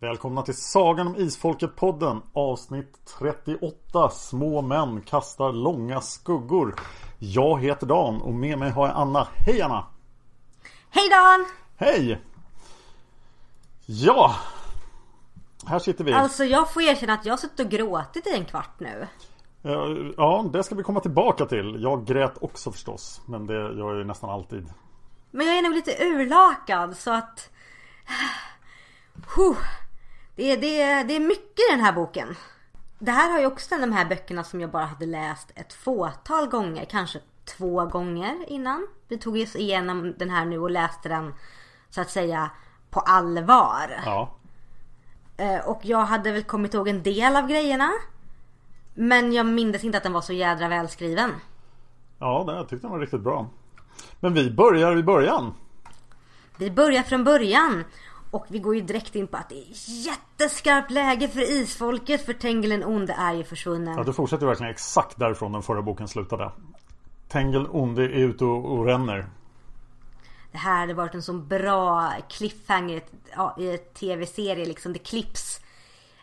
Välkomna till Sagan om Isfolket-podden Avsnitt 38 Små män kastar långa skuggor Jag heter Dan och med mig har jag Anna Hej Anna! Hej Dan! Hej! Ja! Här sitter vi Alltså jag får erkänna att jag har suttit och gråtit i en kvart nu Ja, det ska vi komma tillbaka till Jag grät också förstås Men det gör jag ju nästan alltid Men jag är nog lite urlakad så att huh. Det, är, det, är, det är mycket i den här boken. Det här har ju också de här böckerna som jag bara hade läst ett fåtal gånger Kanske två gånger innan. Vi tog oss igenom den här nu och läste den Så att säga på allvar. Ja. Eh, Och jag hade väl kommit ihåg en del av grejerna Men jag minns inte att den var så jädra välskriven. Ja, jag tyckte den var riktigt bra. Men vi börjar i början. Vi börjar från början och vi går ju direkt in på att det är jätteskarpt läge för isfolket för Tengil den onde är ju försvunnen. Ja, du fortsätter verkligen exakt därifrån den förra boken slutade Tengil onde är ute och, och ränner Det här hade varit en sån bra cliffhanger ja, i ett tv-serie liksom. Det klipps.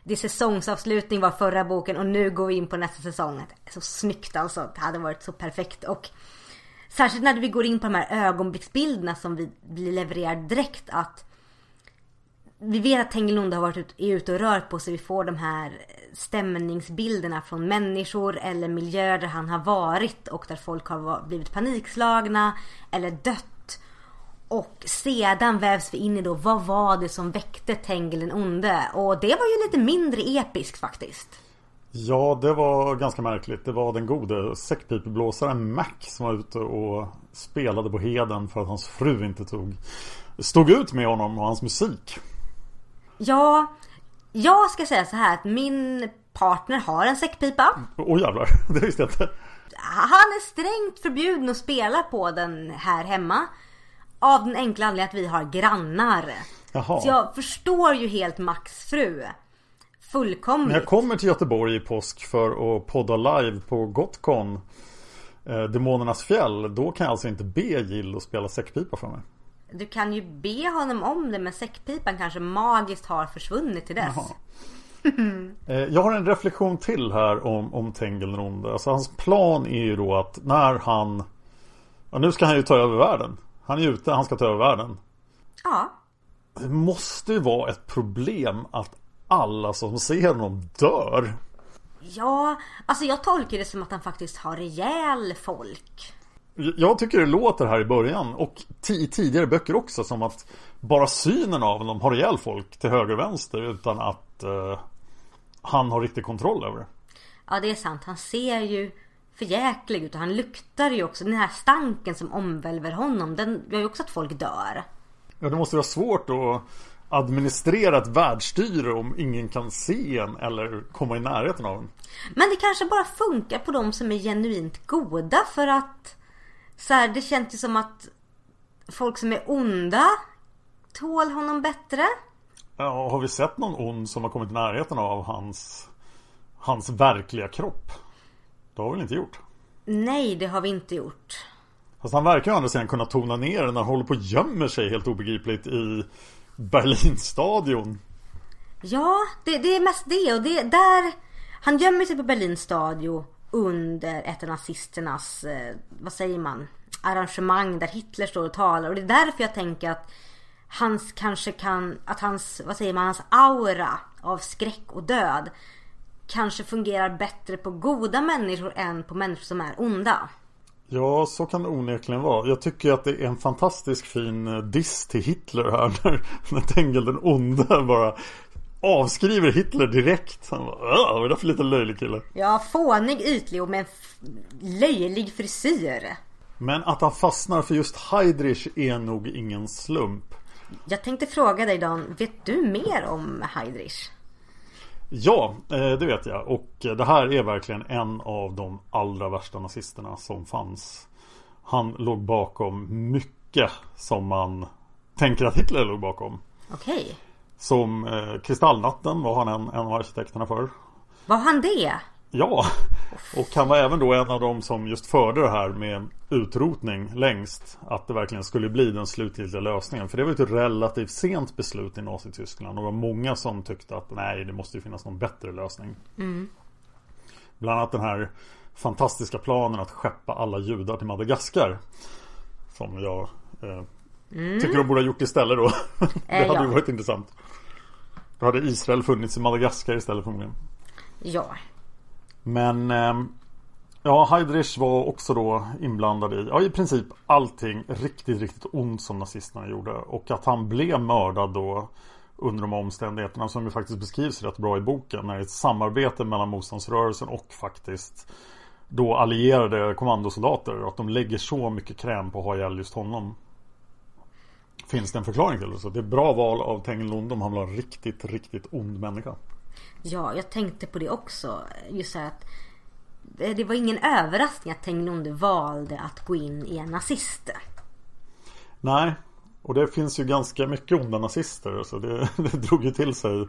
Det är säsongsavslutning var förra boken och nu går vi in på nästa säsong. Det så snyggt alltså. Det hade varit så perfekt. Och särskilt när vi går in på de här ögonblicksbilderna som vi blir levererade direkt att vi vet att Tengilonde har varit ut, är ute och rört på sig. Vi får de här stämningsbilderna från människor eller miljöer där han har varit och där folk har blivit panikslagna eller dött. Och sedan vävs vi in i då, vad var det som väckte Tengil den onde? Och det var ju lite mindre episkt faktiskt. Ja, det var ganska märkligt. Det var den gode säckpipeblåsaren Mac som var ute och spelade på heden för att hans fru inte tog stod ut med honom och hans musik. Ja, jag ska säga så här att min partner har en säckpipa. Åh jävlar, det visste jag inte. Han är strängt förbjuden att spela på den här hemma. Av den enkla anledningen att vi har grannar. Jaha. Så jag förstår ju helt Max fru. Fullkomligt. När jag kommer till Göteborg i påsk för att podda live på Gotcon eh, Demonernas fjäll Då kan jag alltså inte be Jill att spela säckpipa för mig Du kan ju be honom om det men säckpipan kanske magiskt har försvunnit till dess. Eh, Jag har en reflektion till här om, om Tengil den onde. Alltså hans plan är ju då att när han ja, Nu ska han ju ta över världen Han är ute, han ska ta över världen Ja. Det måste ju vara ett problem att alla som ser honom dör Ja, alltså jag tolkar det som att han faktiskt har rejäl folk. Jag tycker det låter här i början och i tidigare böcker också som att bara synen av honom har ihjäl folk till höger och vänster utan att eh, han har riktig kontroll över det. Ja, det är sant. Han ser ju förjäklig ut och han luktar ju också. Den här stanken som omvälver honom, den gör ju också att folk dör. Ja, det måste vara svårt att administrera ett världsstyre om ingen kan se en eller komma i närheten av en. Men det kanske bara funkar på de som är genuint goda för att så här, det känns ju som att folk som är onda tål honom bättre. Ja, har vi sett någon ond som har kommit i närheten av hans, hans verkliga kropp? Det har vi väl inte gjort? Nej, det har vi inte gjort. Fast han verkar ju andra sidan kunna tona ner när han håller på och gömmer sig helt obegripligt i Berlinstadion. Ja, det, det är mest det och det där Han gömmer sig på Berlins stadion under ett av nazisternas, eh, vad säger man, arrangemang där Hitler står och talar och det är därför jag tänker att hans kanske kan, att hans, vad säger man, hans aura av skräck och död kanske fungerar bättre på goda människor än på människor som är onda. Ja, så kan det onekligen vara. Jag tycker att det är en fantastisk fin eh, diss till Hitler här när, när Tengel den onde bara avskriver Hitler direkt. Han bara, vad är det för liten löjlig kille? Ja, fånig, ytlig och med en löjlig frisyr. Men att han fastnar för just Heidrich är nog ingen slump. Jag tänkte fråga dig Dan, vet du mer om Heidrich? Ja, eh, det vet jag. Och det här är verkligen en av de allra värsta nazisterna som fanns. Han låg bakom mycket som man tänker att Hitler låg bakom. Okej. Som eh, Kristallnatten var han en, en av arkitekterna för. Var han det? Ja, och han var även då en av dem som just förde det här med utrotning längst. Att det verkligen skulle bli den slutgiltiga lösningen. För det var ett relativt sent beslut i Nazityskland. Och det var många som tyckte att nej, det måste ju finnas någon bättre lösning. Bland annat den här fantastiska planen att skeppa alla judar till Madagaskar. Som jag eh, tycker de borde ha gjort istället då. det Eh, hade ju ja. varit intressant. Då hade Israel funnits i Madagaskar istället förmodligen. Ja. Men ehm, Ja, Heidrich var också då inblandad i, ja i princip allting riktigt, riktigt ont som nazisterna gjorde. Och att han blev mördad då under de omständigheterna som ju faktiskt beskrivs rätt bra i boken. När det är ett samarbete mellan motståndsrörelsen och faktiskt då allierade kommandosoldater. Att de lägger så mycket kräm på att ha ihjäl just honom. Finns det en förklaring till det. Så det är bra val av Tengil Lundom. Han var en riktigt, riktigt ond människa. Ja, jag tänkte på det också. Just så att det det var ingen överraskning att Tengilonde valde att gå in i en nazist. Nej, och det finns ju ganska mycket onda nazister. Så det, det drog ju till sig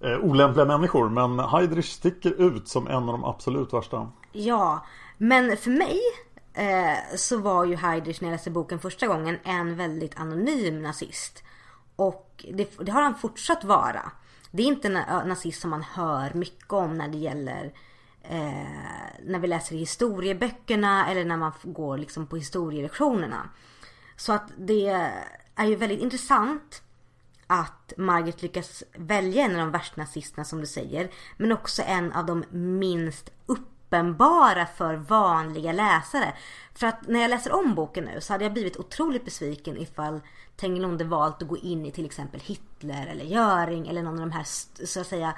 eh, olämpliga människor. Men Heidrich sticker ut som en av de absolut värsta. Ja, men för mig eh, så var ju Heidrich när jag läste boken första gången en väldigt anonym nazist. Och det, det har han fortsatt vara. Det är inte en nazist som man hör mycket om när det gäller eh, när vi läser i historieböckerna eller när man går liksom på historielektionerna. Så att det är ju väldigt intressant att Margaret lyckas välja en av de värsta nazisterna som du säger. Men också en av de minst uppenbara för vanliga läsare. För att när jag läser om boken nu så hade jag blivit otroligt besviken ifall Tengilonde valt att gå in i till exempel Hitler eller Göring eller någon av de här så att säga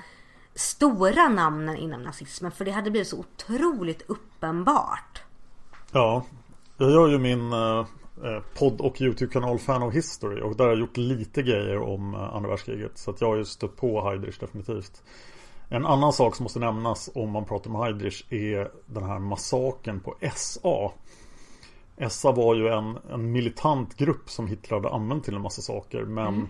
stora namnen inom nazismen. För det hade blivit så otroligt uppenbart. Ja, jag gör ju min eh, eh podd och YouTube-kanal Fan of History. Och där har jag gjort lite grejer om eh, andra världskriget. Så att jag har ju stött på Heidrich definitivt. En annan sak som måste nämnas om man pratar om Heidrich är den här massaken på SA. SA var ju en, en militant grupp som Hitler hade använt till en massa saker. Men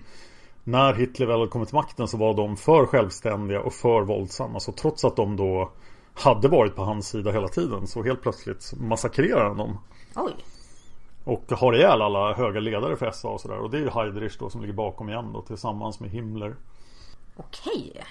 när Hitler väl kom till makten så var de för självständiga och för våldsamma. Så trots att de då hade varit på hans sida hela tiden så helt plötsligt massakrerar han dem. Oj. Och har ihjäl alla höga ledare för SA och sådär. Och det är ju Heidrich då som ligger bakom igen då tillsammans med Himmler. Okej.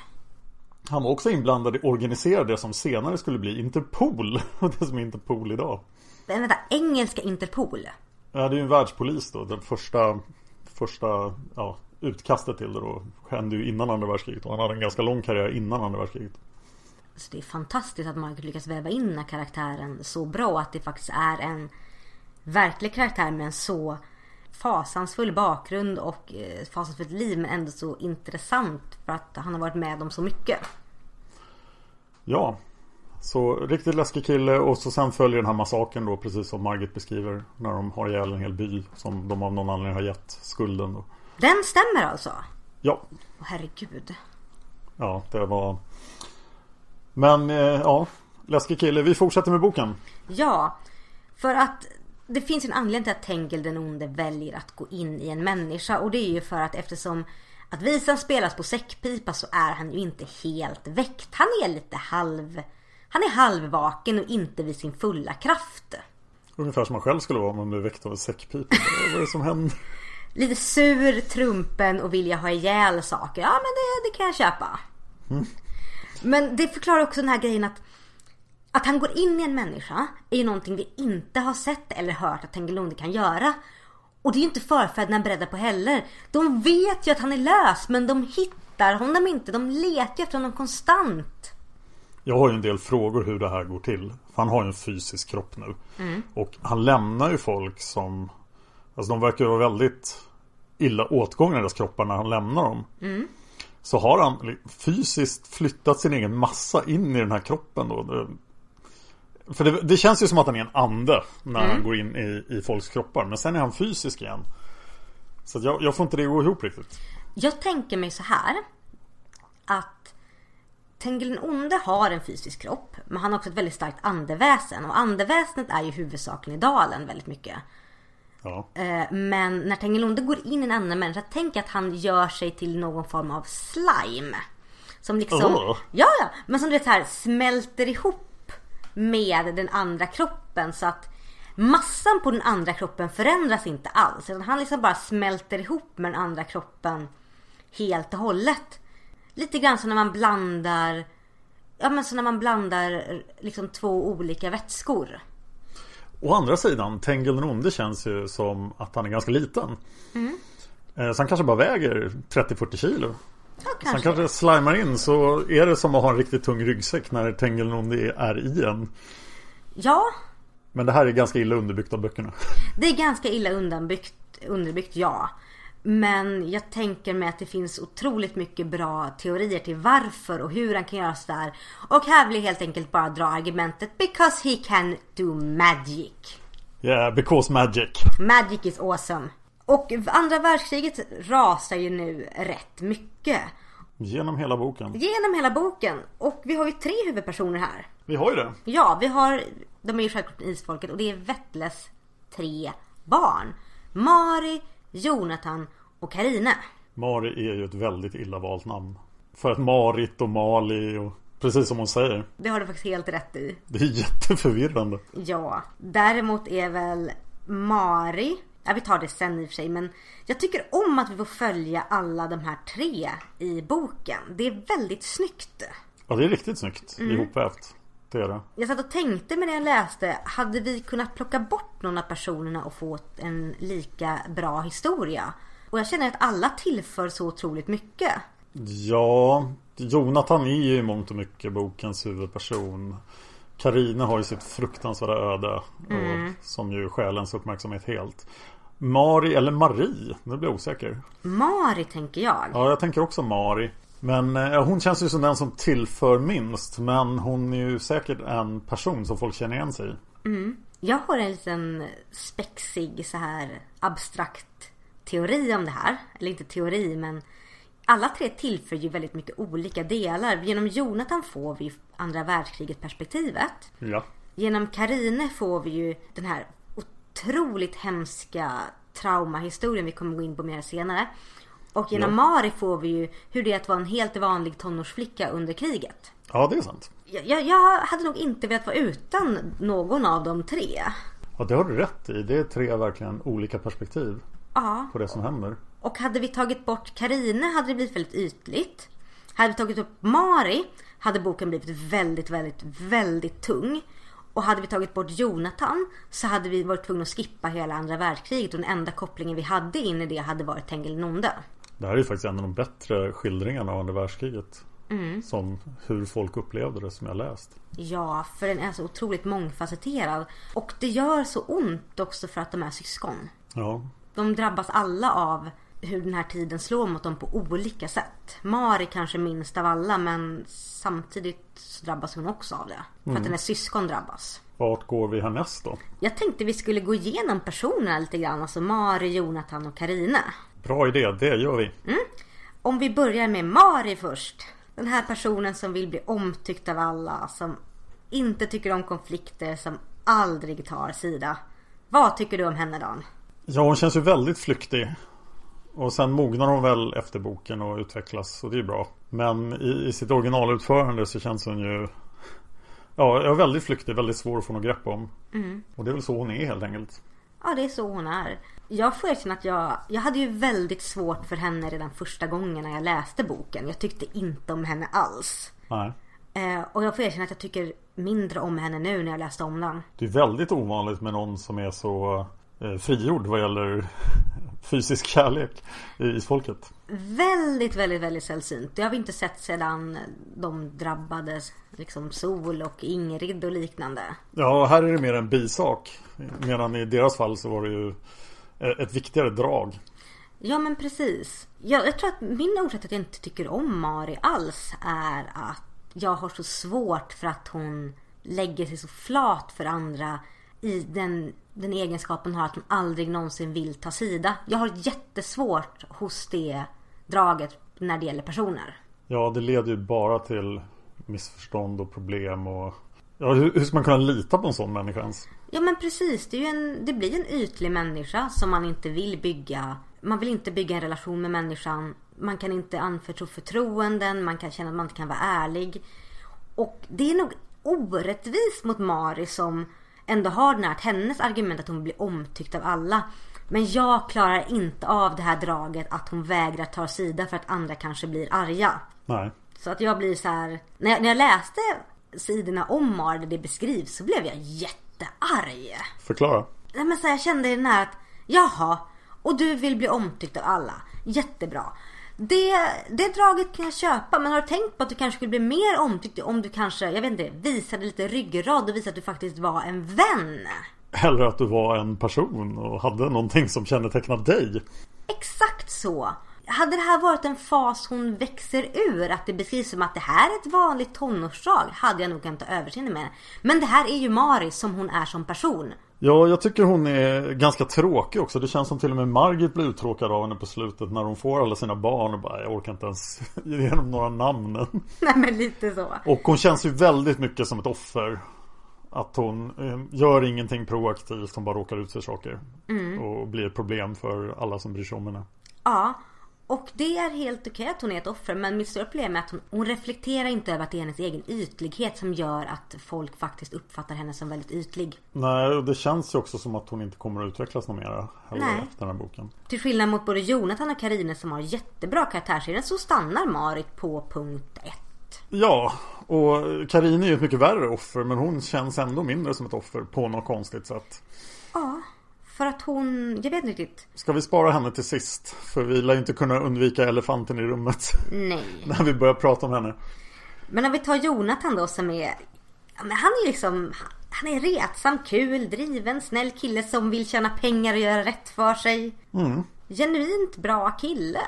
Han var också inblandad i att organisera det som senare skulle bli Interpol. Det som är Interpol idag. Den vänta, engelska Interpol. Ja, det är ju en världspolis då. Den första, första ja, utkastet till det då hände ju innan andra världskriget. Och han hade en ganska lång karriär innan andra världskriget. Så det är fantastiskt att Margaret lyckas väva in den här karaktären så bra att det faktiskt är en verklig karaktär med en så fasansfull bakgrund och eh, fasansfullt liv men ändå så intressant för att han har varit med om så mycket. Ja, så riktigt läskig kille och så sen följer den här massakern då precis som Margit beskriver. När de har ihjäl en hel by som de av någon anledning har gett skulden då. Den stämmer alltså? Ja, Åh herregud. ja det var Men eh, ja Läskig kille, vi fortsätter med boken Ja, för att det finns en anledning till att Tengil den onde väljer att gå in i en människa och det är ju för att eftersom att visan spelas på säckpipa så är han ju inte helt väckt. Han är lite halv... Han är halvvaken och inte vid sin fulla kraft. Ungefär som man själv skulle vara om man blev väckt av en säckpipa Vad är det som händer? Lite sur, trumpen och vilja ha ihjäl saker. Ja men det, det kan jag köpa. Men det förklarar också den här grejen att att han går in i en människa är ju någonting vi inte har sett eller hört att Tengilonde kan göra. Och det är ju inte förfäderna beredda på heller. De vet ju att han är lös men de hittar honom inte. De letar efter honom konstant. Jag har ju en del frågor hur det här går till. För han har ju en fysisk kropp nu. Och han lämnar ju folk som Alltså de verkar vara väldigt illa åtgångna i deras kroppar när han lämnar dem. Så har han fysiskt flyttat sin egen massa in i den här kroppen då. För det, det känns ju som att han är en ande när han går in i, i folks kroppar. Men sen är han fysisk igen. Så jag, jag får inte det att gå ihop riktigt. Jag tänker mig så här. Att Tengil den onde har en fysisk kropp. Men han har också ett väldigt starkt andeväsen. Och andeväsenet är ju huvudsakligen i dalen väldigt mycket. Ja. Eh, Men när Tengilonde går in i en annan människa, tänk att han gör sig till någon form av slime. Som liksom, Åh. ja ja, men som du vet så här smälter ihop med den andra kroppen så att massan på den andra kroppen förändras inte alls. Utan han liksom bara smälter ihop med den andra kroppen helt och hållet. Lite grann som när man blandar, ja men så när man blandar liksom två olika vätskor. Å andra sidan, Tengil den onde känns ju som att han är ganska liten. Eh, Så han kanske bara väger 30-40 kilo. Så han kanske. kanske slimar in så är det som att ha en riktigt tung ryggsäck när Tengil den onde är i en. Ja, Men det här är ganska illa underbyggt av böckerna. Det är ganska illa undanbyggt, underbyggt, ja. Men jag tänker mig att det finns otroligt mycket bra teorier till varför och hur han kan göra sådär. Och här vill jag helt enkelt bara dra argumentet because he can do magic. Yeah, because magic. Magic is awesome. Och andra världskriget rasar ju nu rätt mycket. Genom hela boken. Genom hela boken. Och vi har ju tre huvudpersoner här. Vi har ju det. Ja, vi har, de är ju självklart isfolket och det är Vettles tre barn. Mari, Jonathan och Karine. Mari är ju ett väldigt illa valt namn. För att Marit och Mali och precis som hon säger. Det har du faktiskt helt rätt i. Det är jätteförvirrande. Ja, däremot är väl Mari, ja vi tar det sen i och för sig men jag tycker om att vi får följa alla de här tre i boken. Det är väldigt snyggt. Ja, det är riktigt snyggt ihopvävt. Det är det. Jag satt och tänkte med det jag läste, hade vi kunnat plocka bort någon av personerna och få en lika bra historia? Och jag känner att alla tillför så otroligt mycket. Ja, Jonathan är ju i mångt och mycket bokens huvudperson. Karina har ju sitt fruktansvärda öde. Och, som ju stjäl ens uppmärksamhet helt. Mari eller Marie, nu blir jag osäker. Mari tänker jag. Ja, jag tänker också Mari. Men eh, hon känns ju som den som tillför minst. Men hon är ju säkert en person som folk känner igen sig i. Jag har en liten spexig så här abstrakt teori om det här. Eller inte teori men alla tre tillför ju väldigt mycket olika delar. Genom Jonathan får vi andra världskriget perspektivet. Ja. Genom Karine får vi ju den här otroligt hemska traumahistorien vi kommer gå in på mer senare. Och genom Ja. Mari får vi ju hur det är att vara en helt vanlig tonårsflicka under kriget. ja, det är sant. Jag, jag, hade nog inte velat vara utan någon av de tre. Ja, det har du rätt i. Det är tre verkligen olika perspektiv Ja. på det som händer. Och hade vi tagit bort Karine hade det blivit väldigt ytligt. Hade vi tagit upp Mari hade boken blivit väldigt, väldigt, väldigt tung. Och hade vi tagit bort Jonathan så hade vi varit tvungna att skippa hela andra världskriget och den enda kopplingen vi hade in i det hade varit Tengil Nonde. Det här är ju faktiskt en av de bättre skildringarna av andra världskriget. Mm. Som hur folk upplevde det som jag läst. Ja, för den är så otroligt mångfacetterad. Och det gör så ont också för att de är syskon. Ja, De drabbas alla av hur den här tiden slår mot dem på olika sätt. Mari kanske minst av alla men samtidigt så drabbas hon också av det. För att hennes syskon drabbas. vart går vi härnäst då? Jag tänkte vi skulle gå igenom personerna lite grann. Alltså Mari, Jonathan och Karina. Bra idé, det gör vi. Om vi börjar med Mari först. Den här personen som vill bli omtyckt av alla, som inte tycker om konflikter, som aldrig tar sida. Vad tycker du om henne Dan? Ja, hon känns ju väldigt flyktig. Och sen mognar hon väl efter boken och utvecklas och det är bra. Men i, i sitt originalutförande så känns hon ju Ja, jag är väldigt flyktig, väldigt svår att få något grepp om. Mm. Och det är väl så hon är helt enkelt. Ja, det är så hon är. Jag får erkänna att jag, jag hade ju väldigt svårt för henne redan första gången när jag läste boken. Jag tyckte inte om henne alls. Nej. Eh, och jag får erkänna att jag tycker mindre om henne nu när jag läste om den. Det är väldigt ovanligt med någon som är så frigjord vad gäller fysisk kärlek i isfolket. Väldigt, väldigt, väldigt sällsynt. Det har vi inte sett sedan de drabbades liksom Sol och Ingrid och liknande. Ja, här är det mer en bisak. Medan i deras fall så var det ju eh, ett viktigare drag. Ja men precis. Jag, jag tror att min orsak till att jag inte tycker om Mari alls är att jag har så svårt för att hon lägger sig så flat för andra i den, den egenskapen har att hon aldrig någonsin vill ta sida. Jag har jättesvårt hos det draget när det gäller personer. Ja, det leder ju bara till missförstånd och problem och Ja, hur, ska man kunna lita på en sån människa ens? Ja men precis, det, är ju en, det blir en ytlig människa som man inte vill bygga. Man vill inte bygga en relation med människan. Man kan inte anförtro förtroenden, man kan känna att man inte kan vara ärlig. Och det är nog orättvist mot Mari som ändå har den här, hennes argument att hon blir omtyckt av alla. Men jag klarar inte av det här draget att hon vägrar ta sida för att andra kanske blir arga. Nej. Så att jag blir så här, när jag, när jag läste sidorna om Mari där det beskrivs så blev jag jättearg. Förklara. Nej men så här, jag kände den här att jaha, och du vill bli omtyckt av alla. Jättebra. Det, det draget kan jag köpa men har du tänkt på att du kanske skulle bli mer omtyckt om du kanske, jag vet inte, visade lite ryggrad och visade att du faktiskt var en vän? Eller att du var en person och hade någonting som kännetecknade dig. Exakt så. Hade det här varit en fas hon växer ur, att det beskrivs som att det här är ett vanligt tonårsdrag, hade jag nog kunnat ta överseende med. Men det här är ju Mari som hon är som person. Ja, jag tycker hon är ganska tråkig också. Det känns som till och med Margit blir uttråkad av henne på slutet när hon får alla sina barn och bara jag orkar inte ens ge igenom några namnen. Nej men lite så. Och hon känns ju väldigt mycket som ett offer. Att hon eh, gör ingenting proaktivt, hon bara råkar ut för saker. Och blir ett problem för alla som bryr sig om henne. Ja. Och det är helt okej att hon är ett offer men mitt stora problem är att hon, hon reflekterar inte över att det är hennes egen ytlighet som gör att folk faktiskt uppfattar henne som väldigt ytlig. Nej, och det känns ju också som att hon inte kommer att utvecklas något mera heller efter den här boken. Till skillnad mot både Jonathan och Karine som har jättebra karaktärsserien så stannar Marit på punkt ett. Ja, och Karin är ju ett mycket värre offer men hon känns ändå mindre som ett offer på något konstigt sätt. Ja, för att hon, jag vet inte riktigt. Ska vi spara henne till sist? För vi lär inte kunna undvika elefanten i rummet Nej. när vi börjar prata om henne. Men om vi tar Jonathan då som är, ja, men han är liksom, han är retsam, kul, driven, snäll kille som vill tjäna pengar och göra rätt för sig. Genuint bra kille.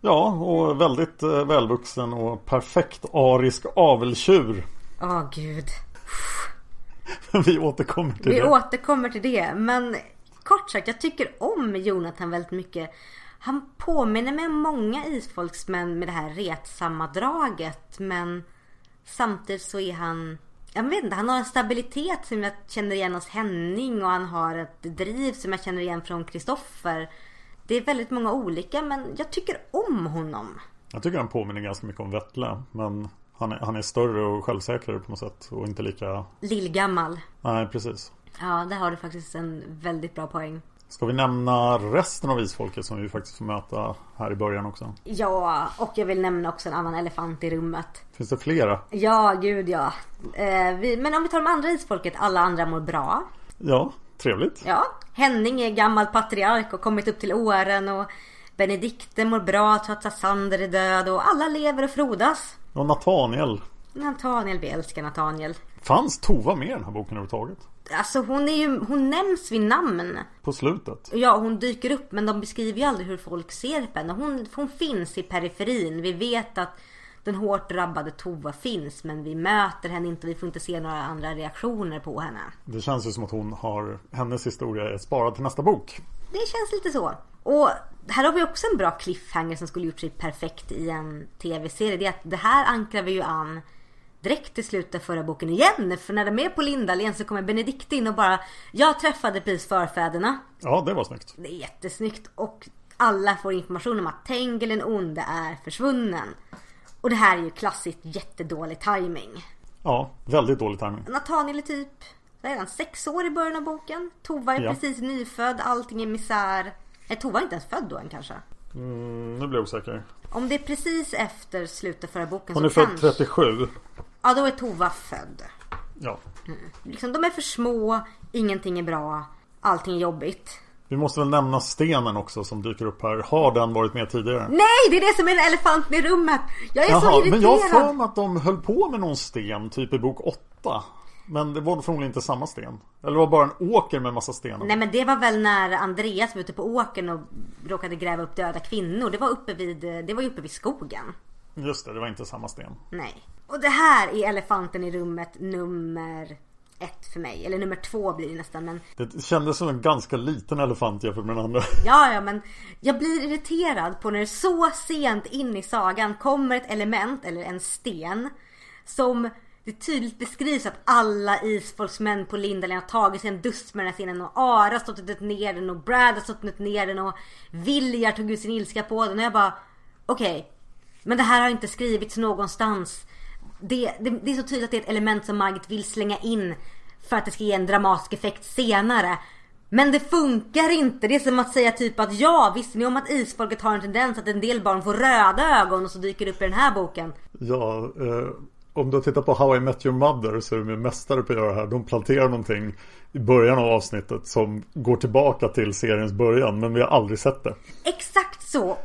Ja, och väldigt eh, välvuxen och perfekt arisk aveltjur. Åh gud. vi återkommer till Vi det. återkommer till det. Men kort sagt, jag tycker om Jonathan väldigt mycket. Han påminner mig om många isfolksmän med det här retsamma draget. Men samtidigt så är han... Jag vet inte, han har en stabilitet som jag känner igen hos Henning och han har ett driv som jag känner igen från Kristoffer. Det är väldigt många olika men jag tycker om honom. Jag tycker han påminner ganska mycket om Vettle. Men han är, han är större och självsäkrare på något sätt. Och inte lika... Lillgammal. Nej, precis. Ja, där har du faktiskt en väldigt bra poäng. Ska vi nämna resten av isfolket som vi faktiskt får möta här i början också? Ja, och jag vill nämna också en annan elefant i rummet. Finns det flera? Ja, gud ja. Eh, vi, men om vi tar de andra isfolket, alla andra mår bra. Ja, trevligt. Ja, Henning är gammal patriark och kommit upp till åren och Benedikte mår bra trots att Sander är död och alla lever och frodas. Och Nathaniel. Nathaniel, vi älskar Nathaniel. Fanns Tova med i den här boken överhuvudtaget? Alltså hon är ju, hon nämns vid namn. På slutet? Ja, hon dyker upp men de beskriver ju aldrig hur folk ser på henne. Hon, hon finns i periferin. Vi vet att den hårt drabbade Tova finns men vi möter henne inte. Vi får inte se några andra reaktioner på henne. Det känns ju som att hon har Hennes historia är sparad till nästa bok. Det känns lite så. Och här har vi också en bra cliffhanger som skulle gjort sig perfekt i en tv-serie. Det är att det här ankrar vi ju an direkt i slutet förra boken igen. För när de är på Lindalen så kommer Benedikt in och bara Jag träffade precis förfäderna. Ja, det var snyggt. Det är jättesnyggt. Och alla får information om att Tengil den onde är försvunnen. Och det här är ju klassiskt jättedålig timing. Ja, väldigt dålig timing. Nathaniel är typ är han, sex år i början av boken. Tova är Ja. precis nyfödd, allting är misär. Nej, Tova är inte ens född då än kanske. Mm, nu blir jag osäker. Om det är precis efter slutet förra boken Hon är så född kanske... 37. Ja, då är Tova född. Ja. Liksom, de är för små, ingenting är bra, allting är jobbigt. Vi måste väl nämna stenen också som dyker upp här. Har den varit med tidigare? Nej, det är det som är elefanten i rummet! Jag är så Jaha, irriterad! men jag har för mig att de höll på med någon sten, typ i bok 8. Men det var förmodligen inte samma sten. Eller det var bara en åker med massa stenar. Nej men det var väl när Andreas var ute på åkern och råkade gräva upp döda kvinnor. Det var uppe vid, det var uppe vid skogen. Just det, det var inte samma sten. Nej. Och det här är elefanten i rummet nummer ett för mig. Eller nummer två blir det nästan. Men Det kändes som en ganska liten elefant jämfört med den andra. ja, ja, men jag blir irriterad på när så sent in i sagan kommer ett element eller en sten som det tydligt beskrivs att alla isfolksmän på Lindalen har tagit sig en dust med den här stenen och Ara har stått ner den och Brad har stått ner den och Viljar tog ut sin ilska på den och jag bara okej men det här har inte skrivits någonstans. Det, det, det är så tydligt att det är ett element som Margit vill slänga in för att det ska ge en dramatisk effekt senare. Men det funkar inte. Det är som att säga typ att ja, visste ni om att isfolket har en tendens att en del barn får röda ögon och så dyker det upp i den här boken. Ja, eh, om du tittar på How I Met Your Mother så är de ju mästare på att göra det här. De planterar någonting i början av avsnittet som går tillbaka till seriens början men vi har aldrig sett det. Exakt så.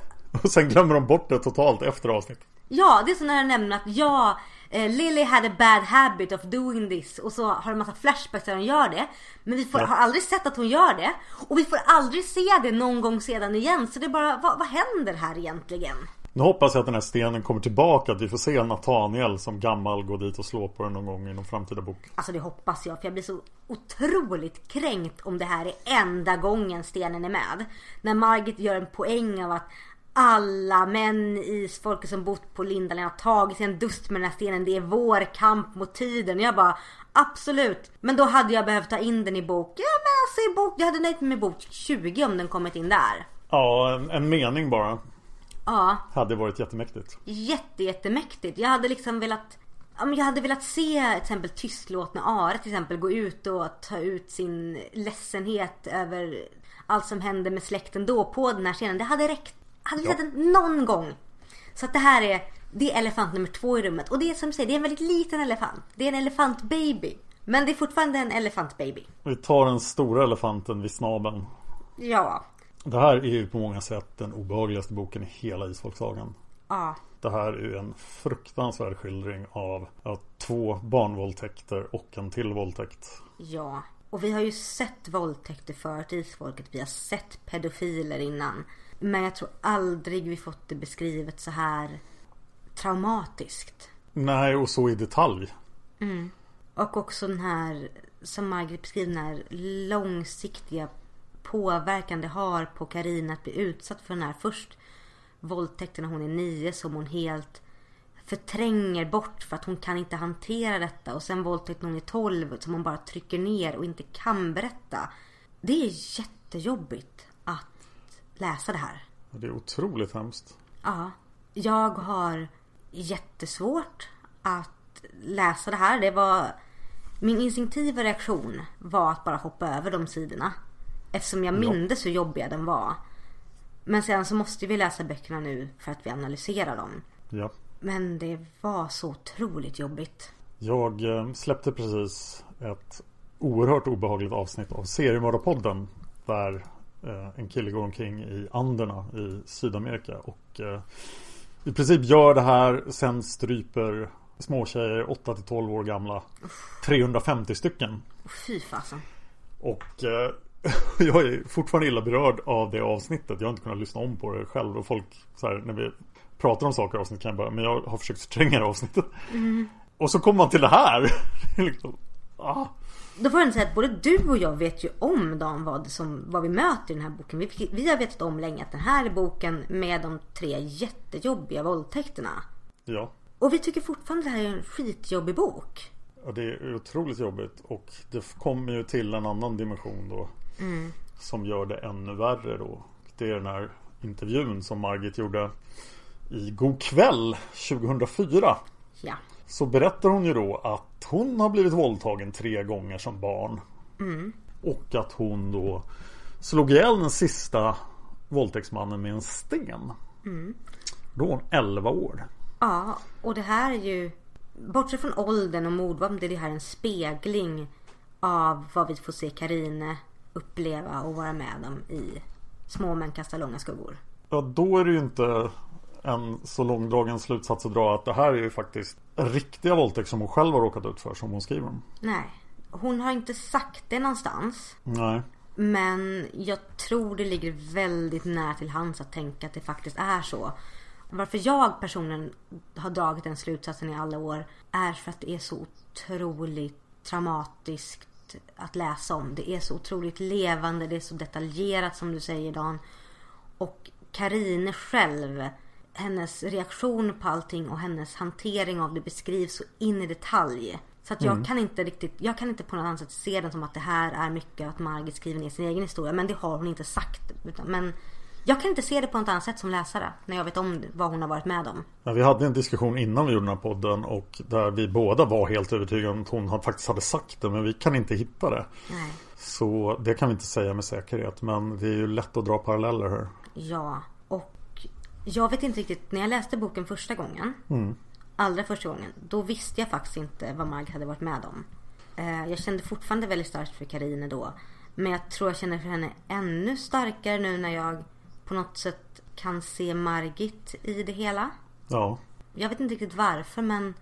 Och sen glömmer de bort det totalt efter avsnittet. Ja, det är som när de nämner att ja, eh, Lily had a bad habit of doing this och så har de en massa flashbacks där hon gör det. Men vi får, Ja. har aldrig sett att hon gör det. Och vi får aldrig se det någon gång sedan igen. Så det är bara, vad, vad händer här egentligen? Nu hoppas jag att den här stenen kommer tillbaka. Att vi får se Nathaniel som gammal gå dit och slå på den någon gång i någon framtida bok. Alltså det hoppas jag för jag blir så otroligt kränkt om det här är enda gången stenen är med. När Margit gör en poäng av att alla män i isfolket som bott på Lindalen har tagit sig en dust med den här stenen. Det är vår kamp mot tiden. Jag bara absolut. Men då hade jag behövt ta in den i bok. Ja men alltså i bok. Jag hade nöjt mig med bok 20 om den kommit in där. Ja, en, en mening bara. Ja. Hade varit jättemäktigt. jätte, jättemäktigt. Jag hade liksom velat jag hade velat se till exempel tystlåtna Are till exempel gå ut och ta ut sin ledsenhet över allt som hände med släkten då på den här scenen. Det hade räckt. Hade vi Ja. sett den någon gång. Så att det här är, det är elefant nummer två i rummet. Och det är som du säger, det är en väldigt liten elefant. Det är en elefantbaby. Men det är fortfarande en elefantbaby. Vi tar den stora elefanten vid snabeln. Ja. Det här är ju på många sätt den obehagligaste boken i hela Isfolksagan. Ja. Det här är ju en fruktansvärd skildring av ja, två barnvåldtäkter och en till våldtäkt. Ja. Och vi har ju sett våldtäkter förut i isfolket. Vi har sett pedofiler innan. Men jag tror aldrig vi fått det beskrivet så här traumatiskt. Nej, och så i detalj. Och också den här, som Margit beskriver, den här långsiktiga påverkan det har på Karina att bli utsatt för den här först våldtäkten när hon är nio som hon helt förtränger bort för att hon kan inte hantera detta och sen våldtäkt när hon är tolv som hon bara trycker ner och inte kan berätta. Det är jättejobbigt läsa det här. Det är otroligt hemskt. Ja, jag har jättesvårt att läsa det här. Det var min instinktiva reaktion var att bara hoppa över de sidorna. Eftersom jag mindes hur jobbiga de var. Men sen så måste vi läsa böckerna nu för att vi analyserar dem. Ja. Men det var så otroligt jobbigt. Jag eh, släppte precis ett oerhört obehagligt avsnitt av Seriemördarpodden. Där en kille går omkring i Anderna i Sydamerika och eh, i princip gör det här, sen stryper småtjejer 8 till 12 år gamla 350 stycken. Fy fasen. Och eh, jag är fortfarande illa berörd av det avsnittet. Jag har inte kunnat lyssna om på det själv. Och folk, så här, när vi pratar om saker i avsnittet kan jag bara, men jag har försökt förtränga det avsnittet. Och så kommer man till det här. Liksom, ah. Då får jag säga att både du och jag vet ju om Dan vad, som, vad vi möter i den här boken. Vi, vi har vetat om länge att den här är boken med de tre jättejobbiga våldtäkterna. Ja. Och vi tycker fortfarande det här är en skitjobbig bok. Ja, det är otroligt jobbigt och det kommer ju till en annan dimension då. Som gör det ännu värre då. Det är den här intervjun som Margit gjorde i God kväll 2004. Ja. Så berättar hon ju då att hon har blivit våldtagen tre gånger som barn. Och att hon då slog ihjäl den sista våldtäktsmannen med en sten. Då var hon 11 år. Ja, och det här är ju Bortsett från åldern och mordvapen det är det här en spegling av vad vi får se Karine uppleva och vara med om i Små män kastar långa skuggor. Ja, då är det ju inte en så långdragen slutsats att dra att det här är ju faktiskt riktiga våldtäkt som hon själv har råkat ut för som hon skriver om. Nej, hon har inte sagt det någonstans. Nej. Men jag tror det ligger väldigt nära till hands att tänka att det faktiskt är så. Varför jag personligen har dragit den slutsatsen i alla år är för att det är så otroligt traumatiskt att läsa om. Det är så otroligt levande, det är så detaljerat som du säger Dan. Och Karine själv, hennes reaktion på allting och hennes hantering av det beskrivs så in i detalj. Så att jag kan inte riktigt, jag kan inte på något annat sätt se den som att det här är mycket att Margit skriver ner sin egen historia. Men det har hon inte sagt. Utan, men jag kan inte se det på något annat sätt som läsare. När jag vet om vad hon har varit med om. Men vi hade en diskussion innan vi gjorde den här podden och där vi båda var helt övertygade om att hon faktiskt hade sagt det men vi kan inte hitta det. Nej. Så det kan vi inte säga med säkerhet men det är ju lätt att dra paralleller här. Ja, jag vet inte riktigt. När jag läste boken första gången. Allra första gången. Då visste jag faktiskt inte vad Margit hade varit med om. Eh, Jag kände fortfarande väldigt starkt för Karine då. Men jag tror jag känner för henne ännu starkare nu när jag på något sätt kan se Margit i det hela. Ja, Jag vet inte riktigt varför men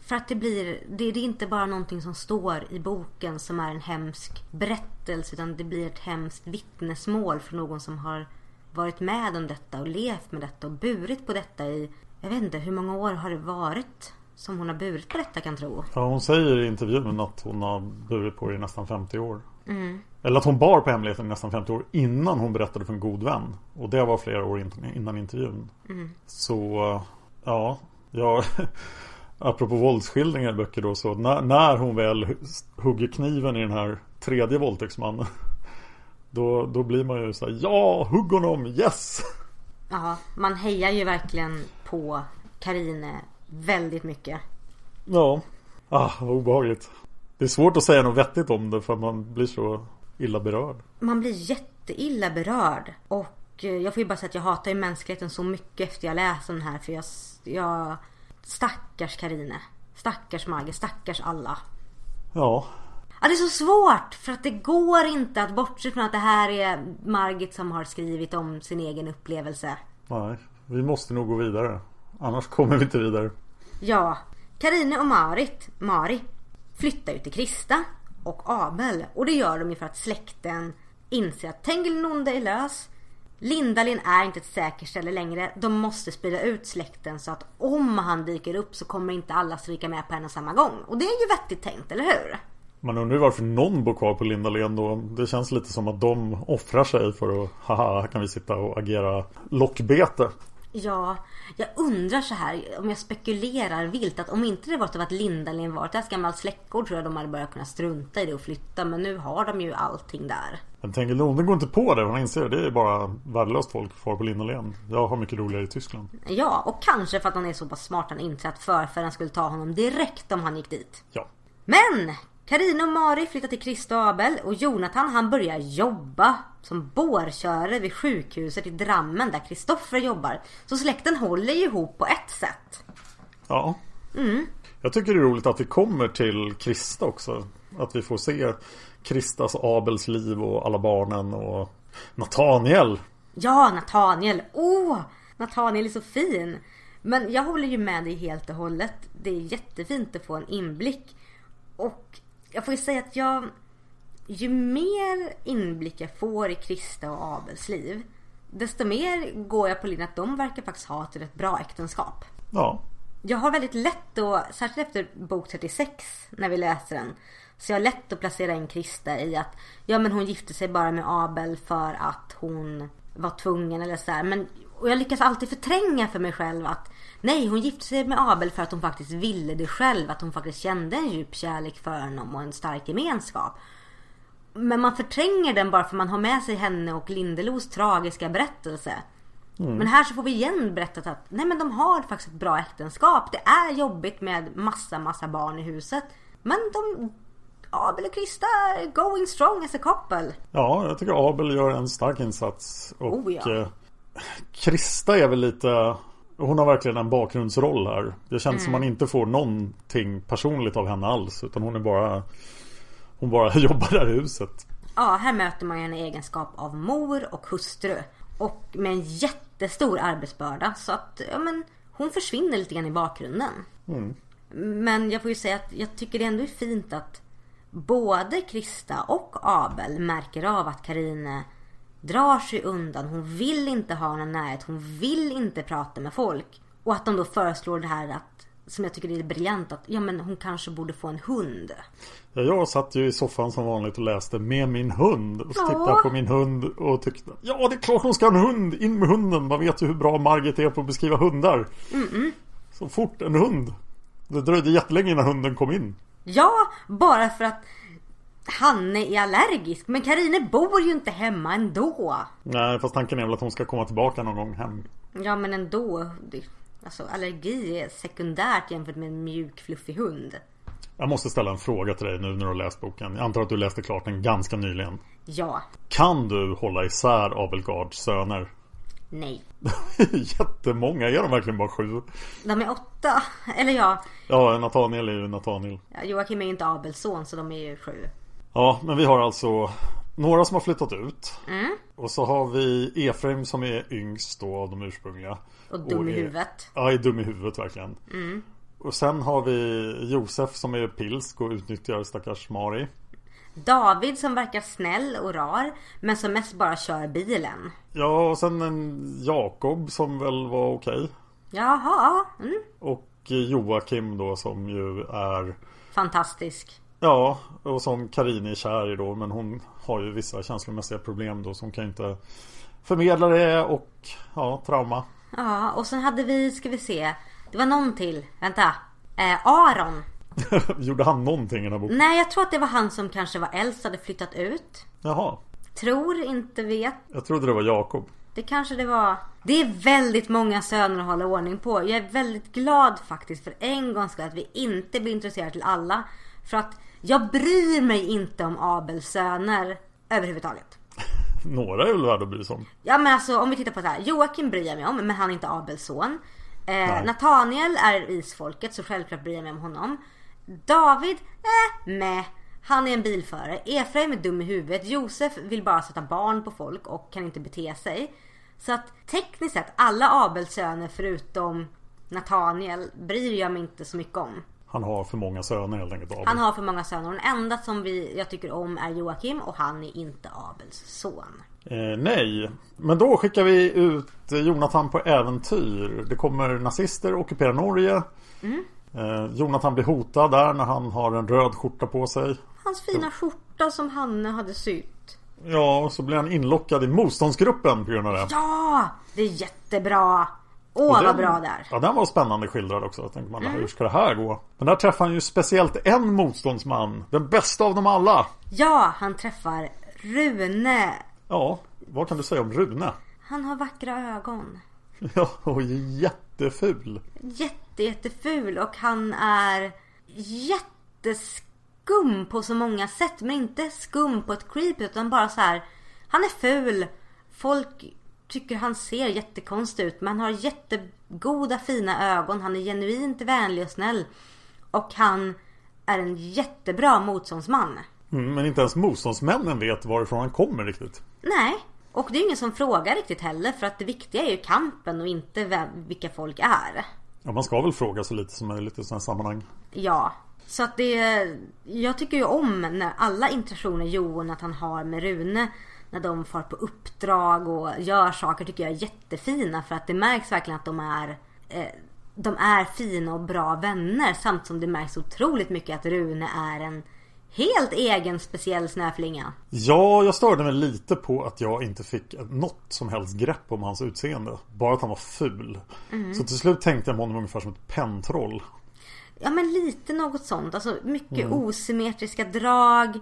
för att det blir, det är inte bara någonting som står i boken som är en hemsk berättelse utan det blir ett hemskt vittnesmål för någon som har varit med om detta och levt med detta och burit på detta i, jag vet inte hur många år har det varit som hon har burit på detta kan tro. ja hon säger i intervjun att hon har burit på det i nästan 50 år. Eller att hon bar på hemligheten i nästan 50 år innan hon berättade för en god vän. Och det var flera år in- innan intervjun. Så ja, ja apropå våldsskildringar i böcker då så när, när hon väl hugger kniven i den här tredje våldtäktsmannen då, då blir man ju så här, ja, hugg honom, yes! Ja, man hejar ju verkligen på Karine väldigt mycket. Ja, ah, vad obehagligt. Det är svårt att säga något vettigt om det för man blir så illa berörd. Man blir jätteilla berörd. Och eh, jag får ju bara säga att jag hatar ju mänskligheten så mycket efter jag läste den här. För jag, jag stackars Karine Stackars Maggie, stackars alla. Ja, Ja, det är så svårt för att det går inte att bortse från att det här är Margit som har skrivit om sin egen upplevelse. nej, vi måste nog gå vidare. Annars kommer vi inte vidare. Ja, Karine och Marit, Mari, flyttar ju till Krista och Abel. Och det gör de ju för att släkten inser att Tengilnonde är lös. Lindalin är inte ett säkert ställe längre. De måste sprida ut släkten så att om han dyker upp så kommer inte alla stryka med på en och samma gång. Och det är ju vettigt tänkt, eller hur? Man undrar ju varför någon bor kvar på Lindalen då. Det känns lite som att de offrar sig för att, haha, här kan vi sitta och agera lockbete. Ja, jag undrar så här om jag spekulerar vilt att om inte det varit av att Lindalin var ett deras gammalt släktgård tror jag de hade börjat kunna strunta i det och flytta. Men nu har de ju allting där. Men Tengelon, går inte på det. Hon inser det är bara värdelöst folk kvar på Lindalen. Jag har mycket roligare i Tyskland. Ja, och kanske för att han är så pass smart han inser att förfäden skulle ta honom direkt om han gick dit. Ja. Men! Karina och Mari flyttar till Krista och Abel och Jonathan han börjar jobba som bårkörare vid sjukhuset i Drammen där Kristoffer jobbar. Så släkten håller ju ihop på ett sätt. Ja. Jag tycker det är roligt att vi kommer till Krista också. Att vi får se Kristas och Abels liv och alla barnen och Nataniel. Ja, Nathaniel! Åh! Nathaniel är så fin! Men jag håller ju med dig helt och hållet. Det är jättefint att få en inblick. Och jag får ju säga att jag... Ju mer inblick jag får i Krista och Abels liv desto mer går jag på linjen att de verkar faktiskt ha ett rätt bra äktenskap. Ja. Jag har väldigt lätt då, särskilt efter bok 36 när vi läser den, Så jag har lätt att placera in Krista i att ja men hon gifte sig bara med Abel för att hon var tvungen eller så här. Men och jag lyckas alltid förtränga för mig själv att nej hon gifte sig med Abel för att hon faktiskt ville det själv. Att hon faktiskt kände en djup kärlek för honom och en stark gemenskap. Men man förtränger den bara för man har med sig henne och Lindelos tragiska berättelse. Mm. Men här så får vi igen berättat att nej men de har faktiskt ett bra äktenskap. Det är jobbigt med massa massa barn i huset. Men de Abel och Krista är going strong as a couple. Ja, jag tycker Abel gör en stark insats. Och oh, ja. eh, Krista är väl lite hon har verkligen en bakgrundsroll här. Det känns mm. som man inte får någonting personligt av henne alls. Utan hon är bara Hon bara jobbar där i huset. Ja, här möter man henne i egenskap av mor och hustru. Och med en jättestor arbetsbörda. Så att, ja men Hon försvinner lite grann i bakgrunden. Mm. Men jag får ju säga att jag tycker det ändå är fint att Både Krista och Abel märker av att Karine drar sig undan. Hon vill inte ha någon närhet. Hon vill inte prata med folk. Och att de då föreslår det här att som jag tycker är briljant att ja men hon kanske borde få en hund. Ja, jag satt ju i soffan som vanligt och läste med min hund. Och så tittade jag på min hund och tyckte Ja det är klart hon ska ha en hund. In med hunden. Man vet ju hur bra Margit är på att beskriva hundar. Mm -mm. Så fort en hund. Det dröjde jättelänge innan hunden kom in. Ja, bara för att Hanne är allergisk. Men Karine bor ju inte hemma ändå. Nej, fast tanken är väl att hon ska komma tillbaka någon gång hem. Ja, men ändå. Alltså allergi är sekundärt jämfört med en mjuk fluffig hund. Jag måste ställa en fråga till dig nu när du har läst boken. Jag antar att du läste klart den ganska nyligen. Ja. Kan du hålla isär Abelgards söner? Nej. Jättemånga. Är de verkligen bara sju? De är åtta. Eller ja. Ja, Nathaniel är ju Nathaniel. Ja, Joakim är ju inte Abels son så de är ju sju. Ja, men vi har alltså några som har flyttat ut. Mm. Och så har vi Efraim som är yngst då av de ursprungliga. Och dum i huvudet. Ja, är dum i huvudet verkligen. Mm. Och sen har vi Josef som är pilsk och utnyttjar stackars Mari. David som verkar snäll och rar men som mest bara kör bilen. Ja och sen en Jakob som väl var okej. Jaha. Mm. Och Joakim då som ju är Fantastisk. Ja och som Karin är kär i då men hon har ju vissa känslomässiga problem då som kan inte förmedla det och ja trauma. Ja och sen hade vi, ska vi se. Det var någon till. Vänta. Eh, Aron. Gjorde han någonting i den här boken? Nej, jag tror att det var han som kanske var äldst hade flyttat ut. Jaha. Tror, inte vet. Jag trodde det var Jakob. Det kanske det var. Det är väldigt många söner att hålla ordning på. Jag är väldigt glad faktiskt för en gång skull att vi inte blir intresserade till alla. För att jag bryr mig inte om Abels söner överhuvudtaget. Några är väl värda att bry sig om. Ja men alltså om vi tittar på det här. Joakim bryr jag mig om men han är inte Abels son. Eh, Nathaniel är isfolket så självklart bryr jag mig om honom. David, eh, med. Han är en bilförare. Efraim är dum i huvudet. Josef vill bara sätta barn på folk och kan inte bete sig. Så att tekniskt sett alla Abels söner förutom Nathaniel bryr jag mig inte så mycket om. Han har för många söner helt enkelt. Abel. Han har för många söner. Den enda som vi, jag tycker om är Joakim och han är inte Abels son. Eh, nej, men då skickar vi ut Jonathan på äventyr. Det kommer nazister ockupera Norge. Mm. Eh, Jonathan blir hotad där när han har en röd skjorta på sig. Hans fina skjorta som Hanne hade sytt. Ja, och så blir han inlockad i motståndsgruppen på grund av det. Ja, det är jättebra. Åh den, vad bra där. Ja den var spännande skildrad också. Tänkte man, mm. hur ska det här gå? Men där träffar han ju speciellt en motståndsman. Den bästa av dem alla. Ja, han träffar Rune. Ja, vad kan du säga om Rune? Han har vackra ögon. Ja, och jätteful. Jätte, jätteful och han är jätteskum på så många sätt. Men inte skum på ett creep utan bara så här. Han är ful. Folk tycker han ser jättekonstig ut. Men han har jättegoda fina ögon. Han är genuint vänlig och snäll. Och han är en jättebra motståndsman. Mm, men inte ens motståndsmännen vet varifrån han kommer riktigt. Nej. Och det är ingen som frågar riktigt heller. För att det viktiga är ju kampen och inte vem, vilka folk är. Ja, man ska väl fråga så lite som möjligt i sådana sammanhang. Ja. Så att det... Jag tycker ju om när alla intentioner Johan att han har med Rune när de far på uppdrag och gör saker tycker jag är jättefina för att det märks verkligen att de är eh, de är fina och bra vänner samt som det märks otroligt mycket att Rune är en helt egen speciell snöflinga. Ja, jag störde mig lite på att jag inte fick något som helst grepp om hans utseende. Bara att han var ful. Mm. Så till slut tänkte jag på honom ungefär som ett pentroll. Ja men lite något sånt. Alltså mycket osymmetriska drag.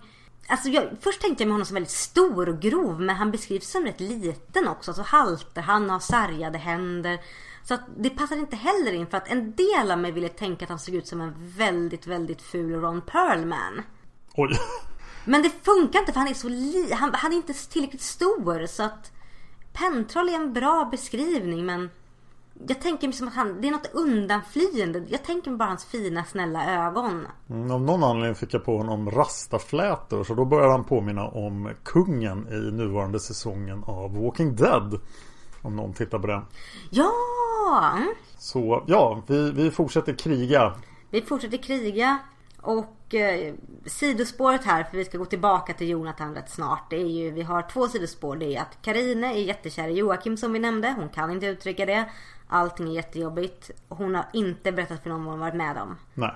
Alltså jag, först tänkte jag med honom som väldigt stor och grov men han beskrivs som rätt liten också. Så halter han har sargade händer. Så att det passar inte heller in för att en del av mig ville tänka att han såg ut som en väldigt, väldigt ful Ron Perlman. Oj. Men det funkar inte för han är så li- han, han är inte tillräckligt stor så att Pentroll är en bra beskrivning men jag tänker mig som att han, det är något undanflyende. Jag tänker mig bara hans fina snälla ögon. Mm, Av någon anledning fick jag på honom rastaflätor så då började han påminna om kungen i nuvarande säsongen av Walking Dead. Om någon tittar på det. Ja! Så ja, vi, vi fortsätter kriga. Vi fortsätter kriga och eh, sidospåret här, för vi ska gå tillbaka till Jonathan rätt snart. Det är ju, vi har två sidospår. Det är att Karine är jättekär i Joakim som vi nämnde. Hon kan inte uttrycka det. Allting är jättejobbigt. Hon har inte berättat för någon vad hon varit med om. Nej.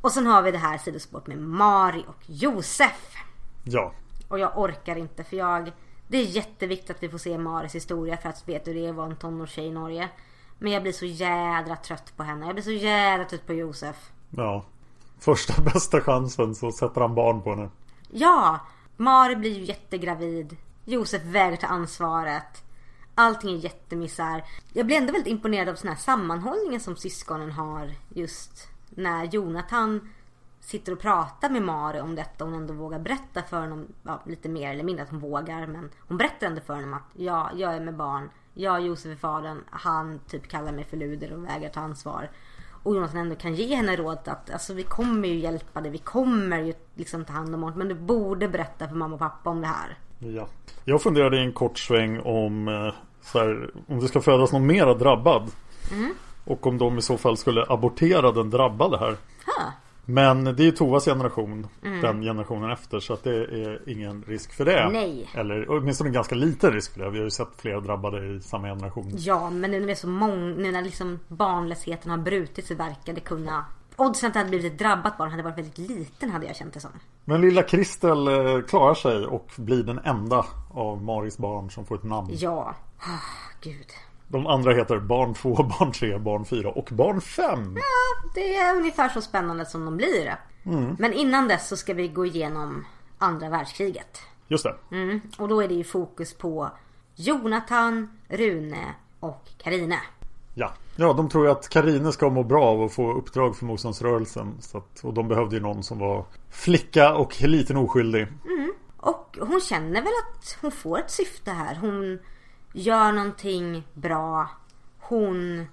Och sen har vi det här sidospåret med Mari och Josef. Ja. Och jag orkar inte för jag... Det är jätteviktigt att vi får se Maris historia för att veta hur det är att vara en tonårstjej i Norge. Men jag blir så jädra trött på henne. Jag blir så jädra trött på Josef. Ja. Första bästa chansen så sätter han barn på henne. Ja! Mari blir ju jättegravid. Josef vägrar ta ansvaret. Allting är jättemisär. Jag blir ändå väldigt imponerad av sån här sammanhållningen som syskonen har just när Jonathan sitter och pratar med Mari om detta. Hon ändå vågar berätta för honom, ja, lite mer eller mindre att hon vågar. Men hon berättar ändå för honom att ja, jag är med barn. Jag, Josef är fadern. Han typ kallar mig för luder och vägrar ta ansvar. Och Jonathan ändå kan ge henne råd att alltså, vi kommer ju hjälpa dig. Vi kommer ju liksom ta hand om honom. Men du borde berätta för mamma och pappa om det här. Ja. Jag funderade i en kort sväng om eh, så här, om det ska födas någon mera drabbad. Och om de i så fall skulle abortera den drabbade här. Ha. Men det är Tovas generation. Den generationen efter. Så att det är ingen risk för det. Nej. Eller åtminstone en ganska liten risk för det. Vi har ju sett flera drabbade i samma generation. Ja, men nu när det är så många, nu när liksom barnlösheten har brutits så verkar det kunna... Oddsen att det hade blivit ett drabbat barn hade varit väldigt liten hade jag känt det som. Men lilla Kristel eh, klarar sig och blir den enda av Maris barn som får ett namn. Ja. Ah, Gud. De andra heter barn 2, barn 3, barn 4 och barn 5. Ja, det är ungefär så spännande som de blir. Men innan dess så ska vi gå igenom andra världskriget. Just det. Mm. Och då är det ju fokus på Jonathan, Rune och Karine. Ja. Ja, de tror ju att Karine ska må bra av att få uppdrag för motståndsrörelsen. Så att, och de behövde ju någon som var flicka och liten oskyldig. Och hon känner väl att hon får ett syfte här. Hon gör någonting bra. Hon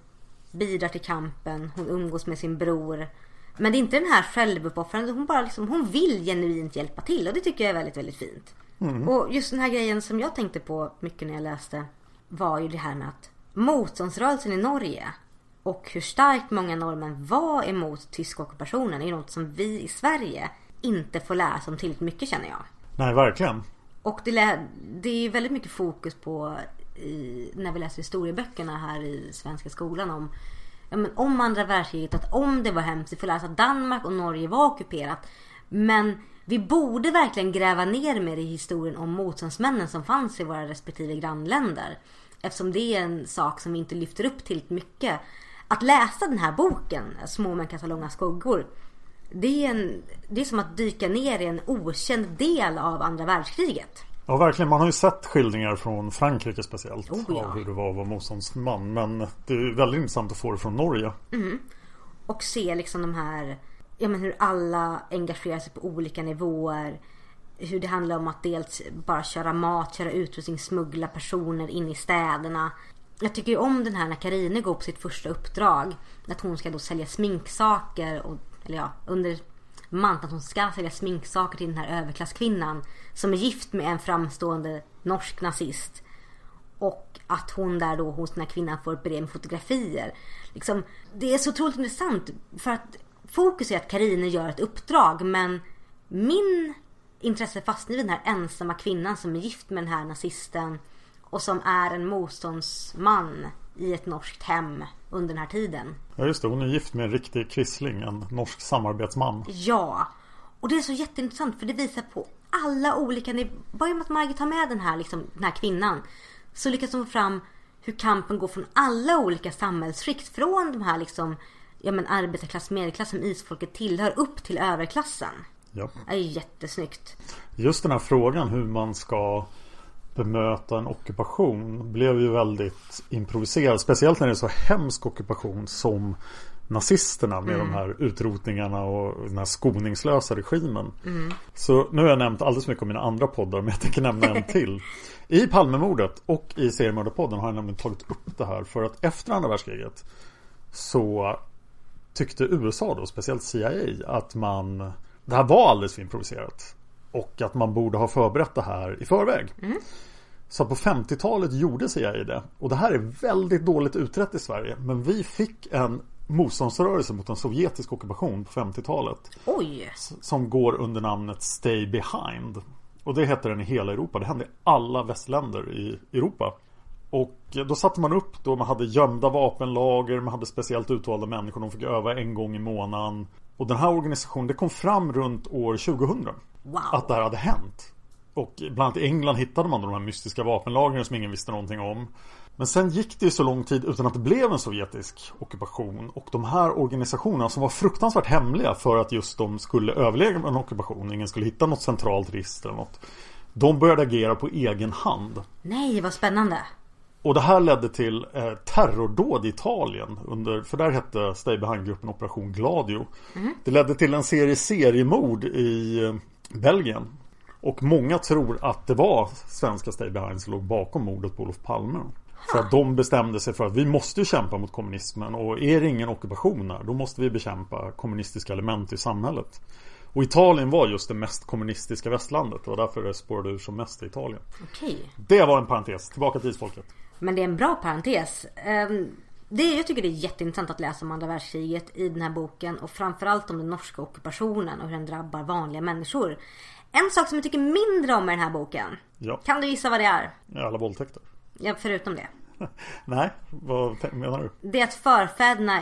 bidrar till kampen. Hon umgås med sin bror. Men det är inte den här självuppoffrande. Hon bara liksom, hon vill genuint hjälpa till. Och det tycker jag är väldigt, väldigt fint. Och just den här grejen som jag tänkte på mycket när jag läste. Var ju det här med att motståndsrörelsen i Norge. Och hur starkt många norrmän var emot tysk ockupationen. är något som vi i Sverige inte får lära oss om tillräckligt mycket känner jag. Nej, verkligen. Och det, lä- det är väldigt mycket fokus på i, när vi läser historieböckerna här i svenska skolan om ja, men om andra världskriget, att om det var hemskt, vi får oss att Danmark och Norge var ockuperat. Men vi borde verkligen gräva ner mer i historien om motståndsmännen som fanns i våra respektive grannländer. Eftersom det är en sak som vi inte lyfter upp tillräckligt mycket. Att läsa den här boken, Små män kastar långa skuggor. Det är, en, det är som att dyka ner i en okänd del av andra världskriget. Ja, verkligen. Man har ju sett skildringar från Frankrike speciellt. Oh, ja. Av hur det var att vara motståndsman. Men det är väldigt intressant att få det från Norge. Och se liksom de här, ja men hur alla engagerar sig på olika nivåer. Hur det handlar om att dels bara köra mat, köra utrustning, smuggla personer in i städerna. Jag tycker ju om den här när Karine går på sitt första uppdrag. Att hon ska då sälja sminksaker och, eller ja, under manteln att hon ska sälja sminksaker till den här överklasskvinnan. Som är gift med en framstående norsk nazist. Och att hon där då hos den här kvinnan får ett brev med fotografier. Liksom, det är så otroligt intressant. För att fokus är att Karine gör ett uppdrag. Men min intresse fastnar vid den här ensamma kvinnan som är gift med den här nazisten. Och som är en motståndsman i ett norskt hem under den här tiden. Ja, just det. Hon är gift med en riktig quisling. En norsk samarbetsman. Ja. Och det är så jätteintressant för det visar på alla olika nivåer. Bara genom att Margit tar med den här, liksom, den här kvinnan. Så lyckas hon få fram hur kampen går från alla olika samhällsskikt. Från de här liksom, ja men arbetarklass, medelklass som isfolket tillhör upp till överklassen. Ja. Det är jättesnyggt. Just den här frågan hur man ska bemöta en ockupation blev ju väldigt improviserad. Speciellt när det är så hemsk ockupation som nazisterna med de här utrotningarna och den här skoningslösa regimen. Så nu har jag nämnt alldeles mycket om mina andra poddar men jag tänker nämna en till. I Palmemordet och i Seriemördarpodden har jag nämligen tagit upp det här för att efter andra världskriget så tyckte USA då, speciellt CIA, att man det här var alldeles för improviserat. Och att man borde ha förberett det här i förväg. Så på 50-talet gjorde CIA det. Och det här är väldigt dåligt utrett i Sverige. Men vi fick en motståndsrörelse mot en sovjetisk ockupation på 50-talet. Oj! Som går under namnet Stay Behind. Och det heter den i hela Europa. Det hände i alla västländer i Europa. Och då satte man upp då man hade gömda vapenlager, man hade speciellt utvalda människor, de fick öva en gång i månaden. Och den här organisationen, det kom fram runt år 2000. Wow! Att det här hade hänt. Och bland annat i England hittade man de här mystiska vapenlagren som ingen visste någonting om. Men sen gick det ju så lång tid utan att det blev en sovjetisk ockupation. Och de här organisationerna som var fruktansvärt hemliga för att just de skulle överleva en ockupation. Ingen skulle hitta något centralt register eller något. De började agera på egen hand. Nej, vad spännande! Och det här ledde till eh, terrordåd i Italien. Under, för där hette Stay Behind-gruppen Operation Gladio. Det ledde till en serie seriemord i eh, Belgien. Och många tror att det var svenska Stay Behind som låg bakom mordet på Olof Palme. För att de bestämde sig för att vi måste kämpa mot kommunismen och är det ingen ockupation här då måste vi bekämpa kommunistiska element i samhället. Och Italien var just det mest kommunistiska västlandet och därför det spårade ur som mest i Italien. Okej. Det var en parentes, tillbaka till isfolket. Men det är en bra parentes. Ehm, Det, jag tycker det är jätteintressant att läsa om andra världskriget i den här boken och framförallt om den norska ockupationen och hur den drabbar vanliga människor. En sak som jag tycker mindre om i den här boken. Ja, Kan du gissa vad det är? alla våldtäkter. Ja, förutom det. Nej, vad menar du? Det är att förfäderna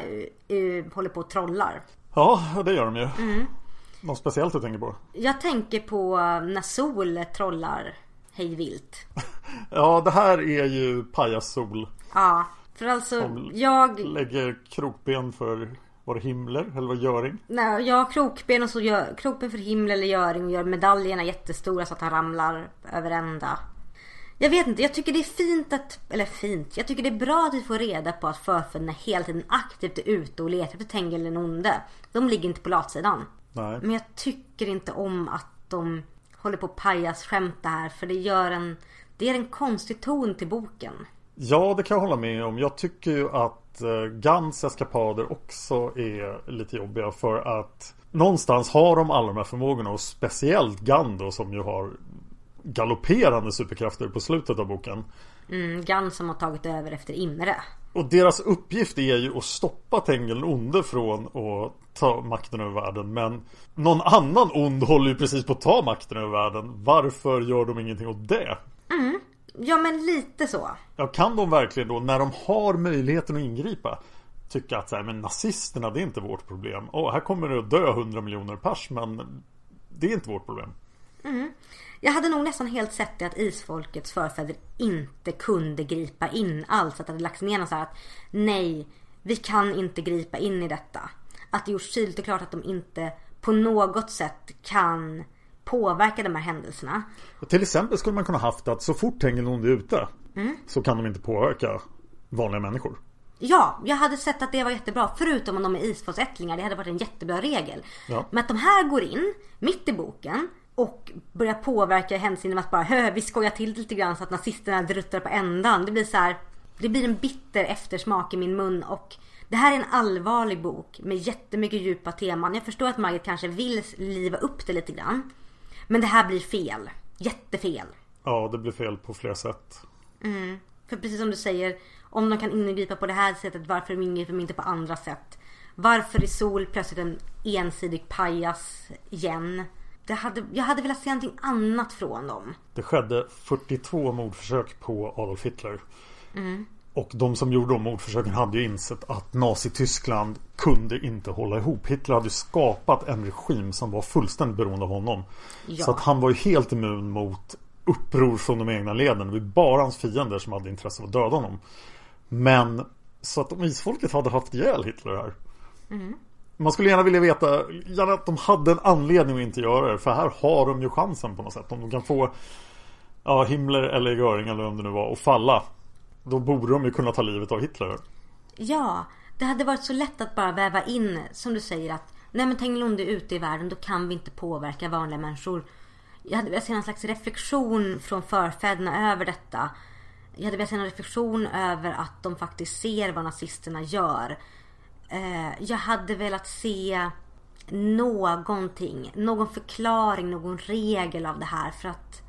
håller på och trollar. Ja, det gör de ju. Något speciellt du tänker på? Jag tänker på när Sol trollar hej vilt. Ja, det här är ju pajassol. Ja, för alltså Som- jag... Lägger krokben för, var det Himmler eller var det Göring? Nej, jag har krokben och så gör krokben för himmel eller göring och gör medaljerna jättestora så att han ramlar över ända. Jag vet inte, jag tycker det är fint att, eller fint, jag tycker det är bra att vi får reda på att förfäderna hela tiden aktivt är ute och letar efter Tengil den onde. De ligger inte på latsidan. Nej. Men jag tycker inte om att de håller på pajas skämta här för det gör en, det ger en konstig ton till boken. Ja, det kan jag hålla med om. Jag tycker ju att eh, Gans eskapader också är lite jobbiga för att någonstans har de alla de här förmågorna och speciellt Gando som ju har galopperande superkrafter på slutet av boken. Mm, Gans som har tagit över efter Imre. Och deras uppgift är ju att stoppa Tengil onde från att ta makten över världen. Men någon annan ond håller ju precis på att ta makten över världen. Varför gör de ingenting åt det? Ja men lite så. Ja, kan de verkligen då när de har möjligheten att ingripa tycka att så här, men nazisterna det är inte vårt problem. Åh, här kommer det att dö 100 miljoner pers men det är inte vårt problem. Jag hade nog nästan helt sett det att isfolkets förfäder inte kunde gripa in alls. Att det hade lagts ner någon så här att nej, vi kan inte gripa in i detta. Att det gjorts tydligt och klart att de inte på något sätt kan påverka de här händelserna. Och till exempel skulle man kunna haft att så fort Tengil den onde är ute så kan de inte påverka vanliga människor. Ja, jag hade sett att det var jättebra. Förutom om de är isfolksättlingar. Det hade varit en jättebra regel. Ja. Men att de här går in mitt i boken och börjar påverka händelsen genom att bara Hö, vi skojar till lite grann så att nazisterna druttar på ändan. Det blir så här. Det blir en bitter eftersmak i min mun och det här är en allvarlig bok med jättemycket djupa teman. Jag förstår att Margit kanske vill liva upp det lite grann. Men det här blir fel. Jättefel. Ja, det blir fel på flera sätt. För precis som du säger, om de kan ingripa på det här sättet, varför ingriper de inte på andra sätt? Varför är Sol plötsligt en ensidig pajas igen? Hade, jag hade velat se någonting annat från dem. Det skedde 42 mordförsök på Adolf Hitler. Och de som gjorde de mordförsöken hade ju insett att Nazityskland kunde inte hålla ihop. Hitler hade skapat en regim som var fullständigt beroende av honom. Ja. Så att han var ju helt immun mot uppror från de egna leden. Det var bara hans fiender som hade intresse av att döda honom. Men så att om isfolket hade haft ihjäl Hitler här. Man skulle gärna vilja veta gärna att de hade en anledning att inte göra det. För här har de ju chansen på något sätt. Om de kan få ja, Himmler eller Göring eller vem det nu var att falla. Då borde de ju kunna ta livet av Hitler. Ja, det hade varit så lätt att bara väva in, som du säger att Nej men Tengilonde är ute i världen, då kan vi inte påverka vanliga människor. Jag hade velat se någon slags reflektion från förfäderna över detta. Jag hade velat se en reflektion över att de faktiskt ser vad nazisterna gör. Eh, jag hade velat se någonting, någon förklaring, någon regel av det här för att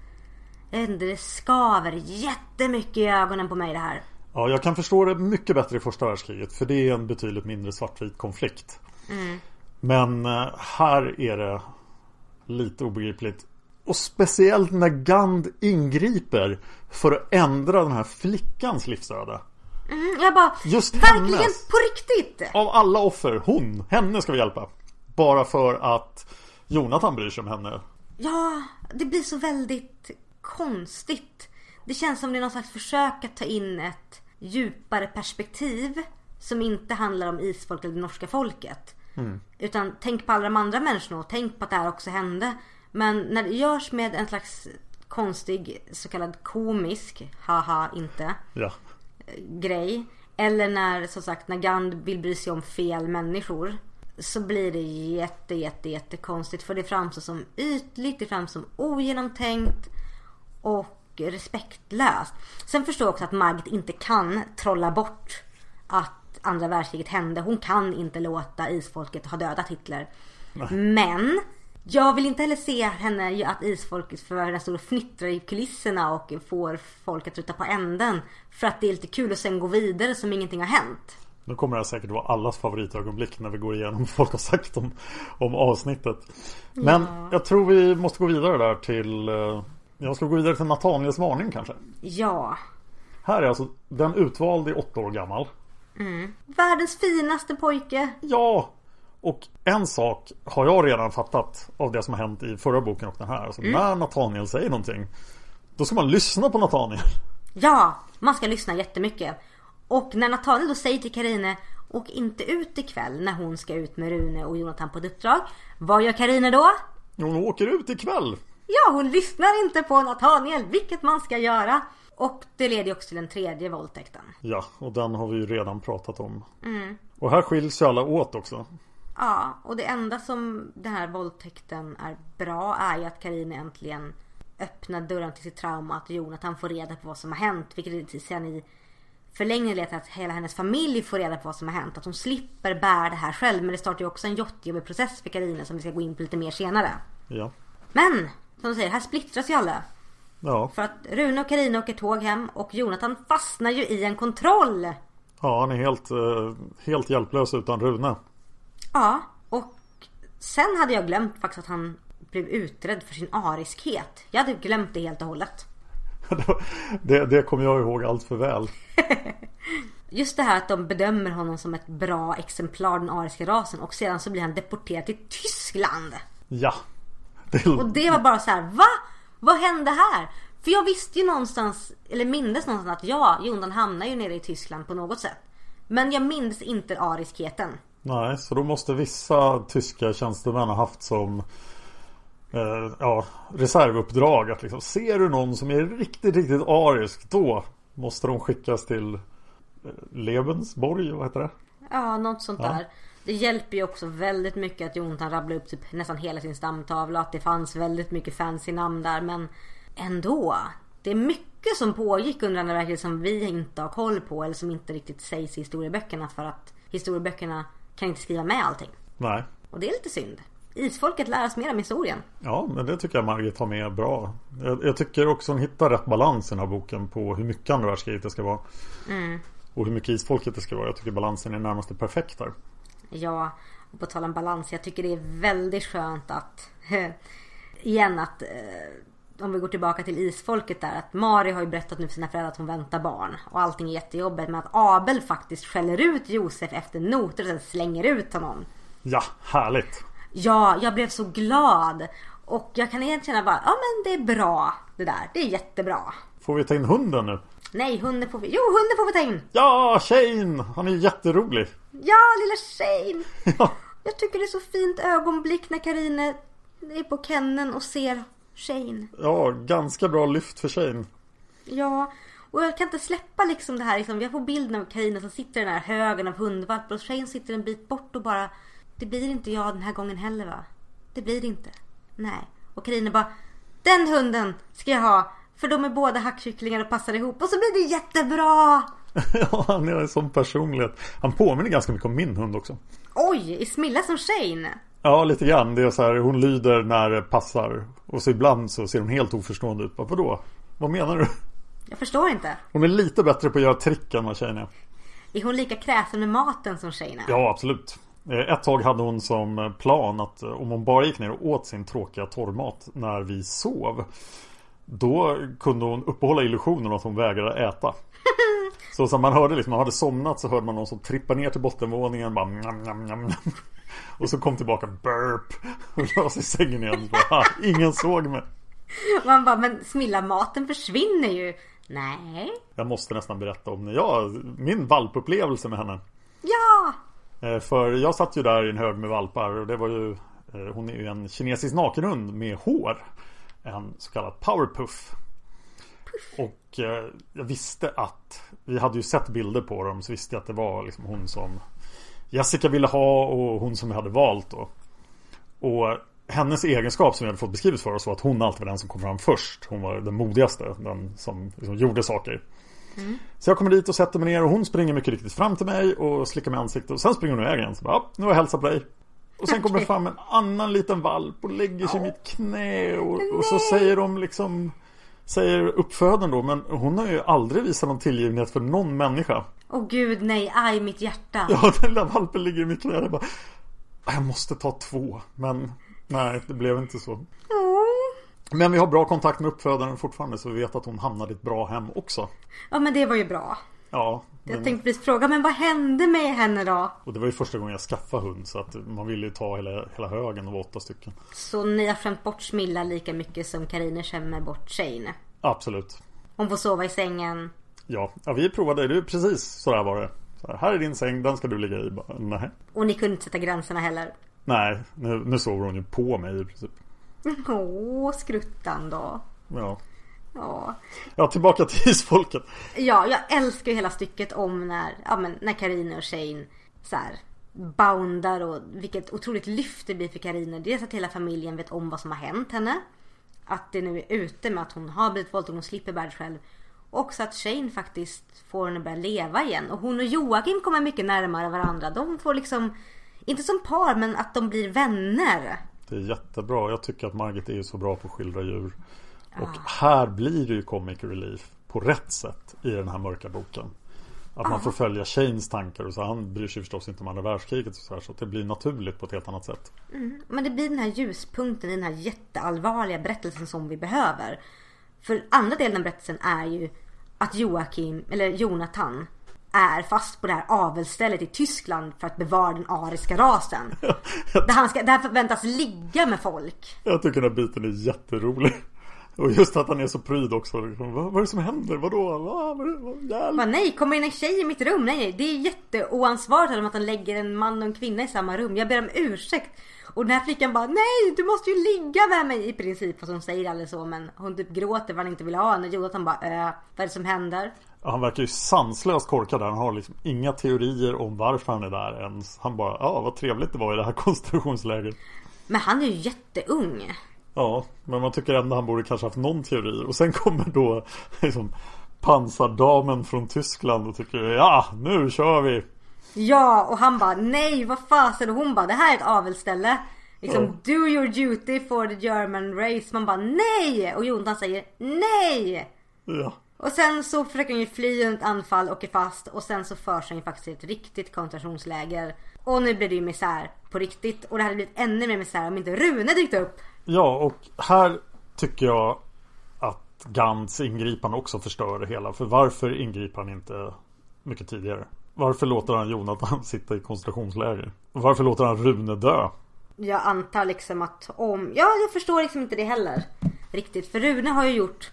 jag vet inte, det skaver jättemycket i ögonen på mig det här. Ja, jag kan förstå det mycket bättre i första världskriget. För det är en betydligt mindre svartvit konflikt. Men eh, här är det lite obegripligt. Och speciellt när Gand ingriper för att ändra den här flickans livsöde. Mm, jag bara, Just verkligen hennes. på riktigt! Av alla offer, hon, henne ska vi hjälpa. Bara för att Jonathan bryr sig om henne. Ja, det blir så väldigt konstigt. Det känns som det är någon slags försök att ta in ett djupare perspektiv som inte handlar om isfolk eller det norska folket. Utan tänk på alla de andra människorna och tänk på att det här också hände. Men när det görs med en slags konstig så kallad komisk, haha inte, Ja. grej. Eller när som sagt när Gand vill bry sig om fel människor. Så blir det jätte jätte jätte konstigt för det framstår som ytligt, det framstår som ogenomtänkt och respektlöst. Sen förstår jag också att Margit inte kan trolla bort att andra världskriget hände. Hon kan inte låta isfolket ha dödat Hitler. Men jag vill inte heller se henne att isfolket för den står och fnittrar i kulisserna och får folk att ruta på änden. För att det är lite kul och sen gå vidare som ingenting har hänt. Nu kommer det här säkert vara allas favoritögonblick när vi går igenom vad folk har sagt om, om avsnittet. Men jag tror vi måste gå vidare där till eh, Jag ska gå vidare till Nathaniels varning kanske. Ja. Här är alltså den utvalde åtta år gammal. Världens finaste pojke. Ja! Och en sak har jag redan fattat av det som har hänt i förra boken och den här. Alltså när Nathaniel säger någonting Då ska man lyssna på Nathaniel. Ja, man ska lyssna jättemycket. Och när Nathaniel då säger till Karine Åk inte ut ikväll när hon ska ut med Rune och Jonathan på ett uppdrag. Vad gör Karine då? Hon åker ut ikväll. Ja, hon lyssnar inte på Nathaniel, vilket man ska göra. Och det leder ju också till den tredje våldtäkten. Ja, och den har vi ju redan pratat om. Och här skiljs ju alla åt också. Ja, och det enda som den här våldtäkten är bra är ju att Karine äntligen öppnar dörren till sitt trauma. Att Jonathan får reda på vad som har hänt. Vilket sen i förlängningen leder till att hela hennes familj får reda på vad som har hänt. Att hon slipper bära det här själv. Men det startar ju också en jättejobbig process för Karine som vi ska gå in på lite mer senare. Ja. Men, som du säger, här splittras ju alla. Ja, För att Rune och Karine åker tåg hem och Jonathan fastnar ju i en kontroll. ja han är helt, eh, helt hjälplös utan Rune. Ja, och sen hade jag glömt faktiskt att han blev utredd för sin ariskhet. Jag hade glömt det helt och hållet. det, det kommer jag ihåg allt för väl. Just det här att de bedömer honom som ett bra exemplar den ariska rasen och sedan så blir han deporterad till Tyskland. Ja. Och det var bara så här, va? Vad hände här? För jag visste ju någonstans, eller mindes någonstans att ja, Jonathan hamnar ju nere i Tyskland på något sätt. Men jag minns inte ariskheten. Nej, så då måste vissa tyska tjänstemän ha haft som eh, ja, reservuppdrag att liksom, ser du någon som är riktigt, riktigt arisk då måste de skickas till eh, Lebensborg, vad heter det? Ja, något sånt Ja. där. Det hjälper ju också väldigt mycket att Jonathan rabblar upp typ nästan hela sin stamtavla. Att det fanns väldigt mycket fancy namn där. Men ändå. Det är mycket som pågick under andra världskriget som vi inte har koll på. Eller som inte riktigt sägs i historieböckerna. För att historieböckerna kan inte skriva med allting. Nej. Och det är lite synd. Isfolket lär oss mer om historien. Ja, men det tycker jag Margit har med bra. Jag, jag tycker också hon hittar rätt balans i den här boken på hur mycket andra världskriget det ska vara. Och hur mycket isfolket det ska vara. Jag tycker balansen är närmast perfekt där. Ja, och på tal om balans. Jag tycker det är väldigt skönt att igen att eh, om vi går tillbaka till isfolket där. Att Mari har ju berättat nu för sina föräldrar att hon väntar barn. Och allting är jättejobbigt. Men att Abel faktiskt skäller ut Josef efter noter och sen slänger ut honom. Ja, härligt. Ja, jag blev så glad. Och jag kan egentligen bara, ja men det är bra det där. Det är jättebra. Får vi ta in hunden nu? Nej, hunden får vi, jo hunden får vi ta in. Ja, Shane! Han är jätterolig. Ja, lilla Shane. Ja, Jag tycker det är så fint ögonblick när Karine är på kenneln och ser Shane. ja ganska bra lyft för Shane. Ja, och jag kan inte släppa liksom det här. Liksom, jag får bilden av Karina som sitter i den här högen av hundvalpar och Shane sitter en bit bort och bara Det blir inte jag den här gången heller va? Det blir det inte. Nej. Och Karina bara Den hunden ska jag ha. För de är båda hackkycklingar och passar ihop. Och så blir det jättebra! ja, han är en sån personlighet. Han påminner ganska mycket om min hund också. Oj, är Smilla som Shane? Ja, lite grann. Det är så här, hon lyder när det passar. Och så ibland så ser hon helt oförstående ut. Vadå? Vad menar du? Jag förstår inte. Hon är lite bättre på att göra trick än vad tjejen är. Är hon lika kräsen med maten som Shane är? Ja, absolut. Eh, Ett tag hade hon som plan att eh, om hon bara gick ner och åt sin tråkiga torrmat när vi sov. Då kunde hon uppehålla illusionen att hon vägrade äta. Så som man hörde liksom, man hade somnat så hörde man någon som trippade ner till bottenvåningen bara njam, njam, njam. Och så kom tillbaka burp och la sig i sängen igen. Bara, "Ah, ingen såg mig. Man bara, men Smilla maten försvinner ju. Nej. Jag måste nästan berätta om ja, min valpupplevelse med henne. Ja! Eh, För jag satt ju där i en hög med valpar och det var ju eh, Hon är ju en kinesisk nakenhund med hår En så kallad powerpuff Och eh, jag visste att Vi hade ju sett bilder på dem så visste jag att det var liksom hon som Jessica ville ha och hon som vi hade valt då. Och hennes egenskap som vi hade fått beskrivet för oss var att hon alltid var den som kom fram först. Hon var den modigaste, den som liksom gjorde saker. Så jag kommer dit och sätter mig ner och hon springer mycket riktigt fram till mig och slickar mig i ansiktet och sen springer hon iväg igen. Så bara, nu har jag hälsat på dig. Och sen kommer det fram en annan liten valp och lägger sig i mitt knä och, och så säger de liksom Säger uppfödaren då, men hon har ju aldrig visat någon tillgivenhet för någon människa. Åh gud nej, aj mitt hjärta. Ja, den där valpen ligger i mitt knä. Jag bara, jag måste ta två, men nej, det blev inte så. Åh. Men vi har bra kontakt med uppfödaren fortfarande så vi vet att hon hamnade i ett bra hem också. Ja men det var ju bra. Ja, Jag men- tänkte precis fråga, men vad hände med henne då? Och det var ju första gången jag skaffade hund så att man ville ju ta hela, hela högen och var åtta stycken. Så ni har skämt bort Smilla lika mycket som Karine skämmer bort Shane. Absolut. Hon får sova i sängen. Ja, ja vi provade. Det precis så där var det. Så här, här är din säng, den ska du ligga i. Bara, Nej, Och ni kunde inte sätta gränserna heller. Nej nu, nu sover hon ju på mig i princip. Åh, skruttan då. Ja. Ja. ja, tillbaka till isfolket. Ja, jag älskar ju hela stycket om när, ja men när Karine och Shane så här boundar och vilket otroligt lyft det blir för Karine. Dels att hela familjen vet om vad som har hänt henne. Att det nu är ute med att hon har blivit våldtagen och slipper bära det själv. Och också att Shane faktiskt får henne att börja leva igen. Och hon och Joakim kommer mycket närmare varandra. De får liksom, inte som par men att de blir vänner. Det är jättebra. Jag tycker att Margit är så bra på att skildra djur. Och här blir det ju comic relief på rätt sätt i den här mörka boken. Att man får följa Shanes tankar och så. Han bryr sig förstås inte om andra världskriget och så här. Så det blir naturligt på ett helt annat sätt. Men det blir den här ljuspunkten i den här jätteallvarliga berättelsen som vi behöver. För andra delen av berättelsen är ju att Joakim, eller Jonathan, är fast på det här avelsstället i Tyskland för att bevara den ariska rasen. Där han, ska, där förväntas ligga med folk. Jag tycker den här biten är jätterolig. Och just att han är så pryd också. Liksom, vad, vad är det som händer? Vadå? Vad, vad, vad? Bara, nej, kommer in en tjej i mitt rum? Nej, nej, det är jätteoansvarigt att han lägger en man och en kvinna i samma rum. Jag ber om ursäkt. Och den här flickan bara, nej du måste ju ligga med mig i princip. Fast hon säger aldrig så men hon typ gråter för han inte vill ha henne. Jonathan bara, äh, vad är det som händer? Han verkar ju sanslöst korkad där. Han har liksom inga teorier om varför han är där ens. Han bara, ja vad trevligt det var i det här koncentrationslägret. Men han är ju jätteung. Ja, men man tycker ändå han borde kanske haft någon teori. Och sen kommer då liksom pansardamen från Tyskland och tycker ja, nu kör vi. Ja, och han bara, nej vad fasen. Och hon bara, det här är ett avelsställe. Liksom, Ja. do your duty for the German race. Man bara, nej! Och Jonathan säger, nej! Ja, Och sen så försöker han ju fly undan ett anfall och är fast och sen så förs han ju faktiskt till ett riktigt koncentrationsläger. Och nu blir det ju misär på riktigt och det hade blivit ännu mer misär om inte Rune dykt upp. Ja och här tycker jag Gantz ingripande också förstör det hela. För varför ingriper han inte mycket tidigare? Varför låter han Jonathan sitta i koncentrationsläger? Varför låter han Rune dö? Jag antar liksom att om... Ja, jag förstår liksom inte det heller. Riktigt. För Rune har ju gjort...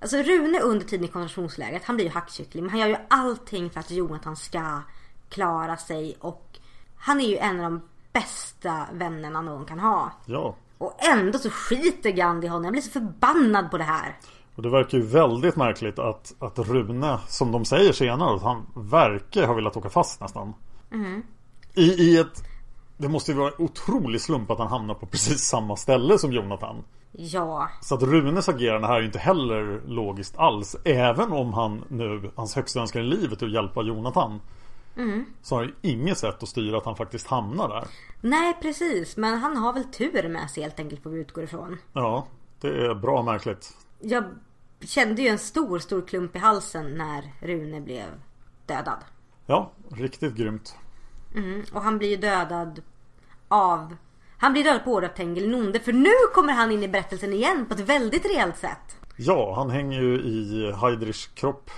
Alltså Rune under tiden i koncentrationslägret, han blir ju hackkyckling. Men han gör ju allting för att Jonathan ska klara sig. Och han är ju en av de bästa vännerna någon kan ha. Ja. Och ändå så skiter Gandhi i honom. Jag blir så förbannad på det här. Och det verkar ju väldigt märkligt att, att Rune, som de säger senare, att han verkar ha velat åka fast nästan. I, I ett... Det måste ju vara en otrolig slump att han hamnar på precis samma ställe som Jonathan. Ja, Så att Runes agerande här är inte heller logiskt alls. Även om han nu, hans högsta önskan i livet är att hjälpa Jonathan. Så har han ju inget sätt att styra att han faktiskt hamnar där. nej precis. Men han har väl tur med sig helt enkelt får vi utgå ifrån. Ja, det är bra märkligt. Jag kände ju en stor, stor klump i halsen när Rune blev dödad. Ja, riktigt grymt. Och han blir ju dödad av... Han blir dödad på order av Tengil Nonde för nu kommer han in i berättelsen igen på ett väldigt rejält sätt. Ja, han hänger ju i Heidrichs kropp.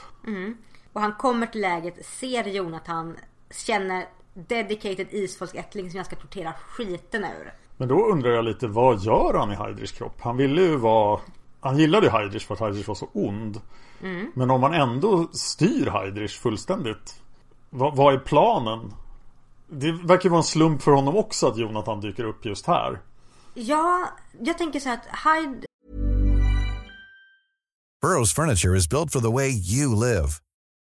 Och han kommer till läget, ser Jonathan, känner dedicated isfolksättling som jag ska tortera skiten ur. Men då undrar jag lite, vad gör han i Heidrichs kropp? Han ville ju vara... Han gillade ju Heidrich för att Heidrich var så ond. Men om man ändå styr Heidrich fullständigt. Vad, vad är planen? Det verkar ju vara en slump för honom också att Jonathan dyker upp just här. Ja, jag tänker så här att Hyde Burrow's furniture is built for the way you live.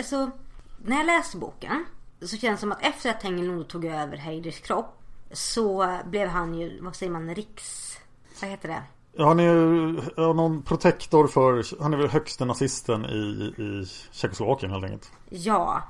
Alltså, när jag läste boken så känns det som att efter att Tengil tog över Heidrichs kropp så blev han ju, vad säger man, riks... Vad heter det? Han är ju någon protektor för, han är väl högste nazisten i, i Tjeckoslovakien helt enkelt. Ja.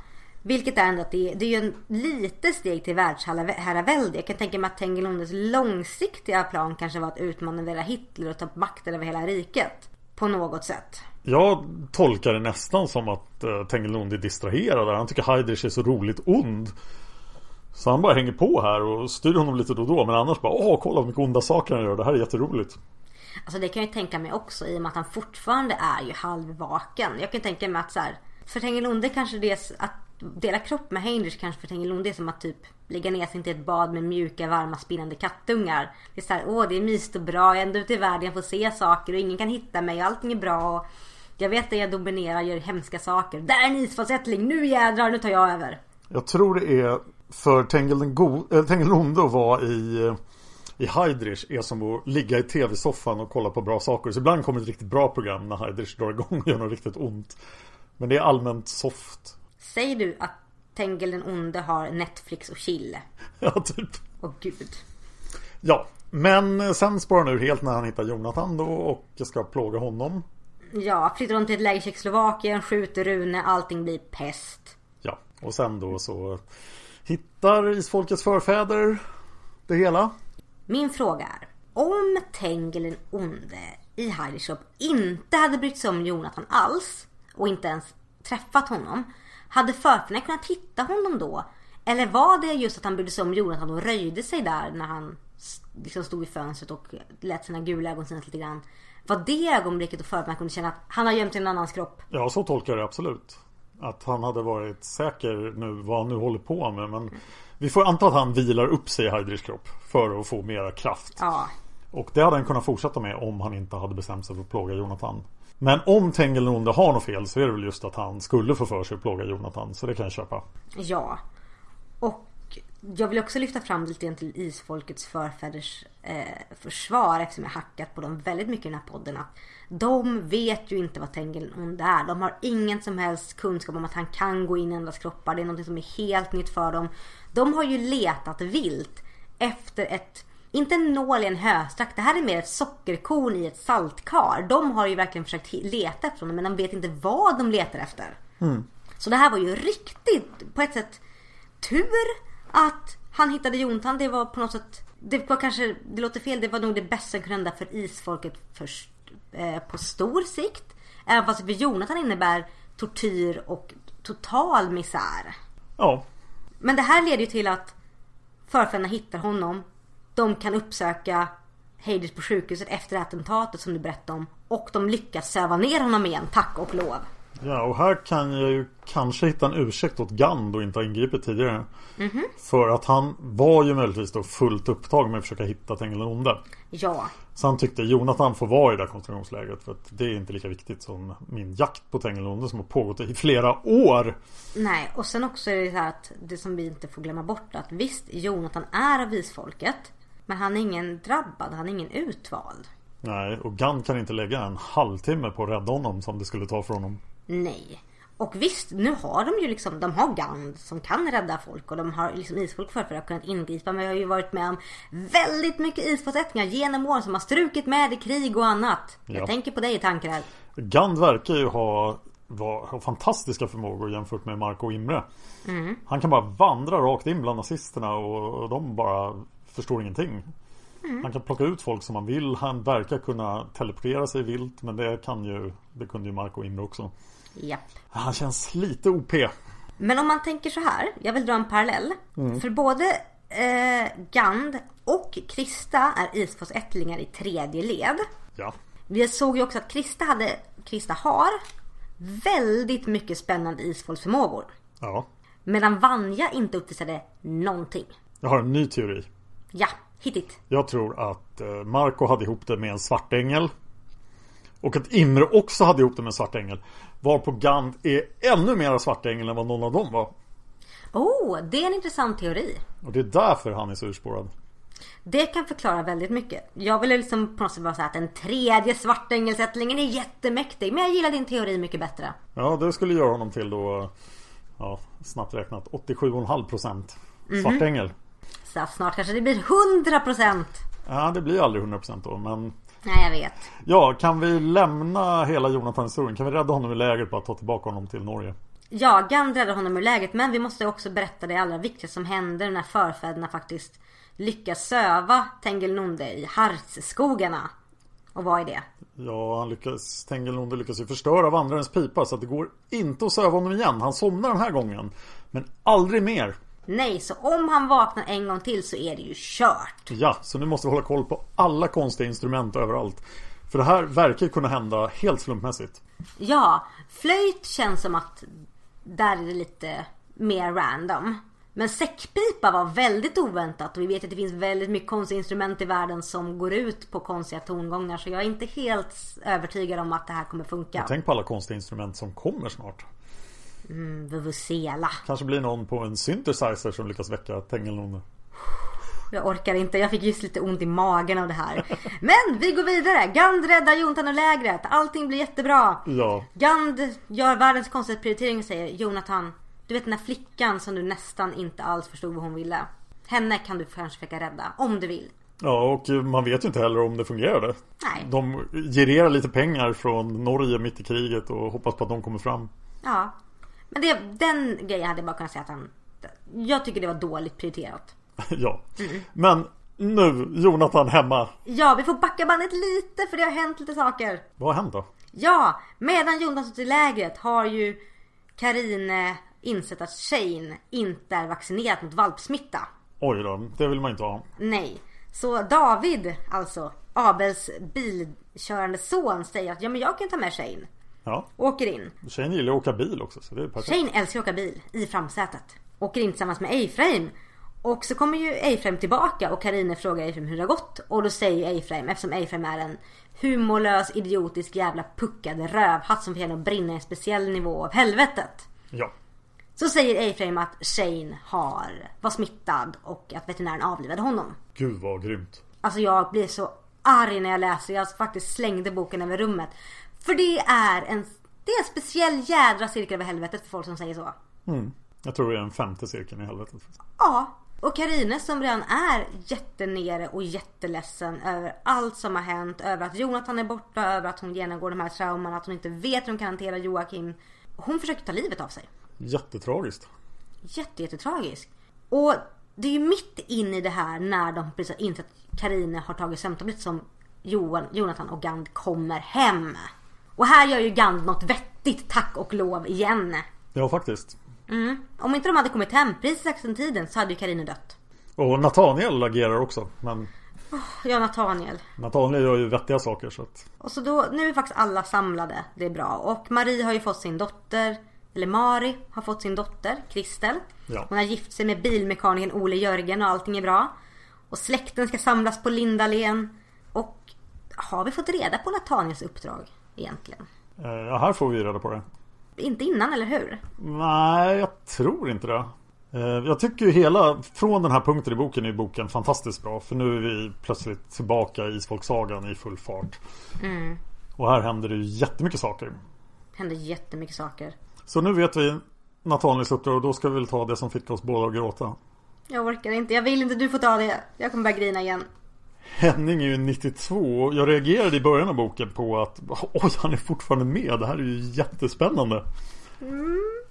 Vilket är ändå att det är, det är ju en lite steg till världsherravälde. Jag kan tänka mig att Tengilondes långsiktiga plan kanske var att utmanövra Hitler och ta makten över hela riket. På något sätt. Jag tolkar det nästan som att eh, uh, Tengilund är distraherad där. Han tycker Heidrich är så roligt ond. Så han bara hänger på här och styr honom lite då och då. Men annars bara åh kolla vad mycket onda saker han gör. Det här är jätteroligt. Alltså det kan jag ju tänka mig också i och med att han fortfarande är ju halvvaken. Jag kan tänka mig att så här, för Tengilonde kanske det är att dela kropp med Heinrich kanske för Tengilonde är som att typ ligga ner sig i ett bad med mjuka, varma, spinnande kattungar. Det är så här, åh det är mysigt och bra, jag är ändå ute i världen, jag får se saker och ingen kan hitta mig och allting är bra. Och jag vet att jag dominerar, gör hemska saker. Där är en isfallsättling, nu jädrar, nu tar jag över. Jag tror det är för Tengil den go- äh, Tengilonde att vara i, eh, i Heidrich är som att ligga i tv-soffan och kolla på bra saker. Så ibland kommer ett riktigt bra program när Heidrich drar igång och gör något riktigt ont. Men det är allmänt soft. Säger du att Tengil den onde har Netflix och chill? Ja, typ. Åh gud. Ja, men sen spårar han ur helt när han hittar Jonathan då och ska plåga honom. Ja, flyttar de till ett läger i Tjeckoslovakien, skjuter Rune, allting blir pest. Ja, och sen då så hittar isfolkets förfäder det hela. Min fråga är. Om Tengil den onde i Heidischop inte hade brytt sig om Jonathan alls och inte ens träffat honom. Hade förfäderna kunnat hitta honom då? Eller var det just att han brydde sig om Jonathan och röjde sig där när han liksom stod i fönstret och lät sina gula ögon synas lite grann? Var det ögonblicket då förfäderna kunde känna att han har gömt en annans kropp? Ja, så tolkar jag det absolut. Att han hade varit säker nu vad han nu håller på med. Men vi får anta att han vilar upp sig i Heidrichs kropp för att få mera kraft. Ja. Och det hade han kunnat fortsätta med om han inte hade bestämt sig för att plåga Jonathan. Men om Tengil Nonde har något fel så är det väl just att han skulle få för sig att plåga Jonathan. Så det kan jag köpa. Ja. Och jag vill också lyfta fram lite grann till isfolkets förfäders eh, försvar eftersom jag hackat på dem väldigt mycket i den här podden. Att de vet ju inte vad Tengil Nonde är. De har ingen som helst kunskap om att han kan gå in i andras kroppar. Det är något som är helt nytt för dem. De har ju letat vilt efter ett inte en nål i en höstack. Det här är mer ett sockerkorn i ett saltkar. De har ju verkligen försökt leta efter honom men de vet inte vad de letar efter. Mm. Så det här var ju riktigt på ett sätt tur att han hittade Jontan. Det var på något sätt det var kanske, det låter fel, det var nog det bästa som kunde hända för isfolket först, eh, på stor sikt. Även fast för Jonathan innebär tortyr och total misär. Ja. Men det här leder ju till att förfäderna hittar honom de kan uppsöka Hades på sjukhuset efter attentatet som du berättade om. Och de lyckas söva ner honom igen, tack och lov. Ja, och här kan jag ju kanske hitta en ursäkt åt Gand och inte ha ingripit tidigare. Mm -hmm. För att han var ju möjligtvis då fullt upptagen med att försöka hitta Tengil Onde. Ja. Så han tyckte Jonathan får vara i det här koncentrationslägret för att det är inte lika viktigt som min jakt på Tengil Onde som har pågått i flera år. Nej, och sen också är det så här att det som vi inte får glömma bort att visst, Jonathan är av isfolket. Men han är ingen drabbad, han är ingen utvald. Nej, och Gunn kan inte lägga en halvtimme på att rädda honom som det skulle ta för honom. Nej. Och visst, nu har de ju liksom, de har Gand som kan rädda folk och de har liksom isfolk för att ha kunnat ingripa. Men jag har ju varit med om väldigt mycket isfolksättningar genom åren som har strukit med i krig och annat. Ja. Jag tänker på dig Tankrell. Gand verkar ju ha, va, ha fantastiska förmågor jämfört med Marco och Imre. Mm. Han kan bara vandra rakt in bland nazisterna och, och de bara förstår ingenting. Mm. Han kan plocka ut folk som han vill. Han verkar kunna teleportera sig vilt. Men det kan ju Det kunde ju Marco Imre också. Japp. Han känns lite OP. Men om man tänker så här. Jag vill dra en parallell. Mm. För både eh, Gand och Krista är Isfors ättlingar i tredje led. Ja. Vi såg ju också att Krista hade Krista har väldigt mycket spännande isfolksförmågor. Ja. Medan Vanja inte uppvisade någonting. Jag har en ny teori. Ja, hit it. Jag tror att eh, Marco hade ihop det med en svartängel. Och att Imre också hade ihop det med en svartängel. Varpå Gand är ännu mer svartängel än vad någon av dem var. Oh, det är en intressant teori. Och det är därför han är så urspårad. Det kan förklara väldigt mycket. Jag vill liksom på något sätt bara säga att den tredje svartängelsättlingen är jättemäktig. Men jag gillar din teori mycket bättre. Ja, det skulle göra honom till då Ja, snabbt räknat 87,5% svartängel. Mm -hmm. Så snart kanske det blir 100%. Ja, det blir aldrig 100% då, men Nej, jag vet. Ja, kan vi lämna hela Jonathan-historien? Kan vi rädda honom i lägret bara ta tillbaka honom till Norge? Ja, Gand räddar honom ur lägret men vi måste också berätta det allra viktigaste som händer när förfäderna faktiskt lyckas söva Tengil Nonde i Hartsskogarna. Och vad är det? Ja, han lyckas, Tengil Nonde lyckas ju förstöra vandrarens pipa så att det går inte att söva honom igen. Han somnar den här gången. Men aldrig mer. Nej, så om han vaknar en gång till så är det ju kört. Ja, så nu måste vi hålla koll på alla konstiga instrument överallt. För det här verkar kunna hända helt slumpmässigt. Ja, flöjt känns som att där är det lite mer random. Men säckpipa var väldigt oväntat och vi vet att det finns väldigt mycket konstiga instrument i världen som går ut på konstiga tongångar. Så jag är inte helt övertygad om att det här kommer funka. tänk på alla konstiga instrument som kommer snart. Mm, vuvuzela. Kanske blir någon på en synthesizer som lyckas väcka Tängelnonne. Jag orkar inte, jag fick just lite ont i magen av det här. Men vi går vidare. Gand räddar Jonathan och lägret. Allting blir jättebra. Ja. Gand gör världens konstigaste prioritering säger Jonathan, du vet den här flickan som du nästan inte alls förstod vad hon ville. Henne kan du kanske försöka rädda, om du vill. Ja, och man vet ju inte heller om det fungerade. Nej. De girerar lite pengar från Norge mitt i kriget och hoppas på att de kommer fram. Ja. Men det, den grejen hade jag bara kunnat säga att han... Jag tycker det var dåligt prioriterat. ja. Mm. Men Nu, Jonathan hemma. Ja, vi får backa bandet lite för det har hänt lite saker. Vad har hänt då? Ja, medan Jonathan suttit i lägret har ju Karine insett att Shane inte är vaccinerad mot valpsmitta. Oj då, det vill man inte ha. Nej. Så David, alltså Abels bilkörande son säger att ja men jag kan ta med Shane. Ja. Åker in. Tjejen gillar att åka bil också så det är perfekt. Shane älskar att åka bil i framsätet. Åker in tillsammans med Efraim. Och så kommer ju Efraim tillbaka och Karine frågar Efraim hur det har gått. Och då säger Efraim, eftersom Efraim är en humorlös, idiotisk jävla puckad rövhatt som förtjänar att brinna i en speciell nivå av helvetet. Ja. Så säger Efraim att Shane har, var smittad och att veterinären avlivade honom. Gud vad grymt. Alltså jag blir så arg när jag läser. Jag faktiskt slängde boken över rummet. För det är en, det är en speciell jädra cirkel över helvetet för folk som säger så. Mm. Jag tror det är den femte cirkeln i helvetet. Ja. Och Karine som redan är jättenere och jätteledsen över allt som har hänt. Över att Jonathan är borta, över att hon genomgår de här trauman, att hon inte vet hur hon kan hantera Joakim. Hon försöker ta livet av sig. Jättetragiskt. Jätte, jättetragiskt. Och det är ju mitt in i det här när de precis har insett att Karine har tagit sömntablett som Johan, Jonathan och Gand kommer hem. Och här gör ju Gand något vettigt, tack och lov igen. Ja faktiskt. Mm. Om inte de hade kommit hem precis exakt den tiden så hade ju Karine dött. Och Nathaniel agerar också. Men Ja, Nathaniel. Nathaniel gör ju vettiga saker så att... Och så då, nu är faktiskt alla samlade. Det är bra. Och Marie har ju fått sin dotter. Eller Mari har fått sin dotter, Kristel. Ja. Hon har gift sig med bilmekanikern Ole Jörgen och allting är bra. Och släkten ska samlas på Lindalen. Och har vi fått reda på Nathaniels uppdrag egentligen? Eh, Ja, här får vi reda på det. Inte innan, eller hur? Nej, jag tror inte det. Eh, Jag tycker ju hela, från den här punkten i boken är boken fantastiskt bra. För nu är vi plötsligt tillbaka i Isfolksagan i full fart. Mm. Och här händer det ju jättemycket saker. Händer jättemycket saker. Så nu vet vi Nathaniels uppdrag och då ska vi väl ta det som fick oss båda att gråta. Jag orkar inte. Jag vill inte. Du får ta det. Jag kommer börja grina igen. Henning är ju 92. Jag reagerade i början av boken på att oj, han är fortfarande med. Det här är ju jättespännande.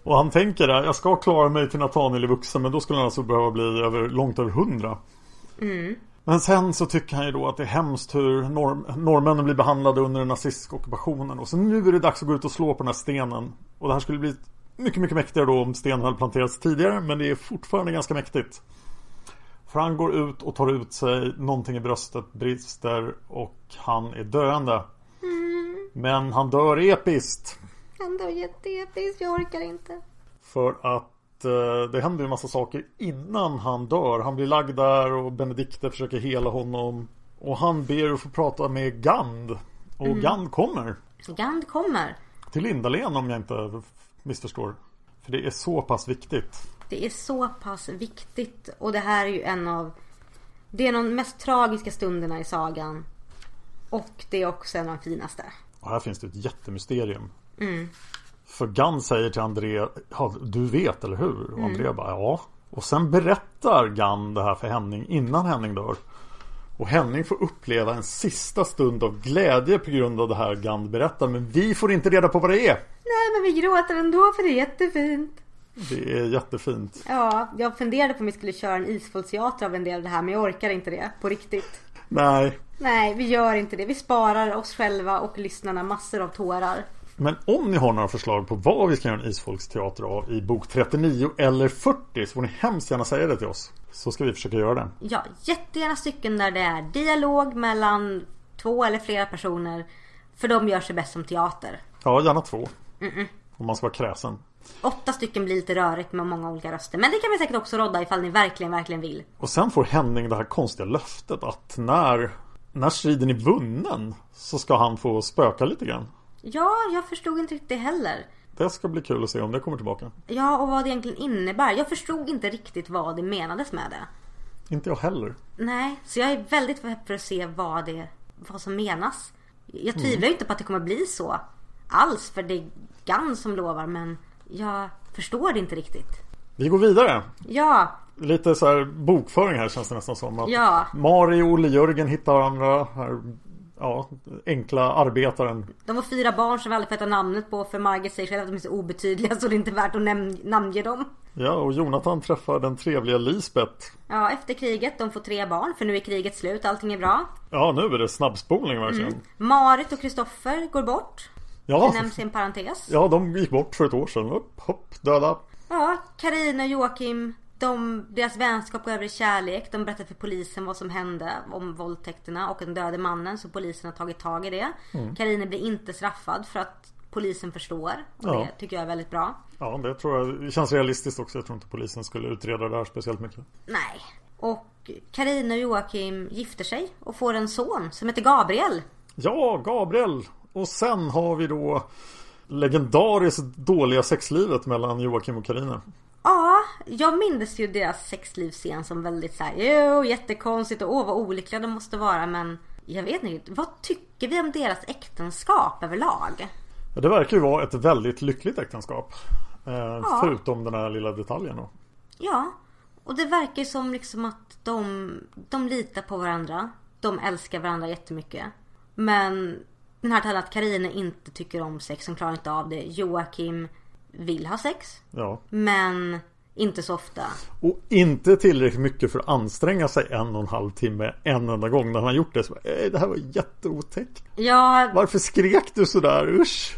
Och han tänker att jag ska klara mig till Nathaniel i vuxen men då skulle han alltså behöva bli över, långt över 100. Mm. Men sen så tycker han ju då att det är hemskt hur norm, norrmännen blir behandlade under den nazistiska ockupationen. Och så nu är det dags att gå ut och slå på den här stenen. Och det här skulle bli mycket, mycket mäktigare då om stenen hade planterats tidigare. Men det är fortfarande ganska mäktigt. För han går ut och tar ut sig, någonting i bröstet brister och han är döende. Men han dör episkt. Ändå jätteepiskt. Jag orkar inte. För att eh, det händer ju en massa saker innan han dör. Han blir lagd där och Benedikte försöker hela honom. Och han ber att få prata med Gand. Och Mm. Gand kommer. Gand kommer. Till Lindalen om jag inte missförstår. För det är så pass viktigt. Det är så pass viktigt. Och det här är ju en av... Det är de mest tragiska stunderna i sagan. Och det är också en av de finaste. Och här finns det ett jättemysterium. Mm. För Gand säger till André ja, Du vet eller hur? Och Mm. André bara ja. Och sen berättar Gand det här för Henning innan Henning dör. Och Henning får uppleva en sista stund av glädje på grund av det här Gand berättar. Men vi får inte reda på vad det är. Nej men vi gråter ändå för det är jättefint. Det är jättefint. Ja, jag funderade på om vi skulle köra en isfolksteater av en del av det här men jag orkar inte det på riktigt. Nej. Nej, vi gör inte det. Vi sparar oss själva och lyssnarna massor av tårar. Men om ni har några förslag på vad vi ska göra en isfolksteater av i bok 39 eller 40 så får ni hemskt gärna säga det till oss. Så ska vi försöka göra det. Ja, jättegärna stycken där det är dialog mellan två eller flera personer. För de gör sig bäst som teater. Ja, gärna två. Mm-mm. Om man ska vara kräsen. Åtta stycken blir lite rörigt med många olika röster. Men det kan vi säkert också rodda ifall ni verkligen, verkligen vill. Och sen får Henning det här konstiga löftet att när, när striden är vunnen så ska han få spöka lite grann. Ja, jag förstod inte riktigt det heller. Det ska bli kul att se om det kommer tillbaka. Ja, och vad det egentligen innebär. Jag förstod inte riktigt vad det menades med det. Inte jag heller. Nej, så jag är väldigt pepp för att se vad det vad som menas. Jag tvivlar Mm. ju inte på att det kommer bli så alls för det är Gans som lovar men jag förstår det inte riktigt. Vi går vidare. Ja, Lite så här bokföring här känns det nästan som. Att Ja. Mari och Olle Jörgen hittar varandra. Här, ja, enkla arbetaren. de var fyra barn som vi aldrig får veta namnet på för Margit säger själv att de är så obetydliga så det är inte värt att näm- namnge dem. Ja, och Jonathan träffar den trevliga Lisbeth. Ja, efter kriget. De får tre barn för nu är kriget slut. Allting är bra. Ja, nu är det snabbspolning verkligen. Mm. Marit och Kristoffer går bort. Ja, Det nämns i en parentes. ja, de gick bort för ett år sedan. Upp, hopp, döda. Ja, Karina och Joakim. De, deras vänskap går över i kärlek. De berättar för polisen vad som hände om våldtäkterna och den döde mannen. Så polisen har tagit tag i det. Mm. Karina blir inte straffad för att polisen förstår. Och Ja. det tycker jag är väldigt bra. Ja, det tror jag det känns realistiskt också. Jag tror inte polisen skulle utreda det här speciellt mycket. Nej. Och Karina och Joakim gifter sig och får en son som heter Gabriel. Ja, Gabriel! Och sen har vi då legendariskt dåliga sexlivet mellan Joakim och Karina. Ja, jag minns ju deras sexlivsscen som väldigt såhär, jo jättekonstigt och åh vad olyckliga de måste vara men jag vet inte, vad tycker vi om deras äktenskap överlag? Ja, Det verkar ju vara ett väldigt lyckligt äktenskap. Eh, Förutom den här lilla detaljen då. Ja, och det verkar som liksom att de, de litar på varandra. De älskar varandra jättemycket. Men den här att Karina inte tycker om sex, hon klarar inte av det. Joakim vill ha sex, Ja. men inte så ofta. Och inte tillräckligt mycket för att anstränga sig en och en halv timme en enda gång. När han har gjort det så "Eh, det här var jätteotäckt. Ja, Varför skrek du sådär? Usch!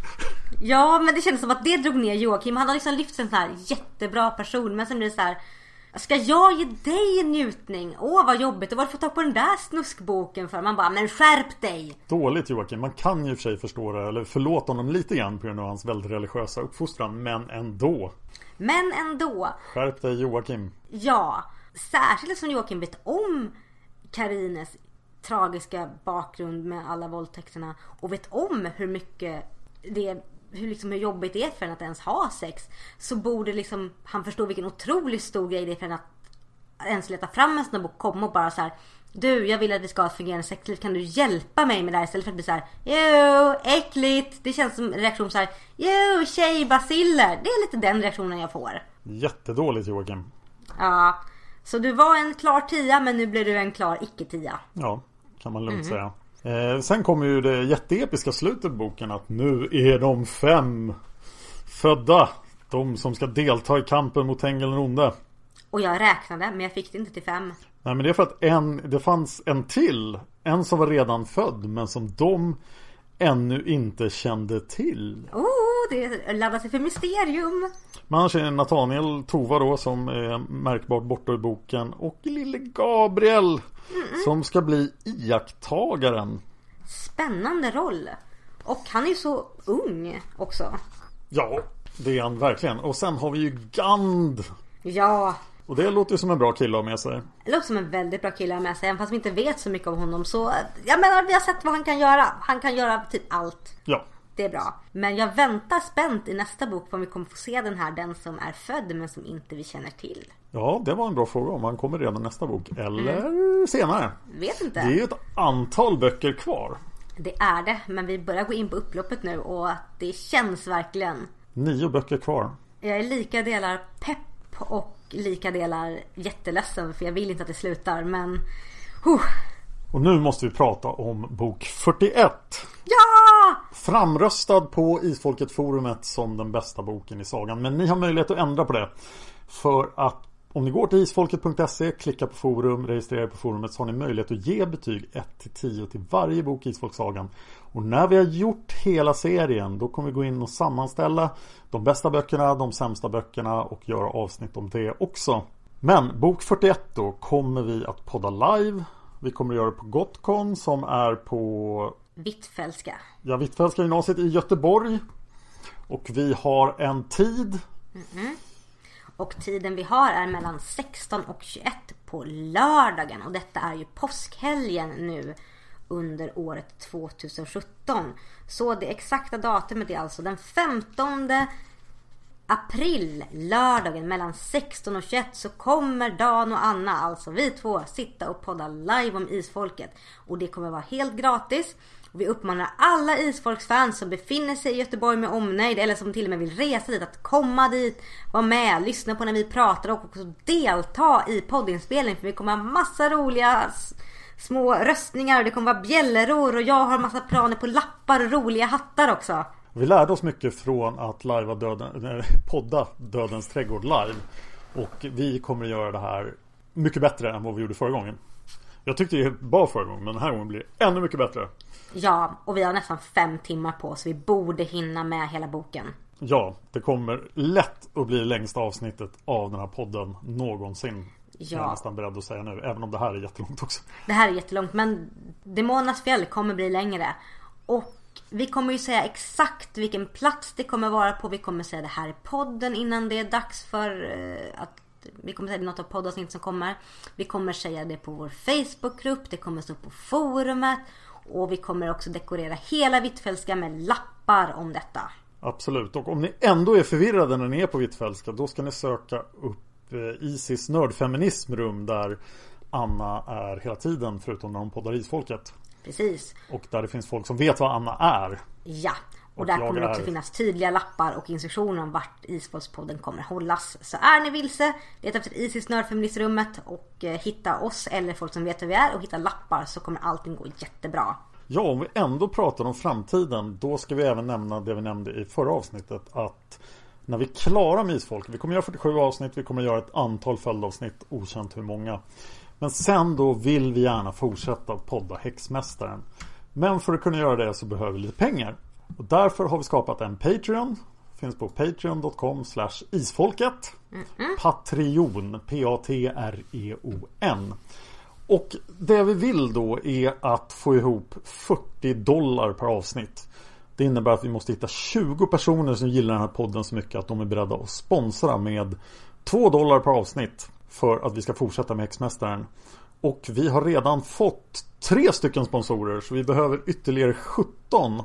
Ja men det kändes som att det drog ner Joakim. Han har liksom lyft en sån här jättebra person. Men sen blir det så här. Ska jag ge dig njutning? Åh vad jobbigt. Och vad har du fått tag på den där snuskboken för? Man bara, men skärp dig! Dåligt Joakim. Man kan ju för sig förstå det. Eller förlåta honom lite grann på grund av hans väldigt religiösa uppfostran. Men ändå. Men ändå. Skärp dig Joakim. Ja. Särskilt som Joakim vet om Karines tragiska bakgrund med alla våldtäkterna. Och vet om hur mycket det hur, liksom, hur jobbigt det är för henne att ens ha sex. Så borde liksom han förstå vilken otroligt stor grej det är för henne att ens leta fram en sån bok. Komma och bara så här. Du, jag vill att vi ska ha ett fungerande sexliv. Kan du hjälpa mig med det här istället för att bli så här. Jo, äckligt. Det känns som en reaktion så här. Jo, tjejbaciller. Det är lite den reaktionen jag får. Jättedåligt Joakim. Ja. Så du var en klar tia men nu blir du en klar icke-tia. Ja, kan man lugnt Mm. säga. Eh, sen kommer ju det jätteepiska slutet på boken att nu är de fem födda. De som ska delta i kampen mot Tengil den onde. Och jag räknade men jag fick det inte till fem. Nej men det är för att en, det fanns en till. En som var redan född men som de ännu inte kände till. Oh, det laddar sig för mysterium. Men annars är det Nathaniel Tova då som är märkbart borta i boken. Och lille Gabriel. Som ska bli iakttagaren. Spännande roll. Och han är ju så ung också. Ja, det är han verkligen. Och sen har vi ju Gand. Ja, Och det låter ju som en bra kille att ha med sig. det låter som en väldigt bra kille att ha med sig. Även fast vi inte vet så mycket om honom så... Jag menar, vi har sett vad han kan göra. Han kan göra typ allt. Ja. Det är bra. Men jag väntar spänt i nästa bok på om vi kommer få se den här, den som är född men som inte vi känner till. Ja, det var en bra fråga om han kommer redan nästa bok. Eller senare. Vet inte. Det är ju ett antal böcker kvar. Det är det, men vi börjar gå in på upploppet nu och det känns verkligen. Nio böcker kvar. Jag är lika delar pepp och lika delar jätteledsen för jag vill inte att det slutar men... Huh. Och nu måste vi prata om bok 41. Ja! Framröstad på Isfolket forumet som den bästa boken i sagan. Men ni har möjlighet att ändra på det. För att om ni går till isfolket.se, klickar på forum, registrerar er på forumet så har ni möjlighet att ge betyg 1-10 till varje bok i Isfolksagan. Och när vi har gjort hela serien då kommer vi gå in och sammanställa de bästa böckerna, de sämsta böckerna och göra avsnitt om det också. Men bok 41 då kommer vi att podda live. Vi kommer att göra det på Gotcon som är på Hvitfeldtska. Ja, Hvitfeldtska gymnasiet i Göteborg. Och vi har en tid. Och tiden vi har är mellan 16 och 21 på lördagen. Och detta är ju påskhelgen nu under året 2017. Så det exakta datumet är alltså den 15 april, lördagen mellan 16 och 21 så kommer Dan och Anna, alltså vi två, sitta och podda live om Isfolket. Och det kommer vara helt gratis. Och vi uppmanar alla Isfolksfans som befinner sig i Göteborg med omnejd eller som till och med vill resa dit att komma dit, vara med, lyssna på när vi pratar och också delta i poddinspelning för vi kommer ha massa roliga små röstningar och det kommer vara bjällror och jag har massa planer på lappar och roliga hattar också. Vi lärde oss mycket från att live döden, nej, podda Dödens trädgård live. Och vi kommer att göra det här mycket bättre än vad vi gjorde förra gången. Jag tyckte det var bra förra gången men den här gången blir det ännu mycket bättre. Ja, och vi har nästan fem timmar på oss. Vi borde hinna med hela boken. Ja, det kommer lätt att bli längsta avsnittet av den här podden någonsin. Ja. Jag är nästan beredd att säga nu, även om det här är jättelångt också. Det här är jättelångt, men Demonernas fjäll kommer bli längre. Och vi kommer ju säga exakt vilken plats det kommer vara på. Vi kommer säga det här i podden innan det är dags för eh, att vi kommer säga det i något av poddavsnitt som kommer. Vi kommer säga det på vår Facebookgrupp. Det kommer stå på forumet. Och vi kommer också dekorera hela Hvitfeldtska med lappar om detta. Absolut. Och om ni ändå är förvirrade när ni är på Hvitfeldtska då ska ni söka upp eh, Isis nördfeminismrum där Anna är hela tiden förutom när hon poddar Isfolket. Precis. Och där det finns folk som vet vad Anna är. Ja. Och, där kommer det också finnas tydliga lappar och instruktioner om vart Isfolkspodden kommer hållas. Så är ni vilse, leta efter Isis nördfeministrummet och eh, hitta oss eller folk som vet hur vi är och hitta lappar så kommer allting gå jättebra. Ja, om vi ändå pratar om framtiden då ska vi även nämna det vi nämnde i förra avsnittet att när vi klarar med Isfolket, vi kommer göra 47 avsnitt, vi kommer göra ett antal följdavsnitt, okänt hur många. Men sen då vill vi gärna fortsätta podda Häxmästaren. Men för att kunna göra det så behöver vi lite pengar. Och därför har vi skapat en Patreon. Finns på patreon.com isfolket. Mm -hmm. Patreon. P-A-T-R-E-O-N. Och det vi vill då är att få ihop 40 dollar per avsnitt. Det innebär att vi måste hitta 20 personer som gillar den här podden så mycket att de är beredda att sponsra med 2 dollar per avsnitt. För att vi ska fortsätta med Häxmästaren. Och vi har redan fått tre stycken sponsorer så vi behöver ytterligare 17.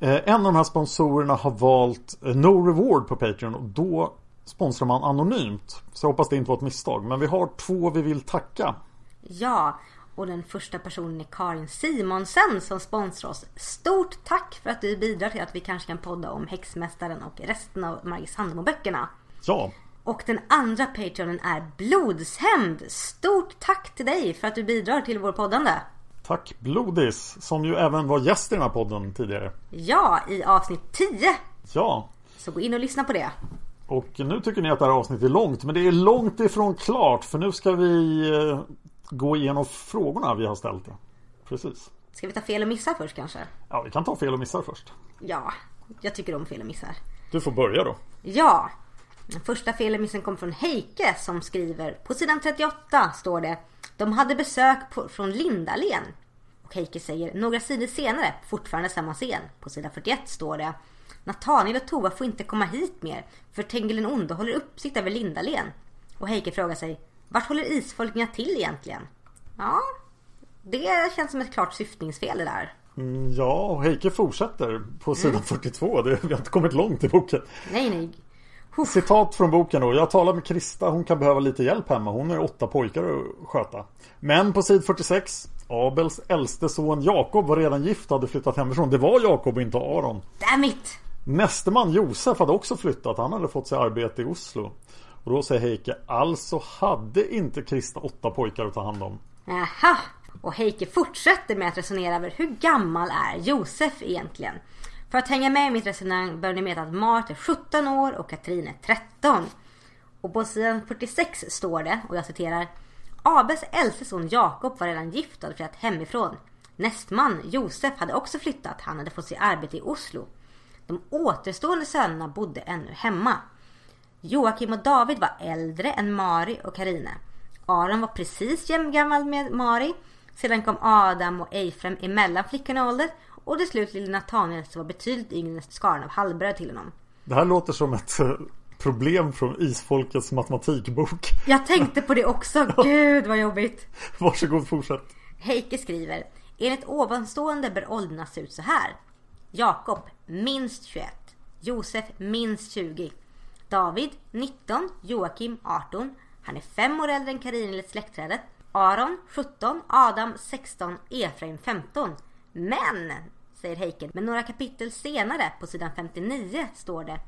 Eh, en av de här sponsorerna har valt eh, No Reward på Patreon och då sponsrar man anonymt. Så jag hoppas det inte var ett misstag. Men vi har två vi vill tacka. Ja, och den första personen är Karin Simonsen som sponsrar oss. Stort tack för att du bidrar till att vi kanske kan podda om Häxmästaren och resten av Margit Sandemo-böckerna. Ja. Och den andra Patreonen är Blodshämnd. Stort tack till dig för att du bidrar till vår poddande. Tack Blodis som ju även var gäst i den här podden tidigare. Ja, i avsnitt 10. Ja. Så gå in och lyssna på det. Och nu tycker ni att det här avsnittet är långt men det är långt ifrån klart för nu ska vi eh, gå igenom frågorna vi har ställt. Precis. Ska vi ta fel och missar först kanske? Ja, vi kan ta fel och missar först. Ja, jag tycker om fel och missar. Du får börja då. Ja. Första fel och missen kommer från Heike som skriver På sidan 38 står det De hade besök på, från Lindalen. Och Heike säger några sidor senare, fortfarande samma scen. På sidan 41 står det Nathaniel och Tova får inte komma hit mer för Tengil den onde håller uppsikt över Lindalen. Och Heike frågar sig vart håller isfolkningar till egentligen? Ja, det känns som ett klart syftningsfel det där. Mm, ja, och Heike fortsätter på sidan mm. 42. Det, vi har inte kommit långt i boken. Nej, nej. Citat från boken då. Jag talar med Krista. Hon kan behöva lite hjälp hemma. Hon har åtta pojkar att sköta. Men på sid 46. Abels äldste son Jakob var redan gift och hade flyttat hemifrån. Det var Jakob och inte Aron. Damn it! Näste man Josef hade också flyttat. Han hade fått sig arbete i Oslo. Och då säger Heike, alltså hade inte Krista åtta pojkar att ta hand om? Jaha! Och Heike fortsätter med att resonera över hur gammal är Josef egentligen? För att hänga med i mitt resonemang bör ni veta att Mart är 17 år och Katrin är 13. Och på sidan 46 står det, och jag citerar Abes äldste son Jakob var redan gift och hade flyttat hemifrån. Nästman Josef hade också flyttat, han hade fått sig arbete i Oslo. De återstående sönerna bodde ännu hemma. Joakim och David var äldre än Mari och Karine. Aron var precis jämngammal med Mari. Sedan kom Adam och Eifrem emellan flickorna i ålder. Och till slut lille Nathaniel som var betydligt yngre skaran av halvbröd till honom. Det här låter som ett eh, problem från isfolkets matematikbok. Jag tänkte på det också. Gud vad jobbigt. Varsågod fortsätt. Heike skriver. Enligt ovanstående bör åldrarna se ut så här. Jakob minst 21. Josef minst 20. David 19, Joakim 18. Han är fem år äldre än Karin enligt släktträdet. Aron 17, Adam 16, Efraim 15. Men, säger Heiken, men några kapitel senare på sidan 59 står det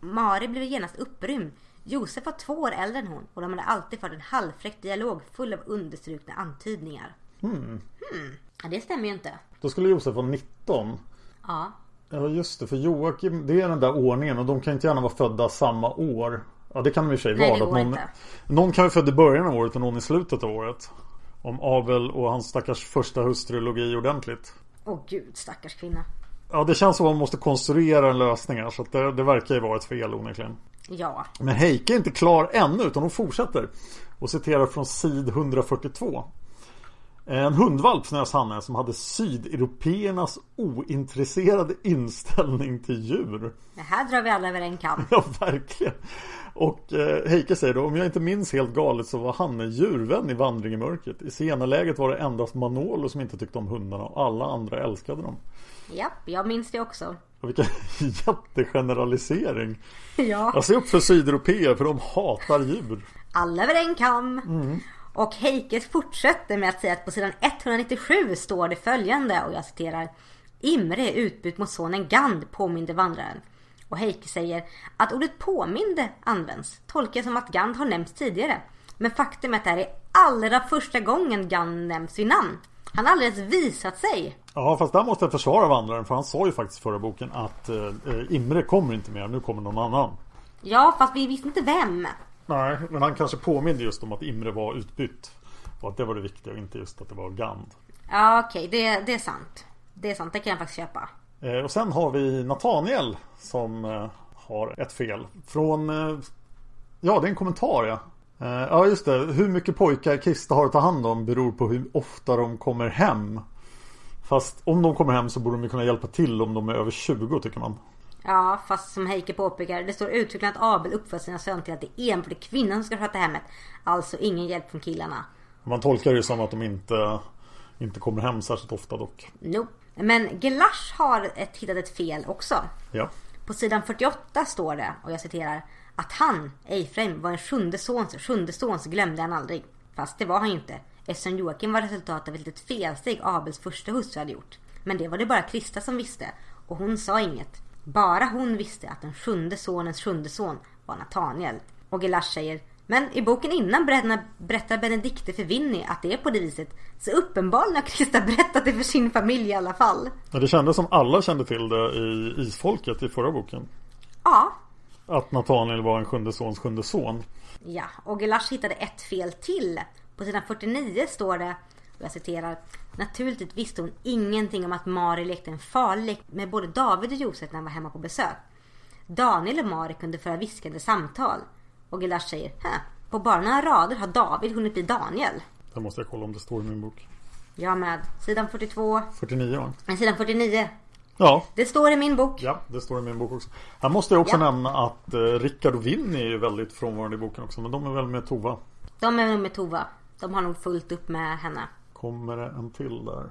Mari blev genast upprymd. Josef var två år äldre än hon och de hade alltid fört en halvfräck dialog full av understrukna antydningar. Hmm. Hmm. Ja, det stämmer ju inte. Då skulle Josef vara 19. Ja. Ja just det, för Joakim, det är den där ordningen och de kan inte gärna vara födda samma år. Ja det kan de i och för sig Nej, vara. det går någon, inte. någon kan vara född i början av året och någon i slutet av året. Om Abel och hans stackars första hustru låg i ordentligt. Åh gud, stackars kvinna. Ja det känns som att man måste konstruera en lösning här så att det, det verkar ju vara ett fel onekligen. Ja. Men Heike är inte klar ännu utan hon fortsätter. Och citerar från sid 142. En hundvalp fnös Hanne som hade sydeuropeernas ointresserade inställning till djur. Det här drar vi alla över en kam. Ja, verkligen. Och eh, Heike säger då, om jag inte minns helt galet så var Hanne djurvän i Vandring i mörkret. I scenaläget var det endast Manolo som inte tyckte om hundarna och alla andra älskade dem. Japp, jag minns det också. Och vilken jättegeneralisering. Ja. Jag ser upp för sydeuropeer för de hatar djur. Alla över en kam. Och Heike fortsätter med att säga att på sidan 197 står det följande och jag citerar. Imre utbytt mot sonen Gand påminde vandraren. Och Heike säger att ordet påminde används. Tolkar jag som att Gand har nämnts tidigare. Men faktum är att det här är allra första gången Gand nämns vid namn. Han har aldrig ens visat sig. Ja fast där måste jag försvara vandraren för han sa ju faktiskt i förra boken att eh, Imre kommer inte mer, nu kommer någon annan. Ja, fast vi visste inte vem. Nej, men han kanske påminde just om att Imre var utbytt. Och att det var det viktiga och inte just att det var Gand. Ja, okej, det, det är sant. Det är sant, det kan jag faktiskt köpa. Eh, och sen har vi Nathaniel som eh, har ett fel. Från... Eh, ja, det är en kommentar ja. Ja, just det. Hur mycket pojkar Krista har att ta hand om beror på hur ofta de kommer hem. Fast om de kommer hem så borde de kunna hjälpa till om de är över 20 tycker man. Ja, fast som Heike påpekar, det står uttryckligen att Abel uppför sina söner till att det enbart är kvinnan som ska sköta hemmet. Alltså ingen hjälp från killarna. Man tolkar det som att de inte, inte kommer hem särskilt ofta dock. Nope. Men Gelash har ett, hittat ett fel också. Ja. På sidan 48 står det, och jag citerar, att han, Eifrem, var en sjunde sons sjunde sons glömde han aldrig. Fast det var han ju inte, eftersom Joakim var resultatet av ett litet felsteg Abels första hustru hade gjort. Men det var det bara Krista som visste, och hon sa inget. Bara hon visste att den sjunde sonens sjunde son var Nathaniel. Och Gelash säger men i boken innan berättar, Benedikte för Winnie att det är på det viset. Så uppenbarligen har Krista berättat det för sin familj i alla fall. Men det kändes som alla kände till det i Isfolket i förra boken. Ja, Att Nathaniel var en sjunde sons sjunde son. Ja, och Gelash hittade ett fel till. På sidan 49 står det, och jag citerar. Naturligtvis visste hon ingenting om att Mari lekte en farlig lek med både David och Josef när han var hemma på besök. Daniel och Mari kunde föra viskande samtal. Och Gelash säger, Hä, på bara några rader har David hunnit bli Daniel. Det måste jag kolla om det står i min bok. Jag med. Sidan 42. 49 va? Nej, sidan 49. Ja, Det står i min bok. ja det står i min bok också. Här måste jag också Ja. nämna att eh, Rickard och Winnie är ju väldigt frånvarande i boken också. Men de är väl med Tova. De är nog med Tova. De har nog fullt upp med henne. Kommer det en till där?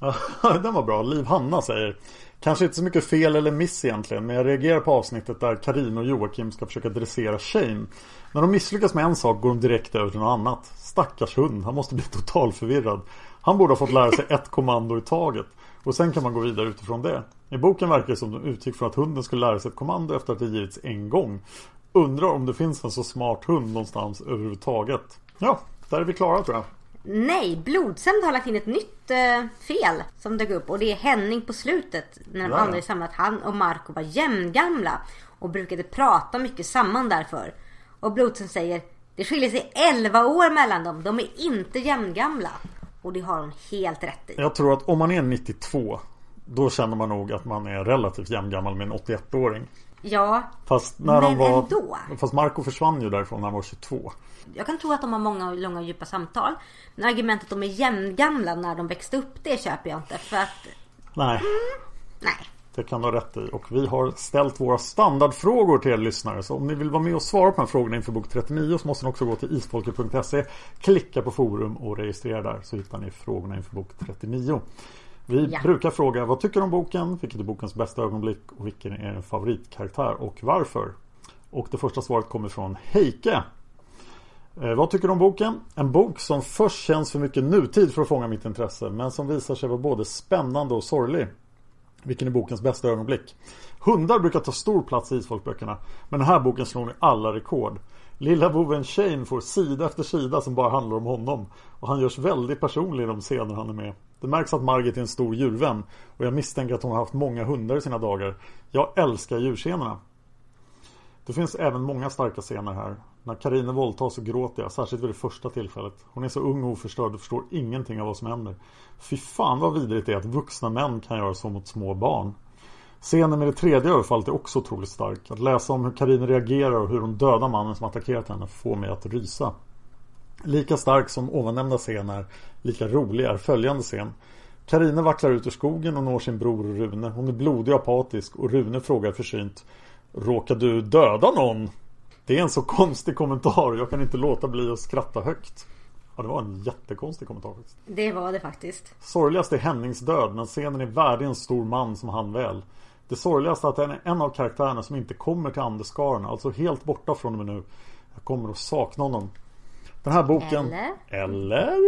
Ja, Den var bra. Liv Hanna säger Kanske inte så mycket fel eller miss egentligen Men jag reagerar på avsnittet där Karin och Joakim ska försöka dressera Shane. När de misslyckas med en sak går de direkt över till något annat. Stackars hund, han måste bli totalförvirrad Han borde ha fått lära sig ett kommando i taget. Och sen kan man gå vidare utifrån det. I boken verkar det som de utgick från att hunden skulle lära sig ett kommando efter att det givits en gång. Undrar om det finns en så smart hund någonstans överhuvudtaget. Ja, där är vi klara tror jag. Nej, Blodsämd har lagt in ett nytt eh, fel som dök upp och det är Henning på slutet när de Ja. andra är samlat. Han och Marco var jämngamla och brukade prata mycket samman därför. Och Blodsämd säger det skiljer sig 11 år mellan dem. De är inte jämngamla. Och det har hon helt rätt i. Jag tror att om man är 92 Då känner man nog att man är relativt jämngammal med en 81-åring Ja, Fast när de Men var ändå. Fast Marco försvann ju därifrån när han var 22 jag kan tro att de har många långa och djupa samtal. Men argumentet att de är jämngamla när de växte upp, det köper jag inte. För att, Nej, nej. det kan du ha rätt i Och vi har ställt våra standardfrågor till er lyssnare Så om ni vill vara med och svara på de här frågorna inför bok 39 Så måste ni också gå till isfolket.se Klicka på forum och registrera där Så hittar ni frågorna inför bok 39 Vi Ja. brukar fråga vad tycker du om boken? Vilket är bokens bästa ögonblick? Och vilken är en favoritkaraktär? Och varför? Och det första svaret kommer från Heike Eh, vad tycker du om boken? En bok som först känns för mycket nutid för att fånga mitt intresse men som visar sig vara både spännande och sorglig. Vilken är bokens bästa ögonblick? Hundar brukar ta stor plats i isfolkböckerna Men den här boken slår nu alla rekord Lilla boven Shane får sida efter sida som bara handlar om honom Och han görs väldigt personlig i de scener han är med det märks att Margit är en stor djurvän Och jag misstänker att hon har haft många hundar i sina dagar. Jag älskar djurscenerna. Det finns även många starka scener här. När Karine våldtas så gråter jag, särskilt vid det första tillfället. Hon är så ung och oförstörd och förstår ingenting av vad som händer. Fy fan vad vidrigt det är att vuxna män kan göra så mot små barn. Scenen med det tredje överfallet är också otroligt stark. Att läsa om hur Karine reagerar och hur hon dödar mannen som attackerat henne får mig att rysa. Lika stark som ovannämnda scen är, lika rolig är följande scen. Karine vacklar ut ur skogen och når sin bror Rune. Hon är blodig och apatisk och Rune frågar försynt Råkar du döda någon? Det är en så konstig kommentar. Jag kan inte låta bli att skratta högt. Ja, det var en jättekonstig kommentar faktiskt. Det var det faktiskt. Sorgligast är Hennings död, men scenen är värdig en stor man som han väl. Det sorgligaste är att den är en av karaktärerna som inte kommer till Andeskaren, alltså helt borta från och med nu. Jag kommer att sakna honom. Den här boken... Eller? Eller?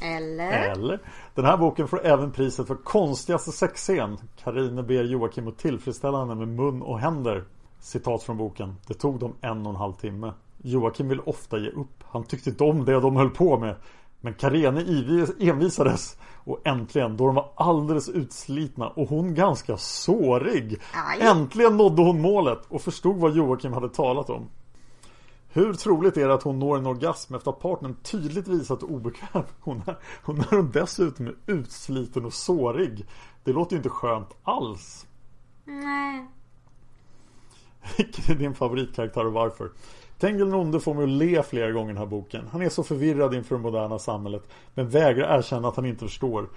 Eller? Eller? Den här boken får även priset för konstigaste sexscen. Karine ber Joakim att tillfredsställa henne med mun och händer. Citat från boken. Det tog dem en och en halv timme. Joakim vill ofta ge upp. Han tyckte inte om det de höll på med. Men Karene envisades och äntligen, då de var alldeles utslitna och hon ganska sårig. Aj. Äntligen nådde hon målet och förstod vad Joakim hade talat om. Hur troligt är det att hon når en orgasm efter att partnern tydligt visat hur obekväm hon är? Och när hon dessutom är utsliten och sårig. Det låter ju inte skönt alls. Nej. Vilken är din favoritkaraktär och varför? Tengil den onde får mig att le flera gånger i den här boken. Han är så förvirrad inför det moderna samhället. Men vägrar erkänna att han inte förstår.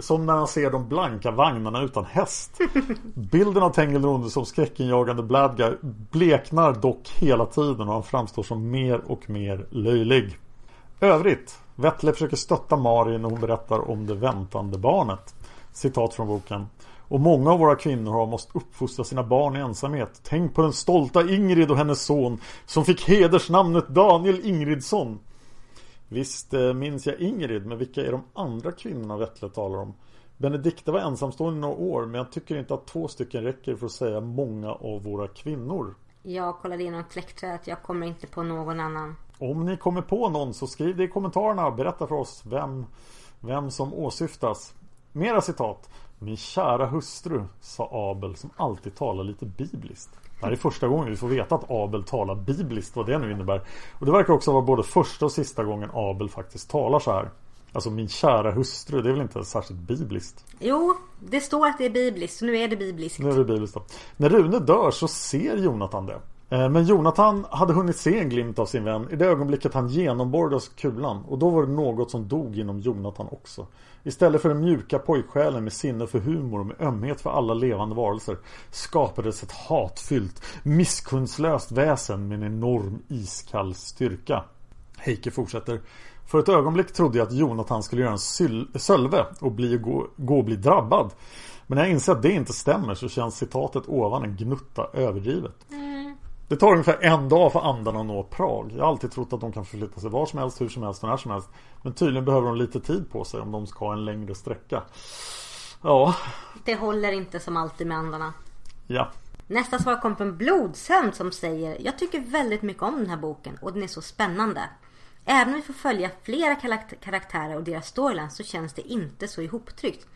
Som när han ser de blanka vagnarna utan häst. Bilden av Tengil den onde som skräckinjagande bad guy bleknar dock hela tiden och han framstår som mer och mer löjlig. Övrigt. Vettle försöker stötta Mari när hon berättar om det väntande barnet. Citat från boken. Och många av våra kvinnor har måste uppfostra sina barn i ensamhet. Tänk på den stolta Ingrid och hennes son som fick hedersnamnet Daniel Ingridsson. Visst eh, minns jag Ingrid, men vilka är de andra kvinnorna Vettle talar om? Benedikta var ensamstående några år, men jag tycker inte att två stycken räcker för att säga många av våra kvinnor. Jag kollade igenom släktträdet. Jag kommer inte på någon annan. Om ni kommer på någon så skriv det i kommentarerna och berätta för oss vem, vem som åsyftas. Mera citat. Min kära hustru, sa Abel som alltid talar lite bibliskt. Det här är första gången vi får veta att Abel talar bibliskt, vad det nu innebär. Och det verkar också vara både första och sista gången Abel faktiskt talar så här. Alltså min kära hustru, det är väl inte särskilt bibliskt? Jo, det står att det är bibliskt. Så nu är det bibliskt. Nu är det bibliskt då. När Rune dör så ser Jonathan det. Eh, Men Jonathan hade hunnit se en glimt av sin vän i det ögonblicket han genomborrades kulan och då var det något som dog inom Jonathan också. Istället för den mjuka pojksjälen med sinne för humor och med ömhet för alla levande varelser skapades ett hatfyllt, misskundslöst väsen med en enorm iskall styrka. Heike fortsätter. För ett ögonblick trodde jag att Jonathan skulle göra en sölve och bli, gå, gå och bli drabbad. Men när jag inser att det inte stämmer så känns citatet ovan en gnutta överdrivet. Det tar ungefär en dag för andarna att nå Prag. Jag har alltid trott att de kan förflytta sig var som helst, hur som helst och när som helst. Men tydligen behöver de lite tid på sig om de ska ha en längre sträcka. Ja, Det håller inte som alltid med andarna. ja. Nästa svar kommer från Blodsömn som säger Jag tycker väldigt mycket om den här boken och den är så spännande. Även om vi får följa flera karakt- karaktärer och deras storylines så känns det inte så ihoptryckt.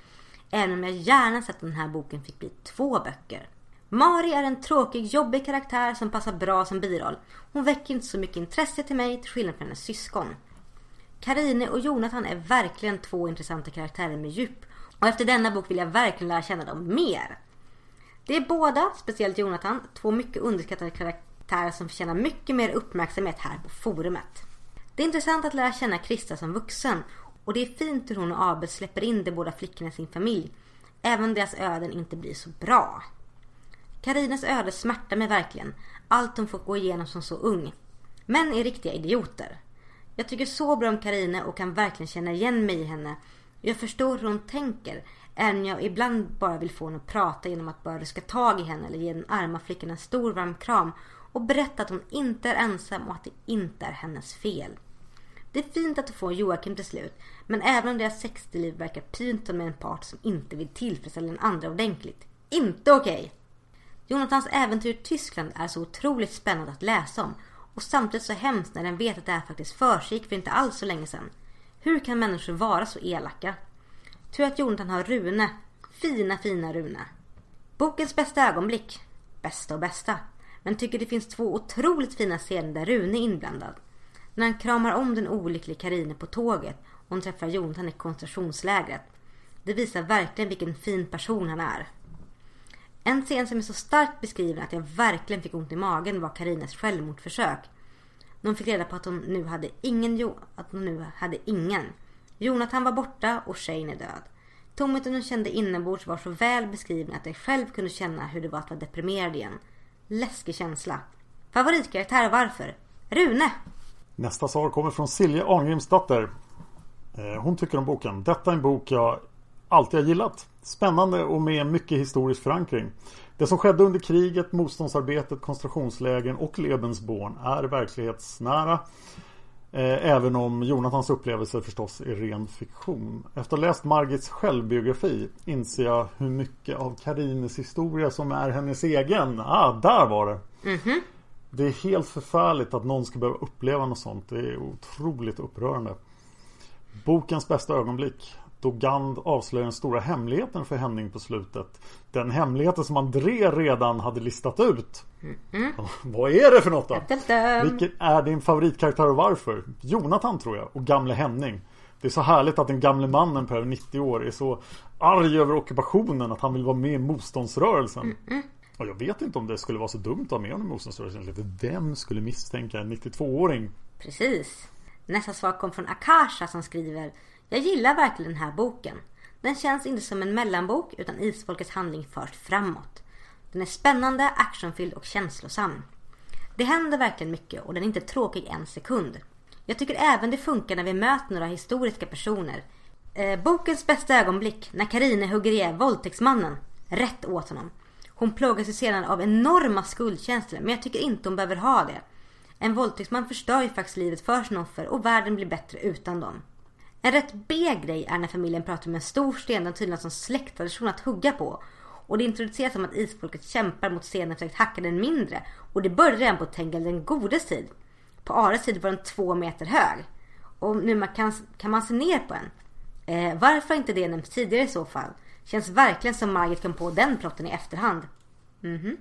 Även om jag gärna sett att den här boken fick bli två böcker. Mari är en tråkig, jobbig karaktär som passar bra som biroll. Hon väcker inte så mycket intresse till mig till skillnad från hennes syskon. Karine och Jonathan är verkligen två intressanta karaktärer med djup. Och efter denna bok vill jag verkligen lära känna dem mer. Det är båda, speciellt Jonathan, två mycket underskattade karaktärer som förtjänar mycket mer uppmärksamhet här på forumet. Det är intressant att lära känna Krista som vuxen och det är fint hur hon och Abel släpper in de båda flickorna i sin familj. Även om deras öden inte blir så bra. Karinas öde smärtar mig verkligen. Allt hon fått gå igenom som så ung. Män är riktiga idioter. Jag tycker så bra om Karina och kan verkligen känna igen mig i henne. Jag förstår hur hon tänker. Även om jag ibland bara vill få henne att prata genom att bara ruska tag i henne eller ge den arma flickan en stor varm kram och berätta att hon inte är ensam och att det inte är hennes fel. Det är fint att få Joakim till slut, men även om deras sexliv verkar pynt med en part som inte vill tillfredsställa den andra ordentligt. Inte okej. Okay. Jonathans äventyr i Tyskland är så otroligt spännande att läsa om och samtidigt så hemskt när den vet att det här faktiskt försiggick för inte alls så länge sedan. Hur kan människor vara så elaka? Tur att Jonathan har Rune. Fina, fina Rune. Bokens bästa ögonblick. Bästa och bästa. Men tycker det finns två otroligt fina scener där Rune är inblandad. När han kramar om den olyckliga Karine på tåget och hon träffar Jonathan i koncentrationslägret. Det visar verkligen vilken fin person han är. En scen som är så starkt beskriven att jag verkligen fick ont i magen var Karines självmordsförsök. När hon fick reda på att hon nu hade ingen, jo att hon nu hade ingen. Jonathan var borta och Shane är död. Tomheten hon kände inombords var så väl beskriven att jag själv kunde känna hur det var att vara deprimerad igen. Läskig känsla. Favoritkaraktär och varför? Rune! Nästa svar kommer från Silje Arngrimsdotter. Eh, hon tycker om boken. Detta är en bok jag alltid har gillat. Spännande och med mycket historisk förankring. Det som skedde under kriget, motståndsarbetet, koncentrationslägren och Lebensborn är verklighetsnära. Eh, även om Jonathans upplevelser förstås är ren fiktion. Efter att ha läst Margits självbiografi inser jag hur mycket av Karines historia som är hennes egen. Ah, där var det! Mm -hmm. Det är helt förfärligt att någon ska behöva uppleva något sånt. Det är otroligt upprörande. Bokens bästa ögonblick då Gand avslöjar den stora hemligheten för Henning på slutet. Den hemligheten som André redan hade listat ut. Mm. Vad är det för något då? Vilken är din favoritkaraktär och varför? Jonathan tror jag och gamle Henning. Det är så härligt att den gamle mannen på över 90 år är så arg över ockupationen att han vill vara med i motståndsrörelsen. Mm. Och jag vet inte om det skulle vara så dumt att vara med om motståndsrörelsen. För vem skulle misstänka en 92-åring? Precis. Nästa svar kom från Akasha som skriver jag gillar verkligen den här boken. Den känns inte som en mellanbok utan isfolkets handling förs framåt. Den är spännande, actionfylld och känslosam. Det händer verkligen mycket och den är inte tråkig en sekund. Jag tycker även det funkar när vi möter några historiska personer. Eh, bokens bästa ögonblick när Karine hugger ihjäl våldtäktsmannen. Rätt åt honom. Hon plågas ju sedan av enorma skuldkänslor men jag tycker inte hon behöver ha det. En våldtäktsman förstör ju faktiskt livet för sina offer och världen blir bättre utan dem. En rätt B-grej är när familjen pratar om en stor sten den tydligen som släkttradition att hugga på. Och det introduceras som att isfolket kämpar mot stenen för att hacka den mindre. Och det började redan på Tengel den godes tid. På Ares tid var den två meter hög. Och nu man kan, kan man se ner på en. Eh, varför inte det nämnts tidigare i så fall? Känns verkligen som Margit kom på den plotten i efterhand. Mhm. Mm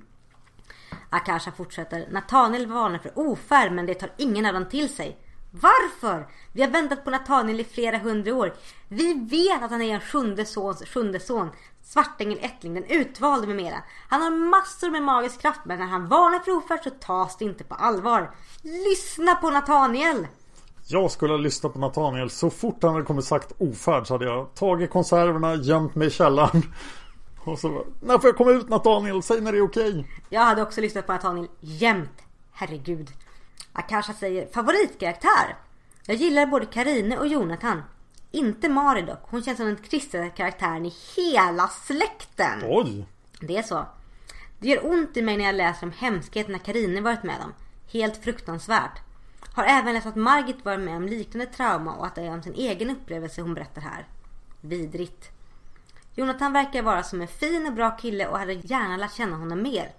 Akasha fortsätter. Nathaniel varnar för ofärd men det tar ingen av dem till sig. Varför? Vi har väntat på Nathaniel i flera hundra år. Vi vet att han är en sjunde sons sjunde son. Svartängen Ättling, den utvalde med mera. Han har massor med magisk kraft men när han varnar för ofärd så tas det inte på allvar. Lyssna på Nathaniel! Jag skulle ha lyssnat på Nathaniel. Så fort han hade kommit sagt ofärd så hade jag tagit konserverna, gömt mig i källaren. Och så när får jag komma ut Nathaniel? Säg när det är okej. Jag hade också lyssnat på Nathaniel jämt. Herregud. Akasha säger favoritkaraktär. Jag gillar både Karine och Jonathan. Inte Mari dock. Hon känns som den tristare karaktären i hela släkten. Oj! Det är så. Det gör ont i mig när jag läser om hemskheterna Karine varit med om. Helt fruktansvärt. Har även läst att Margit varit med om liknande trauma och att det är om sin egen upplevelse hon berättar här. Vidrigt. Jonathan verkar vara som en fin och bra kille och hade gärna lärt känna honom mer.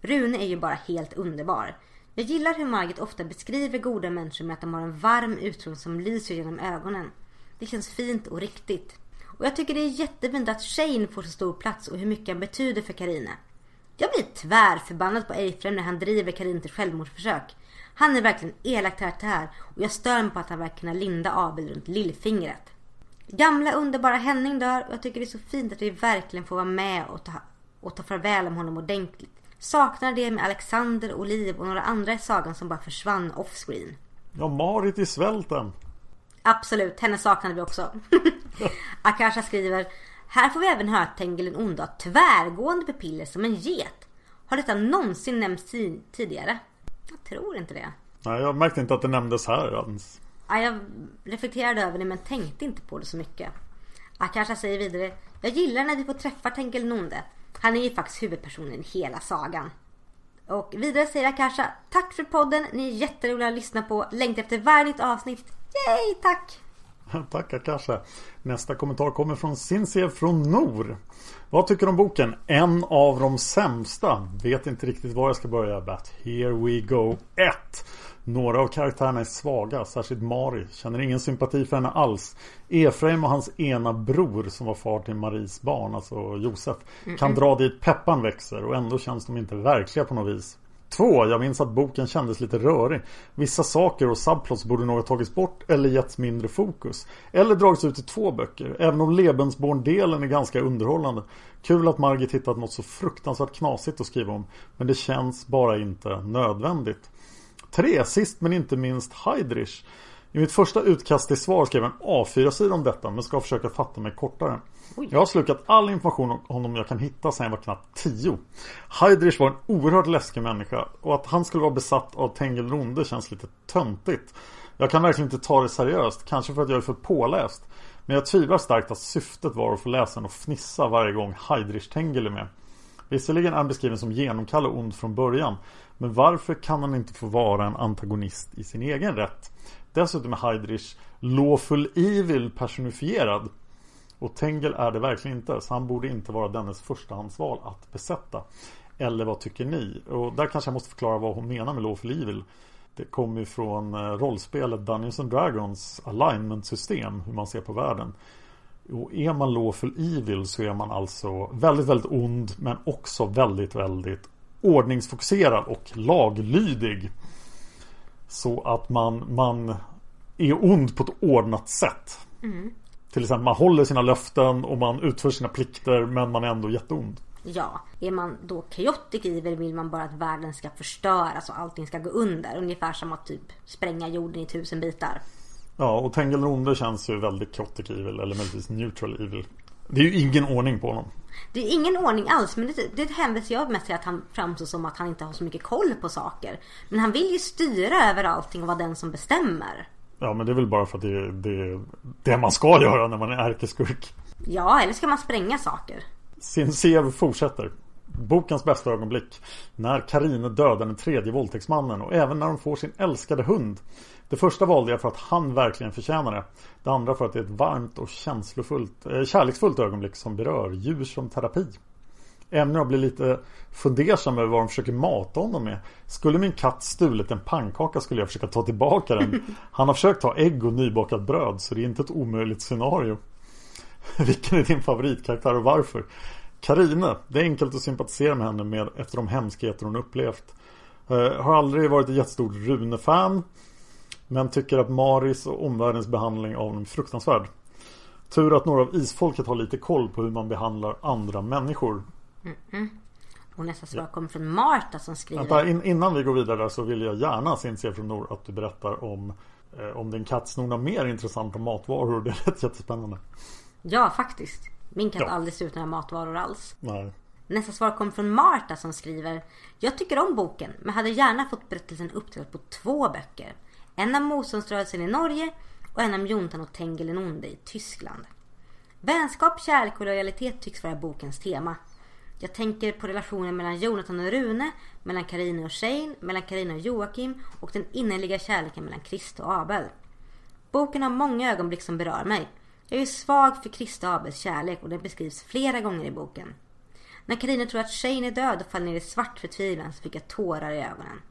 Rune är ju bara helt underbar. Jag gillar hur Margit ofta beskriver goda människor med att de har en varm utstrålning som lyser genom ögonen. Det känns fint och riktigt. Och jag tycker det är jättefint att Shane får så stor plats och hur mycket han betyder för Karina. Jag blir tvärförbannad på Eifrem när han driver Karin till självmordsförsök. Han är verkligen elak karaktär och jag stör mig på att han verkar kunna linda Abel runt lillfingret. Gamla underbara Henning dör och jag tycker det är så fint att vi verkligen får vara med och ta, och ta farväl om honom ordentligt. Saknar det med Alexander, Oliv och några andra i sagan som bara försvann offscreen. Ja, Marit i svälten. Absolut, henne saknade vi också. Akasha skriver Här får vi även höra att Tengil onde har tvärgående pupiller som en get. Har detta någonsin nämnts tidigare? Jag tror inte det. Nej, jag märkte inte att det nämndes här ens. Ja, jag reflekterade över det men tänkte inte på det så mycket. Akasha säger vidare Jag gillar när vi får träffa Tengil den onde. Han är ju faktiskt huvudpersonen i hela sagan. Och vidare säger Akasha, tack för podden, ni är jätteroliga att lyssna på. Längtar efter varje nytt avsnitt. Yay, tack! Tack Akasha. Nästa kommentar kommer från Cinzia från Nor. Vad tycker du om boken? En av de sämsta. Vet inte riktigt var jag ska börja. But here we go. 1. Några av karaktärerna är svaga, särskilt Mari. Känner ingen sympati för henne alls. Efraim och hans ena bror som var far till Maries barn, alltså Josef, kan dra dit peppan växer och ändå känns de inte verkliga på något vis. Två, jag minns att boken kändes lite rörig. Vissa saker och subplots borde nog ha tagits bort eller getts mindre fokus. Eller dragits ut i två böcker, även om Lebensborn-delen är ganska underhållande. Kul att Margit hittat något så fruktansvärt knasigt att skriva om, men det känns bara inte nödvändigt. 3. Sist men inte minst Heidrich. I mitt första utkast till svar skrev jag en A4-sida om detta men ska försöka fatta mig kortare. Jag har slukat all information om honom jag kan hitta sedan jag var knappt 10. Heidrich var en oerhört läskig människa och att han skulle vara besatt av Tengil Ronde känns lite töntigt. Jag kan verkligen inte ta det seriöst, kanske för att jag är för påläst. Men jag tvivlar starkt att syftet var att få läsaren att fnissa varje gång Heidrich Tengil är med. Visserligen är han beskriven som genomkall och ond från början. Men varför kan han inte få vara en antagonist i sin egen rätt? Dessutom är Heidrich Lawful Evil personifierad. Och Tengel är det verkligen inte. Så han borde inte vara dennes förstahandsval att besätta. Eller vad tycker ni? Och där kanske jag måste förklara vad hon menar med Lawful Evil. Det kommer ju från eh, rollspelet Dungeons and Dragons alignment system. Hur man ser på världen. Och är man lawful evil så är man alltså väldigt, väldigt ond men också väldigt, väldigt ordningsfokuserad och laglydig. Så att man, man är ond på ett ordnat sätt. Mm. Till exempel man håller sina löften och man utför sina plikter men man är ändå jätteond. Ja, är man då chaotic evil vill man bara att världen ska förstöras och allting ska gå under. Ungefär som att typ spränga jorden i tusen bitar. Ja, och Tengil Ronde känns ju väldigt chaotic evil eller möjligtvis neutral evil. Det är ju ingen ordning på honom. Det är ingen ordning alls men det, det hänvisar jag mest till att han framstår som att han inte har så mycket koll på saker. Men han vill ju styra över allting och vara den som bestämmer. Ja, men det är väl bara för att det är det, det man ska göra när man är ärkeskurk. Ja, eller ska man spränga saker? Sinsev fortsätter. Bokens bästa ögonblick. När Karine dödar den tredje våldtäktsmannen och även när de får sin älskade hund. Det första valde jag för att han verkligen förtjänar det. Det andra för att det är ett varmt och känslofullt, eh, kärleksfullt ögonblick som berör djur som terapi. Även jag blir lite fundersam över vad de försöker mata honom med. Skulle min katt stulit en pannkaka skulle jag försöka ta tillbaka den. Han har försökt ta ägg och nybakat bröd så det är inte ett omöjligt scenario. Vilken är din favoritkaraktär och varför? Karine, det är enkelt att sympatisera med henne med efter de hemskheter hon upplevt. Uh, har aldrig varit ett jättestort Rune-fan. Men tycker att Maris och omvärldens behandling av honom är fruktansvärd. Tur att några av isfolket har lite koll på hur man behandlar andra människor. Och nästa svar kommer från Marta som skriver. Vänta, in, innan vi går vidare där så vill jag gärna se från Nor att du berättar om eh, om din katt snor några mer intressanta matvaror. Det är jättespännande. Ja, faktiskt. Min katt Ja. har aldrig stulit några matvaror alls. Nej. Nästa svar kommer från Marta som skriver Jag tycker om boken men hade gärna fått berättelsen uppdelad på två böcker. En om motståndsrörelsen i Norge och en om juntan och Tengil onde i Tyskland. Vänskap, kärlek och lojalitet tycks vara bokens tema. Jag tänker på relationen mellan Jonathan och Rune, mellan Karine och Shane, mellan Karine och Joakim och den innerliga kärleken mellan Krist och Abel. Boken har många ögonblick som berör mig. Jag är svag för Krista Abels kärlek och den beskrivs flera gånger i boken. När Karina tror att Shane är död och faller ner i svart förtvivlan så fick jag tårar i ögonen.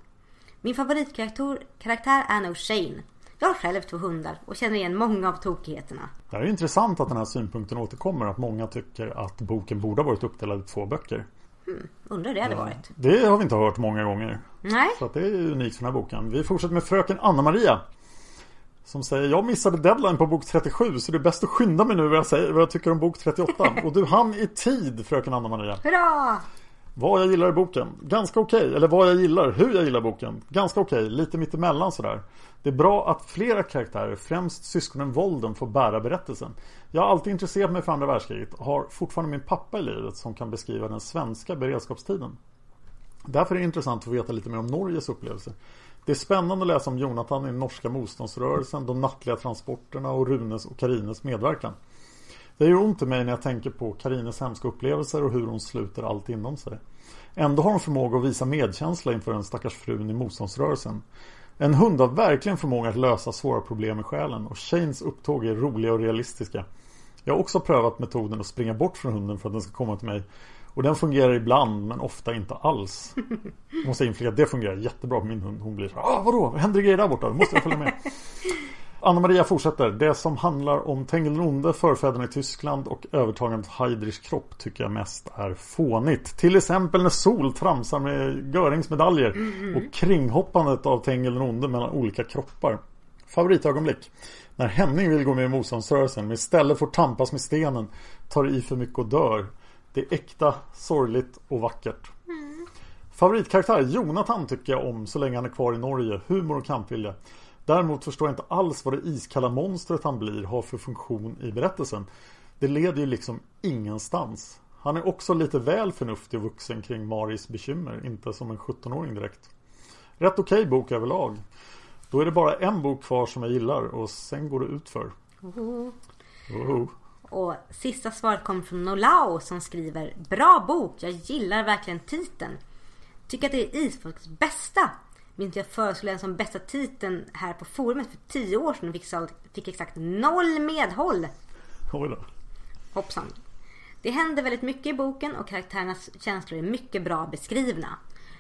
Min favoritkaraktär karaktär är nog Shane. Jag har själv två hundar och känner igen många av tokigheterna. Det är intressant att den här synpunkten återkommer. Att många tycker att boken borde ha varit uppdelad i två böcker. Undrar hur det hade varit. Det har vi inte hört många gånger. Nej, Så det är unikt för den här boken. Vi fortsätter med Fröken Anna-Maria. Som säger Jag missade deadline på bok 37 så det är bäst att skynda mig nu vad jag, säger, vad jag tycker om bok 38. Och du hann i tid Fröken Anna-Maria. hurra! Vad jag gillar i boken? Ganska okej. Eller vad jag gillar, hur jag gillar boken? Ganska okej. Lite mittemellan sådär. Det är bra att flera karaktärer, främst syskonen Volden, får bära berättelsen. Jag har alltid intresserat mig för andra världskriget och har fortfarande min pappa i livet som kan beskriva den svenska beredskapstiden. Därför är det intressant att få veta lite mer om Norges upplevelser. Det är spännande att läsa om Jonathan i den norska motståndsrörelsen, de nattliga transporterna och Runes och Karines medverkan. Det gör ont i mig när jag tänker på Karines hemska upplevelser och hur hon sluter allt inom sig. Ändå har hon förmåga att visa medkänsla inför den stackars frun i motståndsrörelsen. En hund har verkligen förmåga att lösa svåra problem i själen och Shanes upptåg är roliga och realistiska. Jag har också prövat metoden att springa bort från hunden för att den ska komma till mig. Och den fungerar ibland men ofta inte alls. Jag måste inflika att det fungerar jättebra på min hund. Hon blir så ah, vadå? Händer det grejer där borta? Då måste jag följa med. Anna-Maria fortsätter. Det som handlar om Tengil den onde, förfäderna i Tyskland och övertagandet av Heidrichs kropp tycker jag mest är fånigt. Till exempel när Sol tramsar med Görings medaljer Mm. och kringhoppandet av Tengil den onde mellan olika kroppar. Favoritögonblick. När Henning vill gå med i motståndsrörelsen men istället får tampas med stenen, tar i för mycket och dör. Det är äkta, sorgligt och vackert. Favoritkaraktär Jonathan tycker jag om så länge han är kvar i Norge. Humor och kampvilja. Däremot förstår jag inte alls vad det iskalla monstret han blir har för funktion i berättelsen. Det leder ju liksom ingenstans. Han är också lite väl förnuftig och vuxen kring Maris bekymmer, inte som en 17-åring direkt. Rätt okej bok överlag. Då är det bara en bok kvar som jag gillar och sen går det utför. Woho. Och sista svaret kommer från Nolau som skriver Bra bok, jag gillar verkligen titeln. Tycker att det är Isfolks bästa. Minns jag föreslog den som bästa titeln här på forumet för tio år sedan och fick, fick exakt noll medhåll. Oj då. Hoppsan. Det händer väldigt mycket i boken och karaktärernas känslor är mycket bra beskrivna.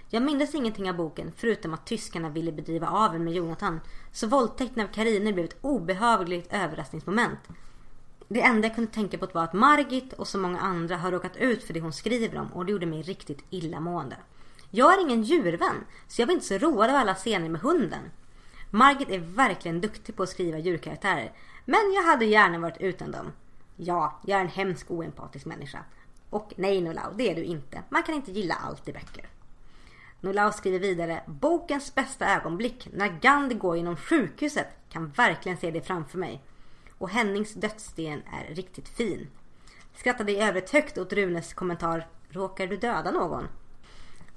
Jag minns ingenting av boken förutom att tyskarna ville bedriva avel med Jonathan. Så våldtäkten av Karine blev ett obehagligt överraskningsmoment. Det enda jag kunde tänka på var att Margit och så många andra har råkat ut för det hon skriver om och det gjorde mig riktigt illamående. Jag är ingen djurvän, så jag var inte så road av alla scener med hunden. Margit är verkligen duktig på att skriva djurkaraktärer, men jag hade gärna varit utan dem. Ja, jag är en hemsk oempatisk människa. Och nej Nolau, det är du inte. Man kan inte gilla allt i böcker. Nolau skriver vidare, bokens bästa ögonblick när Gandhi går genom sjukhuset kan verkligen se det framför mig. Och Hennings dödssten är riktigt fin. Skrattade i övrigt högt åt Runes kommentar, råkar du döda någon?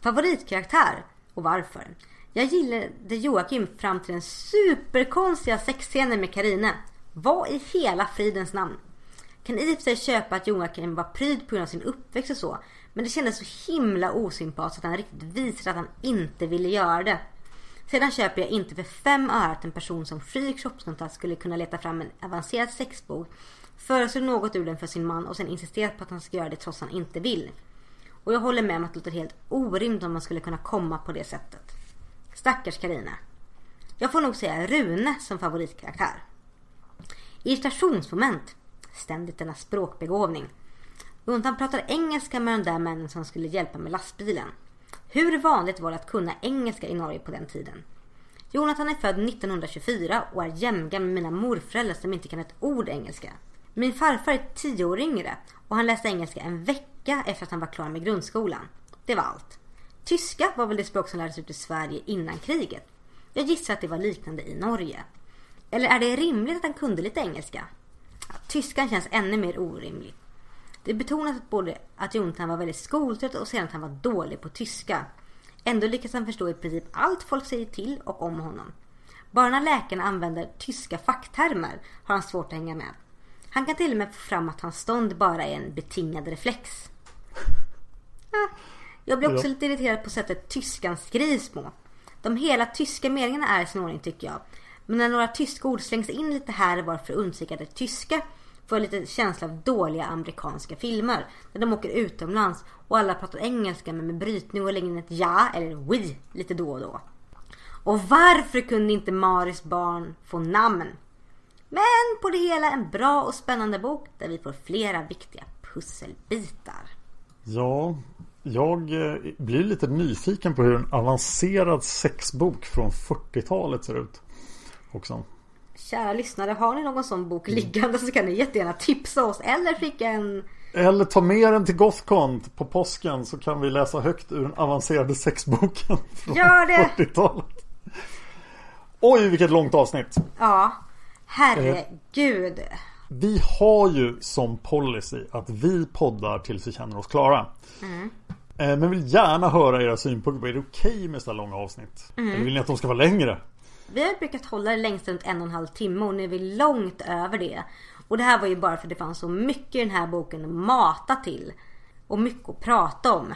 Favoritkaraktär och varför? Jag gillade Joakim fram till den superkonstiga sexscenen med Karine. Vad i hela fridens namn? Kan i och för sig köpa att Joakim var pryd på grund av sin uppväxt och så. Men det kändes så himla osympatiskt att han riktigt visade att han inte ville göra det. Sedan köper jag inte för fem öre att en person som fri kroppskontakt skulle kunna leta fram en avancerad sexbok, föreslå något ur den för sin man och sen insistera på att han ska göra det trots att han inte vill. Och jag håller med om att det låter helt orimligt om man skulle kunna komma på det sättet. Stackars Karina. Jag får nog säga Rune som favoritkaraktär. Irritationsmoment. Ständigt denna språkbegåvning. Undan pratar engelska med de där männen som skulle hjälpa med lastbilen. Hur vanligt var det att kunna engelska i Norge på den tiden? Jonathan är född 1924 och är jämngammal med mina morföräldrar som inte kan ett ord engelska. Min farfar är tio år yngre och han läste engelska en vecka efter att han var klar med grundskolan. Det var allt. Tyska var väl det språk som lärdes ut i Sverige innan kriget. Jag gissar att det var liknande i Norge. Eller är det rimligt att han kunde lite engelska? Ja, tyskan känns ännu mer orimligt. Det betonas att både att Jonathan var väldigt skoltrött och sedan att han var dålig på tyska. Ändå lyckas han förstå i princip allt folk säger till och om honom. Bara när läkarna använder tyska facktermer har han svårt att hänga med. Han kan till och med få fram att hans stånd bara är en betingad reflex. Jag blir också lite irriterad på sättet tyskan skrivs på. De hela tyska meningarna är i sin ordning tycker jag. Men när några tyska ord slängs in lite här och var för att undvika det tyska får jag lite känsla av dåliga amerikanska filmer. När de åker utomlands och alla pratar engelska men med brytning och lägger in ett ja eller we. lite då och då. Och varför kunde inte Maris barn få namn? Men på det hela en bra och spännande bok där vi får flera viktiga pusselbitar. Ja, jag eh, blir lite nyfiken på hur en avancerad sexbok från 40-talet ser ut. Också. Kära lyssnare, har ni någon sån bok liggande så kan ni jättegärna tipsa oss eller skicka en... Eller ta med den till Gothcon på påsken så kan vi läsa högt ur den avancerade sexboken från Gör det! 40-talet. Oj, vilket långt avsnitt. Ja, herregud. Vi har ju som policy att vi poddar tills vi känner oss klara. Eh, Men vill gärna höra era synpunkter är det okej med sådana långa avsnitt? Eller vill ni att de ska vara längre? Vi har brukat hålla det längst runt en och en halv timme och nu är vi långt över det. Och det här var ju bara för att det fanns så mycket i den här boken att mata till. Och mycket att prata om.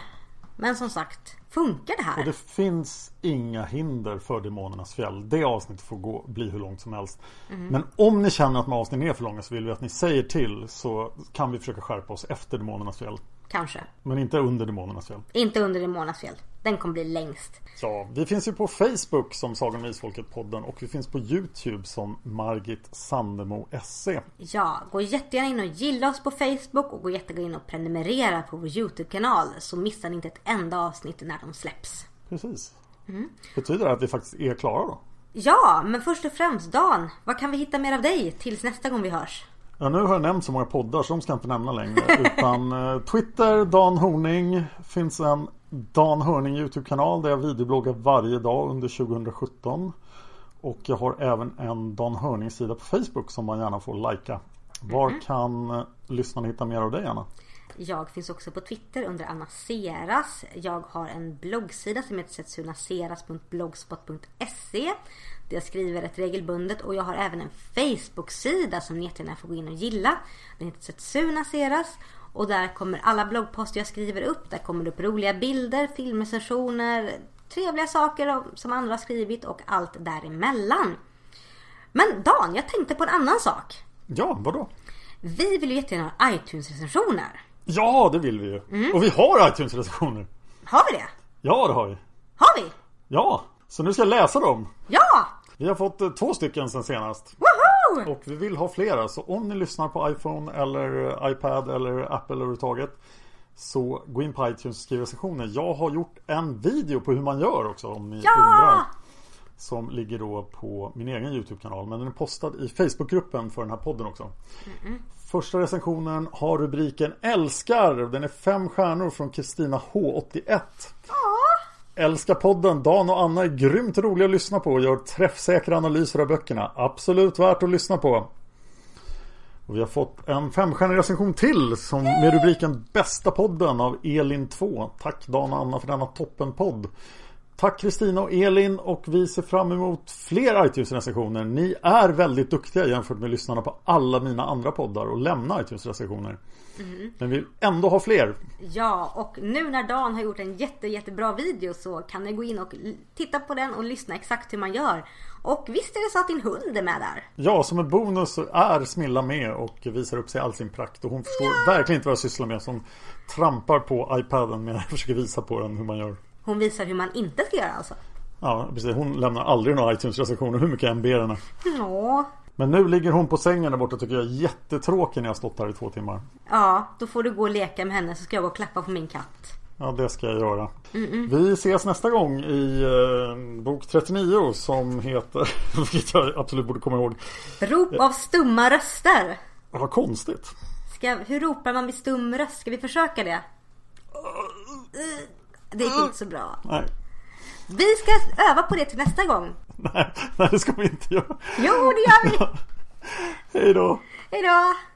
Men som sagt, funkar det här? Och det finns inga hinder för Demonernas fjäll. Det avsnittet får gå, bli hur långt som helst. Mm. Men om ni känner att avsnitten är för långa så vill vi att ni säger till så kan vi försöka skärpa oss efter Demonernas fjäll. Kanske. Men inte under Demonernas fjäll. Inte under Demonernas fjäll. Den kommer bli längst. Ja, vi finns ju på Facebook som Sagan om Isfolket-podden och vi finns på Youtube som Margit Sandemo SE. Ja, gå jättegärna in och gilla oss på Facebook och gå jättegärna in och prenumerera på vår YouTube-kanal så missar ni inte ett enda avsnitt när de släpps. Precis. Mm. Betyder det att vi faktiskt är klara då? Ja, men först och främst Dan, vad kan vi hitta mer av dig tills nästa gång vi hörs? Ja, nu har jag nämnt så många poddar så de ska jag inte nämna längre. Utan eh, Twitter, Dan Horning. Finns en Dan Hörning YouTube-kanal där jag videobloggar varje dag under 2017. Och jag har även en Dan Hörning-sida på Facebook som man gärna får likea. Var kan eh, lyssnarna hitta mer av dig Anna? Jag finns också på Twitter under Anna Seras. Jag har en bloggsida som heter setsunaseras.blogspot.se där jag skriver ett regelbundet och jag har även en Facebook-sida som ni jättegärna får gå in och gilla. Den heter Setsuna Seras och där kommer alla bloggposter jag skriver upp. Där kommer det upp roliga bilder, filmrecensioner, trevliga saker som andra har skrivit och allt däremellan. Men Dan, jag tänkte på en annan sak. Ja, vadå? Vi vill ju jättegärna ha iTunes-recensioner. Ja, det vill vi ju. Mm. Och vi har iTunes-recensioner. Har vi det? Ja, det har vi. Har vi? Ja, så nu ska jag läsa dem. Ja! Vi har fått eh, två stycken sen senast. Woho! Och vi vill ha flera. Så om ni lyssnar på iPhone eller eh, iPad eller Apple överhuvudtaget. Så gå in på iTunes och skriv recensioner. Jag har gjort en video på hur man gör också om ni Ja! undrar. Som ligger då på min egen YouTube-kanal. Men den är postad i Facebookgruppen för den här podden också. Första recensionen har rubriken Älskar. Den är fem stjärnor från Kristina H81. Älskar podden. Dan och Anna är grymt roliga att lyssna på och gör träffsäkra analyser av böckerna. Absolut värt att lyssna på. Och vi har fått en femstjärnig recension till som med rubriken Bästa podden av Elin 2. Tack Dan och Anna för denna toppenpodd. Tack Kristina och Elin och vi ser fram emot fler iTunes-recensioner. Ni är väldigt duktiga jämfört med lyssnarna på alla mina andra poddar och lämna iTunes-recensioner. Men vi vill ändå ha fler. Ja, och nu när Dan har gjort en jätte, jättebra video så kan ni gå in och titta på den och lyssna exakt hur man gör. Och visst är det så att din hund är med där? Ja, som en bonus så är Smilla med och visar upp sig all sin prakt. Och hon förstår verkligen inte vad jag sysslar med. Som trampar på iPaden medan jag försöker visa på den hur man gör. Hon visar hur man inte ska göra alltså. Ja, precis. Hon lämnar aldrig några iTunes-recensioner hur mycket jag än ber henne. Ja. Men nu ligger hon på sängen där borta tycker jag är jättetråkig när jag har stått här i två timmar. Ja, då får du gå och leka med henne så ska jag gå och klappa på min katt. Ja, det ska jag göra. Vi ses nästa gång i eh, bok 39 som heter, vilket jag absolut borde komma ihåg. Rop av stumma röster. Vad konstigt. Ska, hur ropar man vid stum röst? Ska vi försöka det? Det gick inte så bra. Nej, Vi ska öva på det till nästa gång. nej, nej det ska vi inte göra. Jo, det gör vi! Hej då. Hejdå! Sky